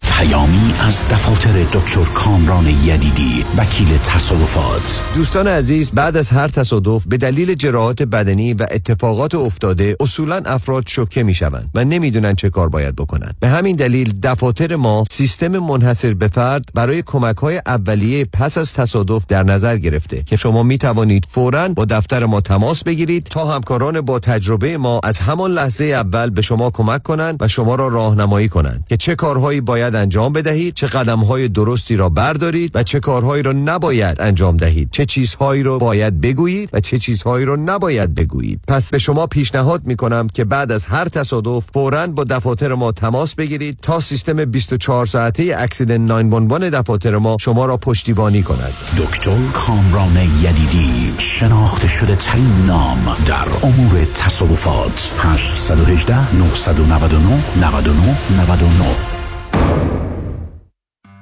پیامی از دفاتر دکتر کامران یدیدی وکیل تصادفات. دوستان عزیز بعد از هر تصادف به دلیل جراحات بدنی و اتفاقات افتاده اصولا افراد شوکه می شوند و نمی‌دونن چه کار باید بکنن به همین دلیل دفاتر ما سیستم منحصر به فرد برای کمک های اولیه پس از تصادف در نظر گرفته که شما می توانید فورا با دفتر ما تماس بگیرید تا همکاران با تجربه ما از همان لحظه اول به شما کمک کنند و شما را راهنمایی کنند که چه کارهایی باید انجام بدهید چه قدم های درستی را بردارید و چه کارهایی را نباید انجام دهید. چه چیزهایی را باید بگویید و چه چیزهایی را نباید بگویید. پس به شما پیشنهاد می کنم که بعد از هر تصادف فورا با دفاتر ما تماس بگیرید تا سیستم 24 ساعته اکسیدنت 911 دفاتر ما شما را پشتیبانی کند. دکتر کامران یدیدی شناخته شده ترین نام در امور تصادفات. 818 999 99 99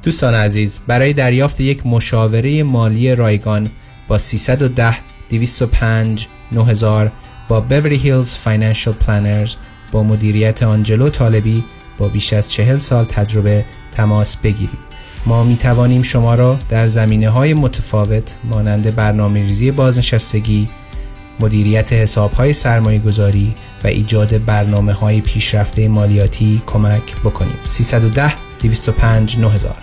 دوستان عزیز برای دریافت یک مشاوره مالی رایگان با 310 205 9000 با Beverly Hills Financial Planners با مدیریت آنجلو طالبی با بیش از چهل سال تجربه تماس بگیرید. ما می توانیم شما را در زمینه های متفاوت مانند برنامه ریزی بازنشستگی مدیریت حساب های سرمایه گذاری و ایجاد برنامه های پیشرفته مالیاتی کمک بکنیم. 310 205 9000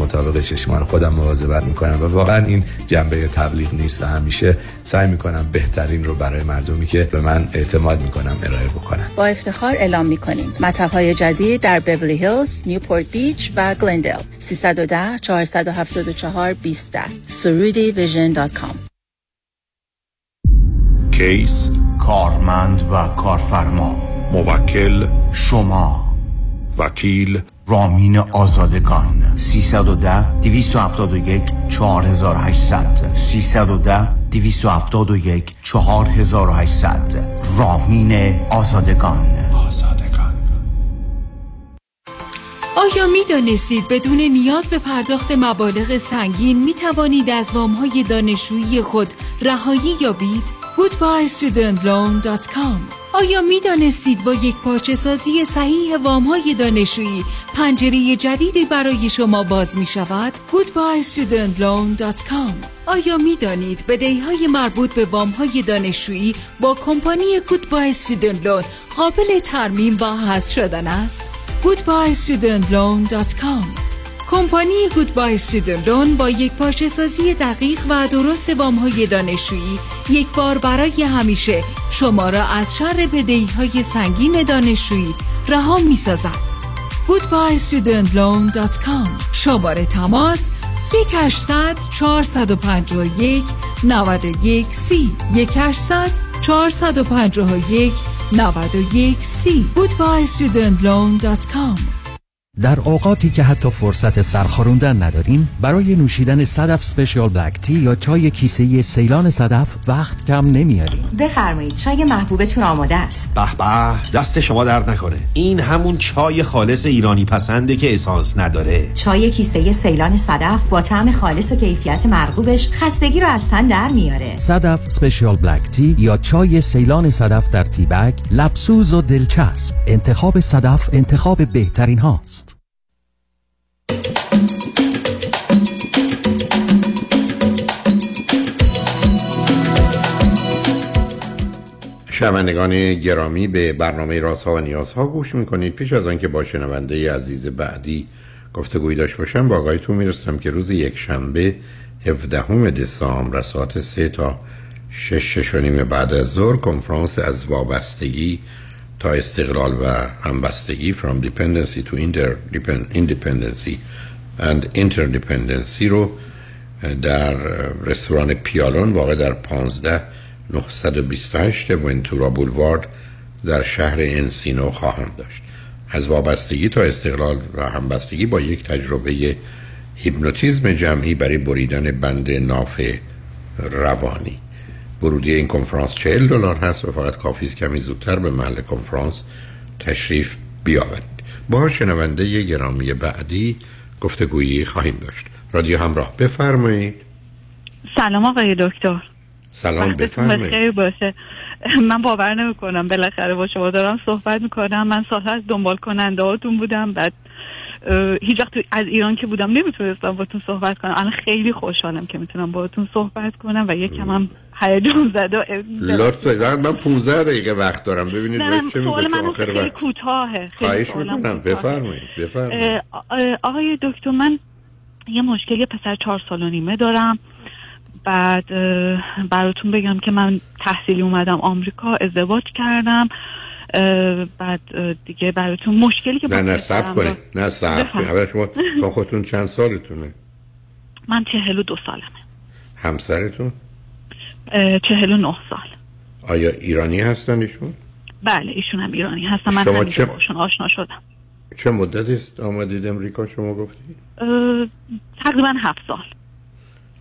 مطابق چشمان خودم مواظبت می‌کنم و واقعا این جنبه تبلیغ نیست و همیشه سعی می‌کنم بهترین رو برای مردمی که به من اعتماد می‌کنم ارائه بکنم. با افتخار اعلام می‌کنیم. مطب های جدید در بیولی هیلز، نیوپورت بیچ و گلندل 310 474 20 سرودی ویژن دات کام. کیس کارمند و کارفرما. موکل شما. وکیل رامین آزادگان. 310 271 4800 310 271 4800 رامین آزادگان. آیا می دانستید بدون نیاز به پرداخت مبالغ سنگین می توانید از وام های دانشجویی خود رهایی یابید؟ goodbyestudentloan.com آیا می دانستید با یک پارچه سازی صحیح وام های دانشجویی پنجره جدیدی برای شما باز می شود؟ goodbyestudentloan.com آیا می دانید بدهی های مربوط به وام های دانشجویی با کمپانی Goodbye Student قابل ترمیم و حذف شدن است؟ goodbyestudentloan.com کمپانی گودبای Loan با یک پارچه سازی دقیق و درست وام های دانشجویی یک بار برای همیشه شما را از شر بدهی های سنگین دانشجویی رها می سازد. goodbyestudentloan.com شماره تماس 1800 451 91 سی. 1800 451 91 سی. goodbyestudentloan.com در اوقاتی که حتی فرصت سرخاروندن ندارین برای نوشیدن صدف سپیشال بلک تی یا چای کیسه سیلان صدف وقت کم نمیارین بفرمایید چای محبوبتون آماده است. به به دست شما درد نکنه. این همون چای خالص ایرانی پسنده که اسانس نداره. چای کیسه سیلان صدف با طعم خالص و کیفیت مرغوبش خستگی رو از تن در میاره. صدف سپیشال بلک تی یا چای سیلان صدف در تی بگ لبسوز و دلچسب. انتخاب صدف انتخاب بهترین هاست. شنوندگان گرامی به برنامه رازها و نیازها گوش می‌کنید. پیش از آنکه با شنونده عزیز بعدی گفتگوی داشت باشم با آقایتون می‌رسم که روز یک شنبه 17 دسامبر ساعت 3 تا 6 شش بعد از ظهر کنفرانس از وابستگی تا استقلال و همبستگی from dependency to independency and interdependency رو در رستوران پیالون واقع در 15 928 ونتورا بولوارد در شهر انسینو خواهم داشت. از وابستگی تا استقلال و همبستگی با یک تجربه هیپنوتیزم جمعی برای بریدن بند ناف روانی. ورودی این کنفرانس 40 دلار هست و فقط کافی است کمی زودتر به محل کنفرانس تشریف بیاورید. با شنونده گرامی بعدی گفتگویی خواهیم داشت. رادیو همراه بفرمایید. سلام آقای دکتر. سلام بفرمایید. خیر باشه. من باور نمی کنم بالاخره با شما دارم صحبت می‌کنم. من سال از دنبال کننده هاتون بودم. بعد هیچ وقت از ایران که بودم نمی‌تونستم باتون صحبت کنم. الان خیلی خوشحالم که می‌تونم باهاتون صحبت کنم و یکم هم هیجان زده. لطفا من 15 دقیقه وقت دارم. ببینید چه میگه من آخر خیلی وقت. کوتاهه. خواهش می‌کنم. بفرمایید بفرمایید. آقای دکتر من یه مشکلی پسر چهار سال و نیمه دارم. بعد براتون بگم که من تحصیلی اومدم آمریکا ازدواج کردم. بعد دیگه براتون مشکلی که نه نه سب کنید نه سب کنید شما خودتون چند سالتونه؟ من چهل و دو سالمه. همسرتون؟ چهل و نه سال. آیا ایرانی هستن ایشون؟ بله ایشون هم ایرانی هستم من شما چه- باشون آشنا شدم. چه مدتی است آمدید امریکا شما گفتید تقریبا هفت سال.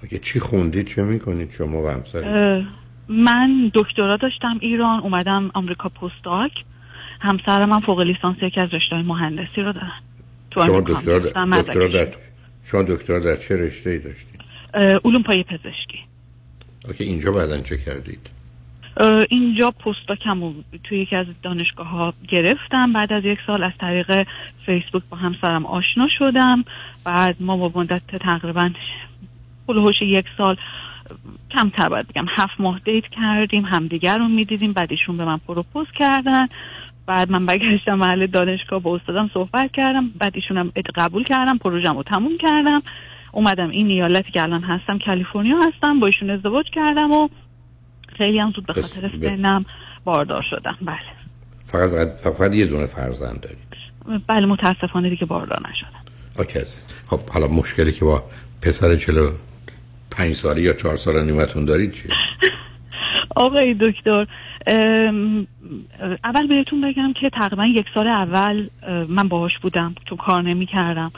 اگه چی خوندید چه می‌کنید شما و همسرتون؟ اه، من دکترا داشتم ایران اومدم آمریکا پستاک همسرم من فوق لیسانس یکی از رشته مهندسی رو دارن. تو شما دکترا دکترا. در شما. دکتر در چه رشته ای داشتید علوم پای پزشکی. اوکی اینجا بعدا چه کردید؟ اینجا پستاکم توی یکی از دانشگاه ها گرفتم. بعد از یک سال از طریق فیسبوک با همسرم آشنا شدم. بعد ما با مدت تقریبا هلوهوش یک سال کمتر باید بگم هفت ماه دیت کردیم همدیگر رو می‌دیدیم بعد ایشون به من پروپوز کردن. بعد من برگشتم محل دانشگاه با استادم صحبت کردم بعد ایشونم قبول کردم پروژم رو تموم کردم. اومدم این ایالتی که الان هستم کالیفرنیا هستم با ایشون ازدواج کردم و خیلی هم زود به خاطر سنم باردار شدم. بله. فقط فقط یه دونه فرزند دارید؟ بله متاسفانه دیگه باردار نشدم. OK خب حالا مشکلی که با پسر چهار و پنج ساله یا چهار ساله نیمتون دارید چیه؟ آقای دکتر اول بهتون بگم که تقریبا یک سال اول من باهاش بودم تو کار نمی کردم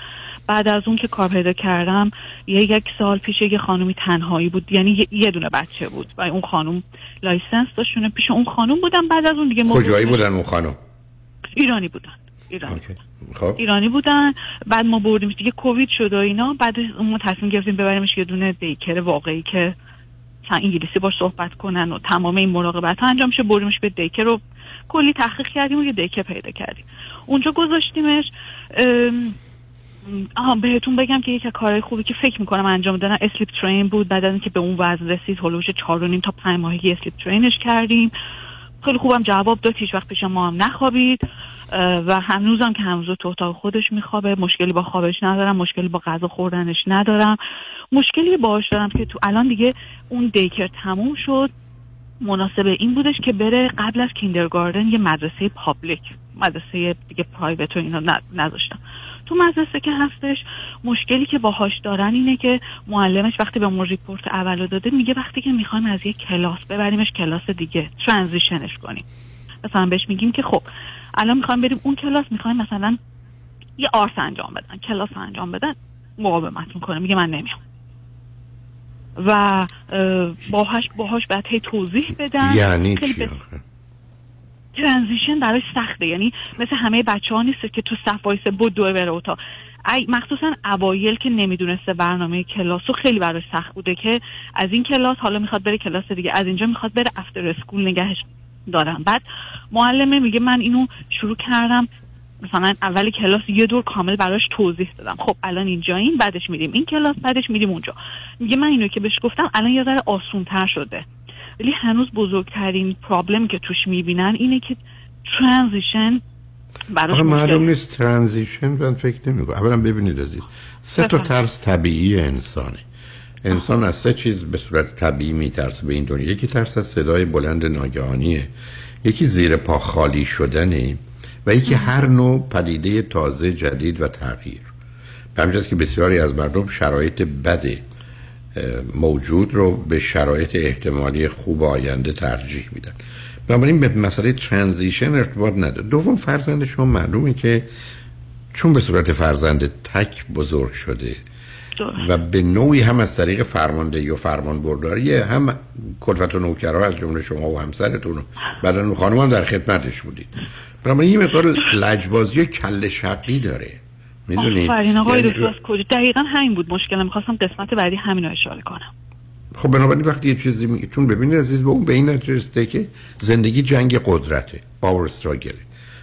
بعد از اون که کار پیدا کردم یه یک سال پیش یه خانومی تنهایی بود یعنی یه دونه بچه بود و اون خانوم license داشتونه پیش اون خانوم بودم بعد از اون دیگه کجایی بودن اون خانوم ایرانی بودن ایرانی خب. ایرانی بودن. بعد ما بردیمش دیگه کووید شد و اینا. بعد اون تصمیم گرفتیم ببریمش یه دونه daycare واقعی که انگلیسی باش صحبت کنن و تمام این مراقبت ها انجام شه. بردیمش به daycare رو کلی تحقیق کردیم و یه daycare پیدا کردیم. اونجا گذاشتیمش. آها بهتون بگم که یک کارهای خوبی که فکر می‌کنم انجام دادن sleep train بود. بعد از اینکه به اون وزن رسید هلوش نیم تا پنج ماهگی sleep train ش کردیم. خیلی خوبم جواب داد. هیچ وقت پیش ما هم نخوابید. و هنوزم که هنوز تو اتاق خودش میخوابه مشکلی با خوابش ندارم مشکلی با غذا خوردنش ندارم. مشکلی باش دارم که تو الان دیگه اون daycare تموم شد. مناسب این بودش که بره قبل از kindergarten یه مدرسه public مدرسه دیگه private و اینا نذاشتم. تو مدرسه که هستش مشکلی که باهاش دارن اینه که معلمش وقتی به ما report اولو داده میگه وقتی که می‌خوایم از یک کلاس ببریمش کلاس دیگه transition ش کنیم. مثلا بهش میگیم که خب الان می‌خوایم بریم اون کلاس می‌خوایم مثلا یه arts انجام بدن کلاس انجام بدن مقاومت می‌کنه میگه من نمیام. و باهاش باهاش بعد هی توضیح بدن. یعنی چی transition براش سخته. یعنی مثل همه بچه ها نیست که تو صف وایسه دو بره اتاق. مخصوصا اوایل که نمی‌دونسته برنامه کلاس رو خیلی براش سخت بوده که از این کلاس حالا می‌خواد بره کلاس دیگه از اینجا می‌خواد بره after school نگهش دارم بعد معلمه میگه من اینو شروع کردم. مثلا اول کلاس یه دور کامل براش توضیح دادم. خب الان اینجا این بعدش میریم. این کلاس بعدش میریم اونجا. میگه من اینو که بهش گفتم الان یه ذره آسون تر شده. ولی هنوز بزرگترین problem که توش می‌بینن اینه که transition براش معلوم نیست transition من فکر نمی کنم اولا ببینید عزیز سه تا ترس طبیعی انسانه. انسان از سه چیز به صورت طبیعی میترسه به این دنیا. یکی ترس از صدای بلند ناگهانیه. یکی زیر پا خالی شدنه و یکی هر نوع پدیده تازه جدید و تغییر. به که بسیاری از مردم شرایط بده موجود رو به شرایط احتمالی خوب آینده ترجیح میدن. بنابراین به مسئله ترانزیشن ارتباط نداره. دوم فرزند شما معلومه که چون به صورت فرزند تک بزرگ شده و به نوعی هم از طریق فرماندهی و فرمان برداری هم کلفت و نوکرها از جمله شما و همسرتون بعدا اون خانم هم در خدمتش بودید. بنابراین این مقدار لجبازی کل شقی داره. می‌دونید؟ آفرین آقای یعنی... کجا دقیقا همین بود مشکل می‌خواستم قسمت بعدی همین رو اشاره کنم. خب بنابراین وقتی یه چیزی میگه چون ببینید عزیز به اون به این نتیجه که زندگی جنگ قدرته پاور استراگل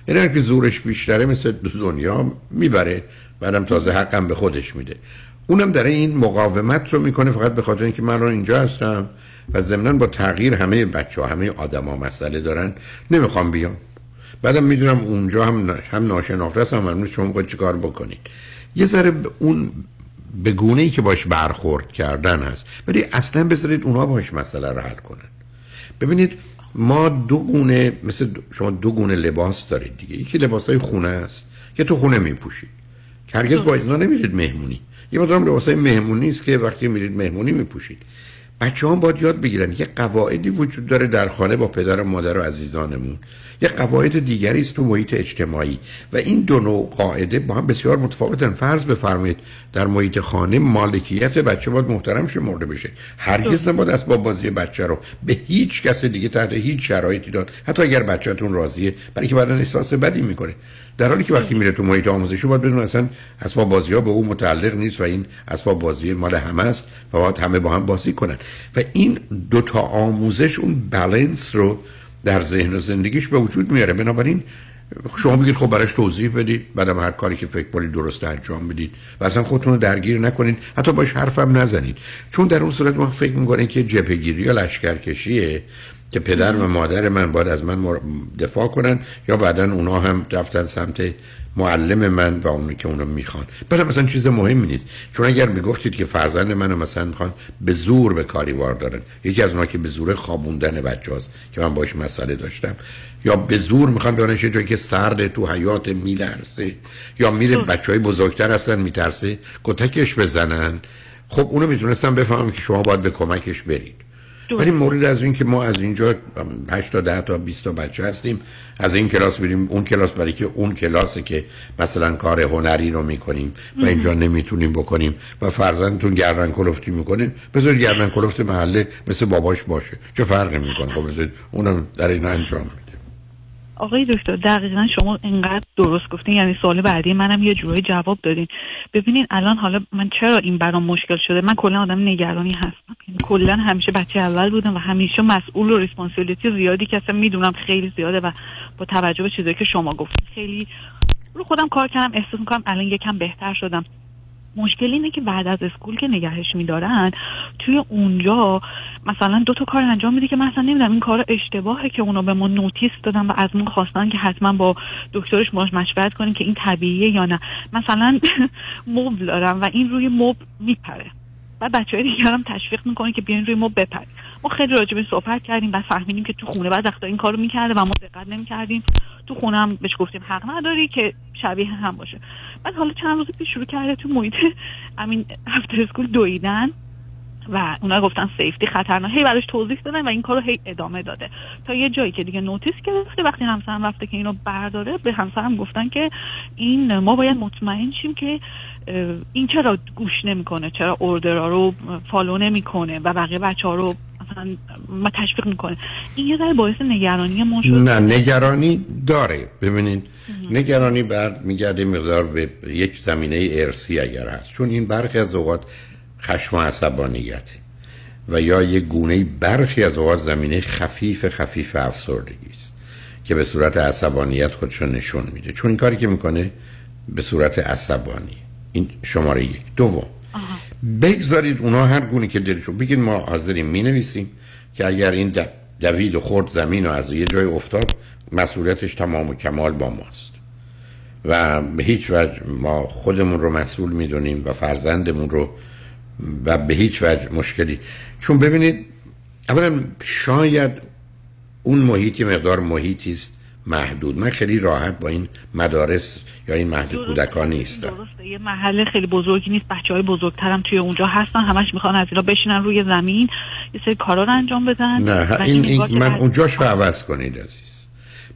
یعنی که زورش بیشتره مثل دنیا می‌بره بعدم تازه حقم به خودش میده. اونم در این مقاومت رو می‌کنه فقط به خاطر اینکه من رو اینجا هستم و ضمنا با تغییر همه بچه ها همه آدما مسئله دارن نمی‌خوام بیام. بعدم می‌دونم اونجا هم هم ناشناخته هستم هم شما می‌خواید چیکار بکنید؟ یه ذره اون به گونه ای که باش برخورد کردن هست. ولی اصلا بذارید اونها باش مسئله رو حل کنن. ببینید ما دو گونه مثل شما دو گونه لباس دارید دیگه. یکی لباس های خونه است که تو خونه میپوشید که هرگز با اینا نمیرید مهمونی. یه مدام لباس های مهمونی است که وقتی میرید مهمونی میپوشید. بچه هم باید یاد بگیرن یه قواعدی وجود داره در خانه با پدر و مادر و عزیزانمون. یه قواعد دیگری است تو محیط اجتماعی و این دو نوع قاعده با هم بسیار متفاوتن. فرض بفرمایید در محیط خانه مالکیت بچه باید محترم شمرده بشه. هرگز نباید اسباب بازی بچه رو به هیچ کس دیگه تحت هیچ شرایطی داد. حتی اگر بچهتون راضیه برای که بعدا احساس بدی می‌کنه. در حالی که وقتی میره تو محیط آموزشی باید بدون اصلا اسباب بازی ها به او متعلق نیست و این اسباب بازی مال همه است و باید همه با هم بازی کنن. و این دوتا آموزش اون بالانس رو در ذهن و زندگیش به وجود میاره. بنابراین شما بگید خب براش توضیح بدید بعدم هر کاری که فکر کنید درست انجام بدید و اصلا خودتون رو درگیر نکنید. حتی باش حرفم نزنید. چون در اون صورت ما فکر می‌کنیم که جبهگیری یا لشکرکشیه که پدر و مادر من باید از من دفاع کنن یا بعدا اونا هم رفتن سمت معلم من و اونی که اونو می‌خوان. بعد مثلا چیز مهمی نیست. چون اگر می‌گفتید که فرزند منو مثلا می‌خوان به زور به کاری واردارن. یکی از اونها که به زور خوابوندن بچه هست که من باش مسئله داشتم. یا به زور می‌خوان دانش جایی که سرد تو حیات میلرزه. یا میره بچه های بزرگتر هستن میترسه کتکش بزنن. خب اونو می‌تونستم بفهمم که شما باید به کمکش برید. ولی مورد از این که ما از اینجا 8 تا 10 تا 20 تا بچه هستیم از این کلاس بریم اون کلاس برای که اون کلاسی که مثلا کار هنری رو می‌کنیم و اینجا نمی‌تونیم بکنیم و فرزندتون گردن کلفتی می‌کنه بذار گردن کلفت محله مثل باباش باشه. چه فرقی می‌کنه؟ خب بذار اونم در این انجام آقای دکتر دقیقا شما اینقدر درست گفتین یعنی سوال بعدی منم یه جورایی جواب دادین. ببینین الان حالا من چرا این برام مشکل شده؟ من کلا آدم نگرانی هستم. یعنی کلا همیشه بچه اول بودم و همیشه مسئول و responsibility زیادی که اصلا می‌دونم خیلی زیاده و با توجه به چیزایی که شما گفتین خیلی رو خودم کار کردم احساس می‌کنم الان یکم بهتر شدم. مشکل اینه که بعد از school که نگهش میدارن توی اونجا مثلا دو تا کار انجام میده که مثلا نمی‌دونم این کار اشتباهه که اونا به ما notice دادن و از من خواستن که حتما با دکترش باش مشورت کنیم که این طبیعیه یا نه. مثلا مبل دارم و این روی مبل میپره. و بچه های دیگر هم تشویق می‌کنه که بیاین روی ما بپرید. ما خیلی راجع به صحبت کردیم و فهمیدیم که تو خونه بعد وقتا این کارو می‌کرده و ما دقت نمی‌کردیم. تو خونه هم بهش گفتیم حق نداری که شبیه هم باشه. بعد حالا چند روز پیش شروع کرده تو محیط همین هفته اسکول دویدن و اونا گفتن سیفتی خطرناک. هی براش توضیح دادن و این کارو هی ادامه داده. تا یه جایی که دیگه نوتیس گرفته وقتی همسرم رفته که اینو برداره به همسرم گفتن که این ما باید مطمئن شیم که این چرا گوش نمی‌کنه چرا اوردرا رو فالو نمی‌کنه و بقیه بچه ها رو مثلا تشویق می‌کنه. این یه ذره باعث نگرانی ما شد نه نگرانی داره. ببینید نگرانی بر میگرده مقدار به یک زمینه ارسی اگر هست. چون این برخی از اوقات خشم و عصبانیته و یا یک گونه برخی از اوقات زمینه خفیف خفیف افسردگی است که به صورت عصبانیت خودشو نشون میده. چون این کاری که می‌کنه به صورت عصبانی. این شماره یک. دوم. بگذارید اونا هر گونه که دلشون بگید ما حاضریم می نویسیم که اگر این دوید و خورد زمین و از یه جای افتاد مسئولیتش تمام و کمال با ماست. و به هیچ وجه ما خودمون رو مسئول می‌دونیم و فرزندمون رو و به هیچ وجه مشکلی. چون ببینید اولا شاید اون محیطی مقدار محیطی است محدود. من خیلی راحت با این مدارس یا این مهد کودکان نیستم. درسته. یه محله خیلی بزرگی نیست. بچه های بزرگترم توی اونجا هستن. همش می‌خوان از اینا بشینن روی زمین یه سری کارا رو انجام بدن. نه این, این من اونجاش رو عوض کنید عزیز.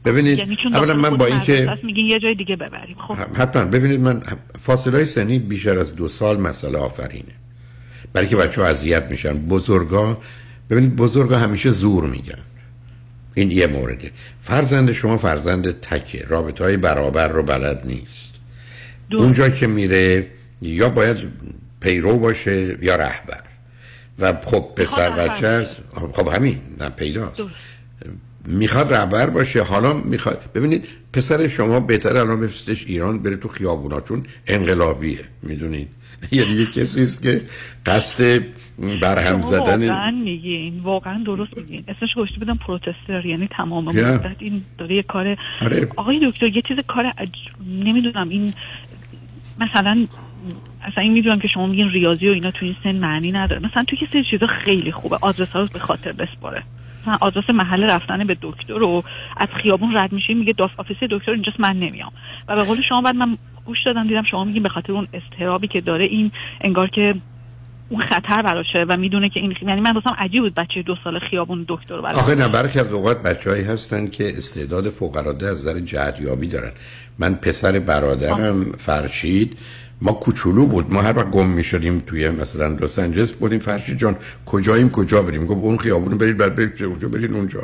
ببینید یعنی اولا من با اینکه میگین یه جای دیگه ببریم. خب. حتما. ببینید من فاصله های سنی بیشتر از دو سال مسئله آفرینه. برای که بچه ها اذیت میشن. بزرگا ببینید بزرگا همیشه زور میگن. این یه مورده. فرزند شما فرزند تکه رابطه های برابر رو بلد نیست. اونجا که میره یا باید پیرو باشه یا رهبر. و خب پسر بچه هست خب همین نه پیداست. می‌خواد رهبر باشه حالا می‌خواد. ببینید پسر شما بهتر الان بفرستش ایران بره تو خیابونا چون انقلابیه می‌دونید؟ یعنی یه کسی است که قصد برهم زدن واقعا میگین واقعا درست میگین اسمش گوشتی بدم پروتستر یعنی تمام مدت این داره یه کار آره. آقای دکتر یه چیز کار. نمی‌دونم این مثلا اصلا این می‌دونم که شما میگین ریاضی و اینا تو این سن معنی نداره مثلا تو یه سری چیزا خیلی خوبه آدرس ها رو به خاطر بسپاره مثلا آدرس محل رفتن به دکتر رو از خیابون رد میشه میگه the office دکتر اینجاست من نمیام. و به قول شما بعد من گوش دادم دیدم شما میگین به خاطر اون اضطرابی که داره این انگار که اون خطر براشه و می‌دونه که این یعنی من واسم عجیب بود بچه دو سال خیابون دکتر برای آخه نه برخی از اوقات بچه‌هایی هستن که استعداد فوق العاده از نظر جهتیابی دارن. من پسر برادرم فرشید ما کوچولو بود. ما هر وقت گم می شدیم توی مثلا لس آنجلس بودیم. فرشید جان کجاییم کجا بریم؟ گفت اون خیابون برید بعد برید اونجا برید اونجا.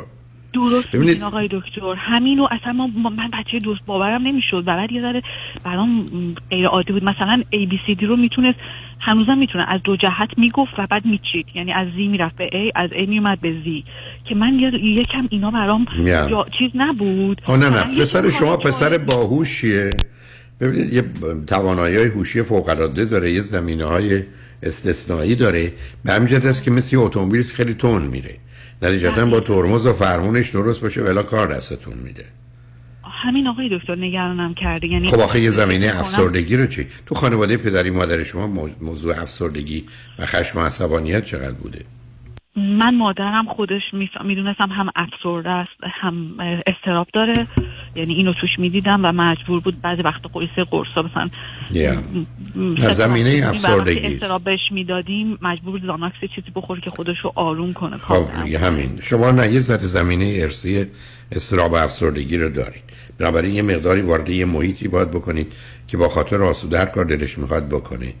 درست ببینید- آقای دکتر. همینو اصلا ما ما- من بچه دوست باورم نمی‌شد. بعد یه ذره برام غیر عادی بود. مثلا ABCD رو می‌تونست هنوزم می‌تونه از دو جهت می‌گفت و بعد میچید. یعنی از زی می‌رفت به A از A میومد به زی که من یکم اینا برام. جا- چیز نبود. آه نه نه. پسر شما پسر باهوشیه. ببینید یه توانایی های هوشی فوق العاده داره یه زمینه های استثنایی داره. به همین است که مثل اتومبیل خیلی تون میره. نتیجتا با ترمز و فرمونش درست باشه ولی کار دستتون میده. همین آقای دکتر نگرانم کرده. یعنی خب آخه یه زمینه افسردگی رو چی؟ تو خانواده پدری مادر شما مو- موضوع افسردگی و خشم و عصبانیت چقدر بوده؟ من مادرم خودش می‌دونستم هم افسرده است هم استراب داره. یعنی اینو توش می‌دیدم و مجبور بود بعضی وقت قیسه قرصا مثلا yeah. زمینه افسردگی. است. استراب بهش می‌دادیم مجبور بود زاناکس چیزی بخوره که خودش رو آروم کنه. خب همین. شما نه یه ذره زمینه ارسی استراب افسردگی رو دارید. بنابراین یه مقداری وارد یه محیطی باید بکنید که با خاطر آسوده هر کار دلش می‌خواد بکنه.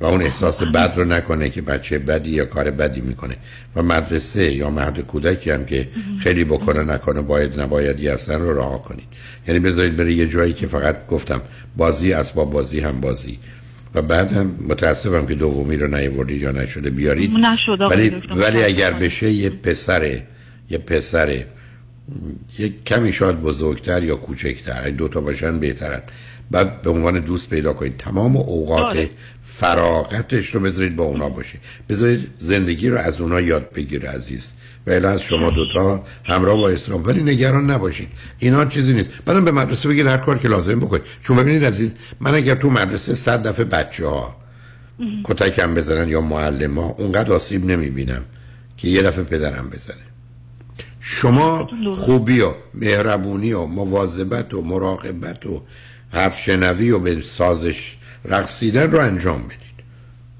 و اون احساس بد رو نکنه که بچه بدی یا کار بدی می‌کنه. و مدرسه یا مهد کودکی هم که خیلی بکنه نکنه باید نبایدی هستن رو رها کنید. یعنی بذارید بره یه جایی که فقط گفتم بازی اسباب بازی هم بازی. و بعد هم متاسفم که دومی رو نیاوردید یا نشده بیارید. ولی. ولی اگر بشه یه پسره یه پسره یه کمی شاید بزرگتر یا کوچکتر دو تا باشن بهترن. بعد به عنوان دوست پیدا کنید. تمام اوقات آره. فراغتش رو بذارید با اونا باشه. بذارید زندگی رو از اونا یاد بگیره عزیز. و از شما دوتا همراه با اسلام. ولی نگران نباشید. اینا چیزی نیست. بعدم به مدرسه بگید هر کار که لازم بکنید. چون ببینید عزیز من اگر تو مدرسه صد دفعه بچه ها کتکم بزنن یا معلم ها اونقدر آسیب نمی‌بینم که یه دفعه پدرم بزنه. شما خوبی و مهربونی و مواظبت و مراقبت و حرف شنوی و به سازش رقصیدن رو انجام بدید.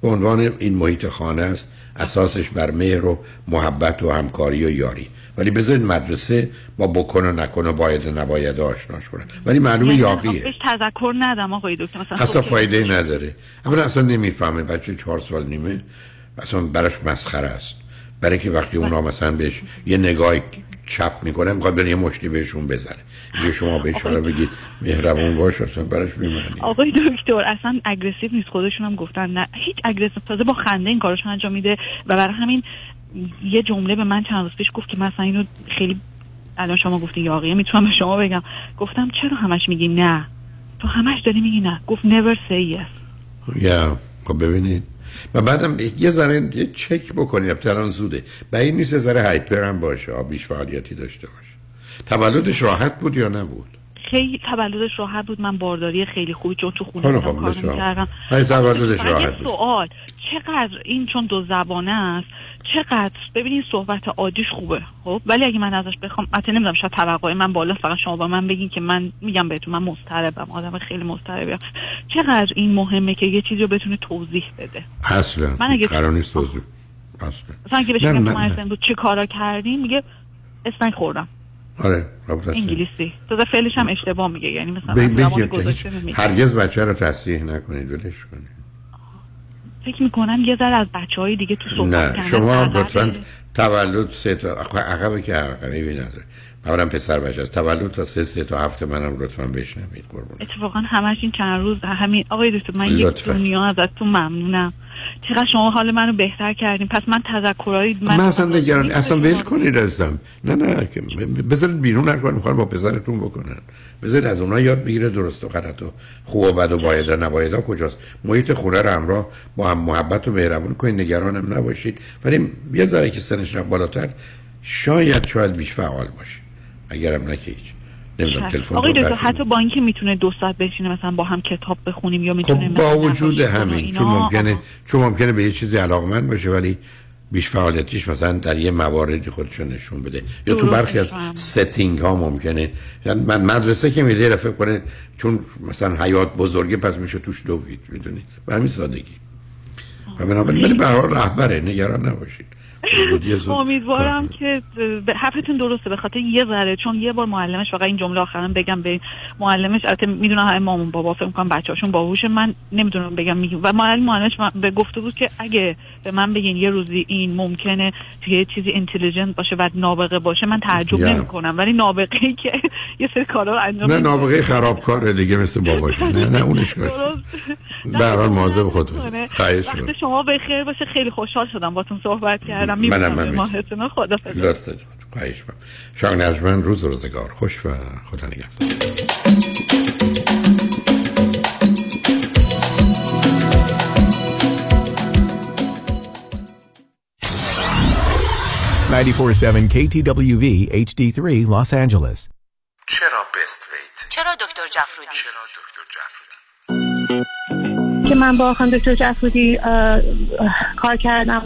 به عنوان این محیط خانه است اساسش بر مهر و محبت و همکاری و یاری. ولی بذارید مدرسه با بکن و نکن و باید و نباید آشناش کنن. ولی معلومه یاقیه. بهش تذکر ندم آقای دکتر. مثلا اصلا صبح فایده ای نداره. اولا اصلا نمی‌فهمه بچه چهار سال نیمه. اصلا براش مسخره است. برای که وقتی اونا مثلا بهش یه نگاه چپ می‌کنه می‌خواد بره یه مشتی بهشون بزنه. یه شما بهش حالا بگید. مهربون باش اصلا براش میمانی آقای دکتر اصلا aggressive نیست. خودشون هم گفتن نه. هیچ aggressive تازه با خنده این کارش انجام میده و برای همین یه جمله به من چند روز پیش گفت که مثلا اینو خیلی الان شما گفتی یاقیه می‌تونم به شما بگم. گفتم چرا همش میگی نه؟ تو همش داری میگی نه. گفت never say yes. یا خب ببینید. و بعدم یه ذره یه چک بکنید. الان زوده. این نیست ذره hyper هم باشه. یا بیش فعالیتی داشته باشه. تولدش راحت بود یا نبود؟ خیلی تولدش راحت بود. من بارداری خیلی خوبی چون تو خونه کار. می‌کردم. تولدش راحت بود. سوال چقدر این چون دو زبانه است چقدر ببینید صحبت عادیش خوبه خب؟ ولی اگه من ازش بخوام البته نمی‌دونم شاید توقع من بالا فقط شما با من بگین که من میگم بهتون من مضطربم آدم خیلی مضطربم چقدر این مهمه که یه چیزی رو بتونه توضیح بده؟ اصلا من اگه- قرار نیست توضیح. اصلا. مثلا اگه بهش چه کارا کردیم میگه اسنک خوردم. آره هستم. انگلیسی تازه فعلش هم اشتباه میگه یعنی مثلا ب- زبان بگیر که گذاشته هیچ- نمیگه. هرگز بچه رو تصریح نکنید ولش کنید فکر می‌کنم یه ذره از بچه های دیگه تو صحبت نه شما. لطفا تولد سه تا عقبه که عقبه بی نداره اولا پسر بچه است تولد تا سه سه تا هفته منم لطفا بشنوید قربون اتفاقا همش این چند روز همین آقای دکتر من یک لطفا. دنیا ازتون ممنونم چقدر شما حال منو بهتر کردیم پس من تذکرایی من من اصلا نگران اصلا ول کنید ازم. نه نه بذارید بیرون کار می‌خوان با پسرتون بکنن. بذارید از اونا یاد بگیره درست و غلط و خوب و بد و باید و نباید. ها کجاست؟ محیط خونه رو همراه با هم محبت و مهربون کنید. نگرانم نباشید. ولی یه ذره که سنش بالاتر شاید شاید بیش فعال باشه. اگرم نه که هیچ. نمی‌دونم تلفن آقای دکتر. حتی با اینکه می‌تونه دو ساعت بشینه مثلا با هم کتاب بخونیم یا می‌تونه خب با وجود همین. چون ممکنه چون ممکنه به یه چیزی علاقمند باشه ولی بیش فعالیتیش مثلا در یه مواردی خودشو نشون بده. یا تو برخی از. ستینگ ها ممکنه. یعنی من مدرسه که میره رفع کنه چون مثلا حیات بزرگه پس میشه توش دوید می‌دونی؟ به همین سادگی. و بنابراین ولی به رهبره نگران نباشید امیدوارم که به حرفتون درسته. به خاطر یه ذره چون یه بار معلمش فقط این جمله آخرم بگم به معلمش البته می‌دونم همه مامون بابا فکر کنم بچه‌هاشون باهوش من نمی‌دونم بگم میگم. و معلم معلمش به گفته بود که اگه به من بگین یه روزی این ممکنه توی یه چیزی اینتلیجنت باشه و نابغه باشه من تعجب یه. نمی‌کنم ولی نابغه ای که یه سری کارا رو انجام نه. نابغه خرابکاره دیگه مثل باباشه نه نه اونش. به هر حال مواظب خودتون. خواهش می‌کنم. شما به خیر باشه خیلی خوشحال شدم باتون صحبت کردم می‌بینم ماهتون خدا خواهش می‌کنم نجمن روز روزگار خوش و خدا نگهدار 947 KTWV HD3 Los Angeles. چرا بست ویت؟ چرا دکتر جفرودی؟ چرا دکتر جفرودی؟ که من با خانم دکتر جفرودی کار کردم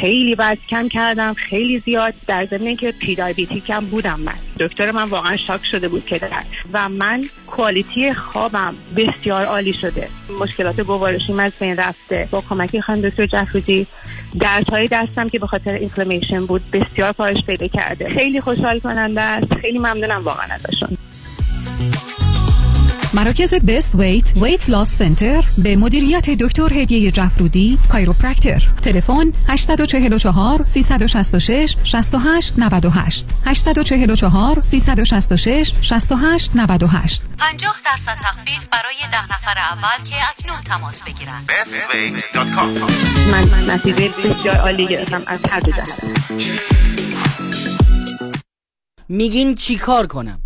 خیلی وزن کم کردم خیلی زیاد در ضمن که pre-diabetic هم بودم من دکتر من واقعا shock شده بود که در و من quality خوابم بسیار عالی شده مشکلات گوارشیم از بین رفته با کمک خانم دکتر جفرودی دردهای دستم که به خاطر inflammation بود بسیار کاهش پیدا کرده. خیلی خوشحال کننده است. خیلی ممنونم واقعا ازشون. مراکز Best Weight Weight Loss Center به مدیریت دکتر هدیه جفرودی chiropractor تلفن 844 366 68 98 844 366 68 98 50 درصد تخفیف برای ده نفر اول که اکنون تماس بگیرند. من نتیجه بسیار عالی گرفتم. از هر دو میگین چی کار کنم؟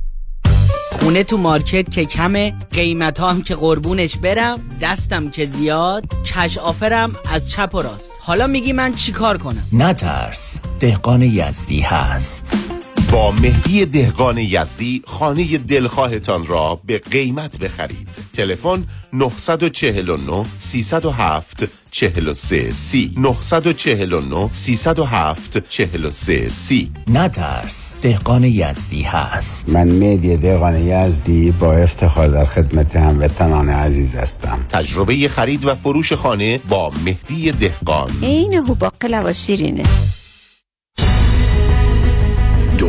خونه تو مارکت که کمه قیمت هم که قربونش برم دستم که زیاد کش آفرم از چپ و راست. حالا میگی من چی کار کنم؟ نترس دهقان یزدی هست. با مهدی دهقان یزدی خانه دلخواهتان را به قیمت بخرید. تلفن 949 307 43 سی. 949 307 43 سی. نترس دهقان یزدی هست. من مهدی دهقان یزدی با افتخار در خدمت هموطنان عزیز هستم. تجربه خرید و فروش خانه با مهدی دهقان. عین هوباقل و شیرینه.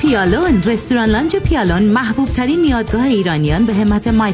پیالون رستوران لانج پیالون محبوب ترین میادگاه ایرانیان به همت مایک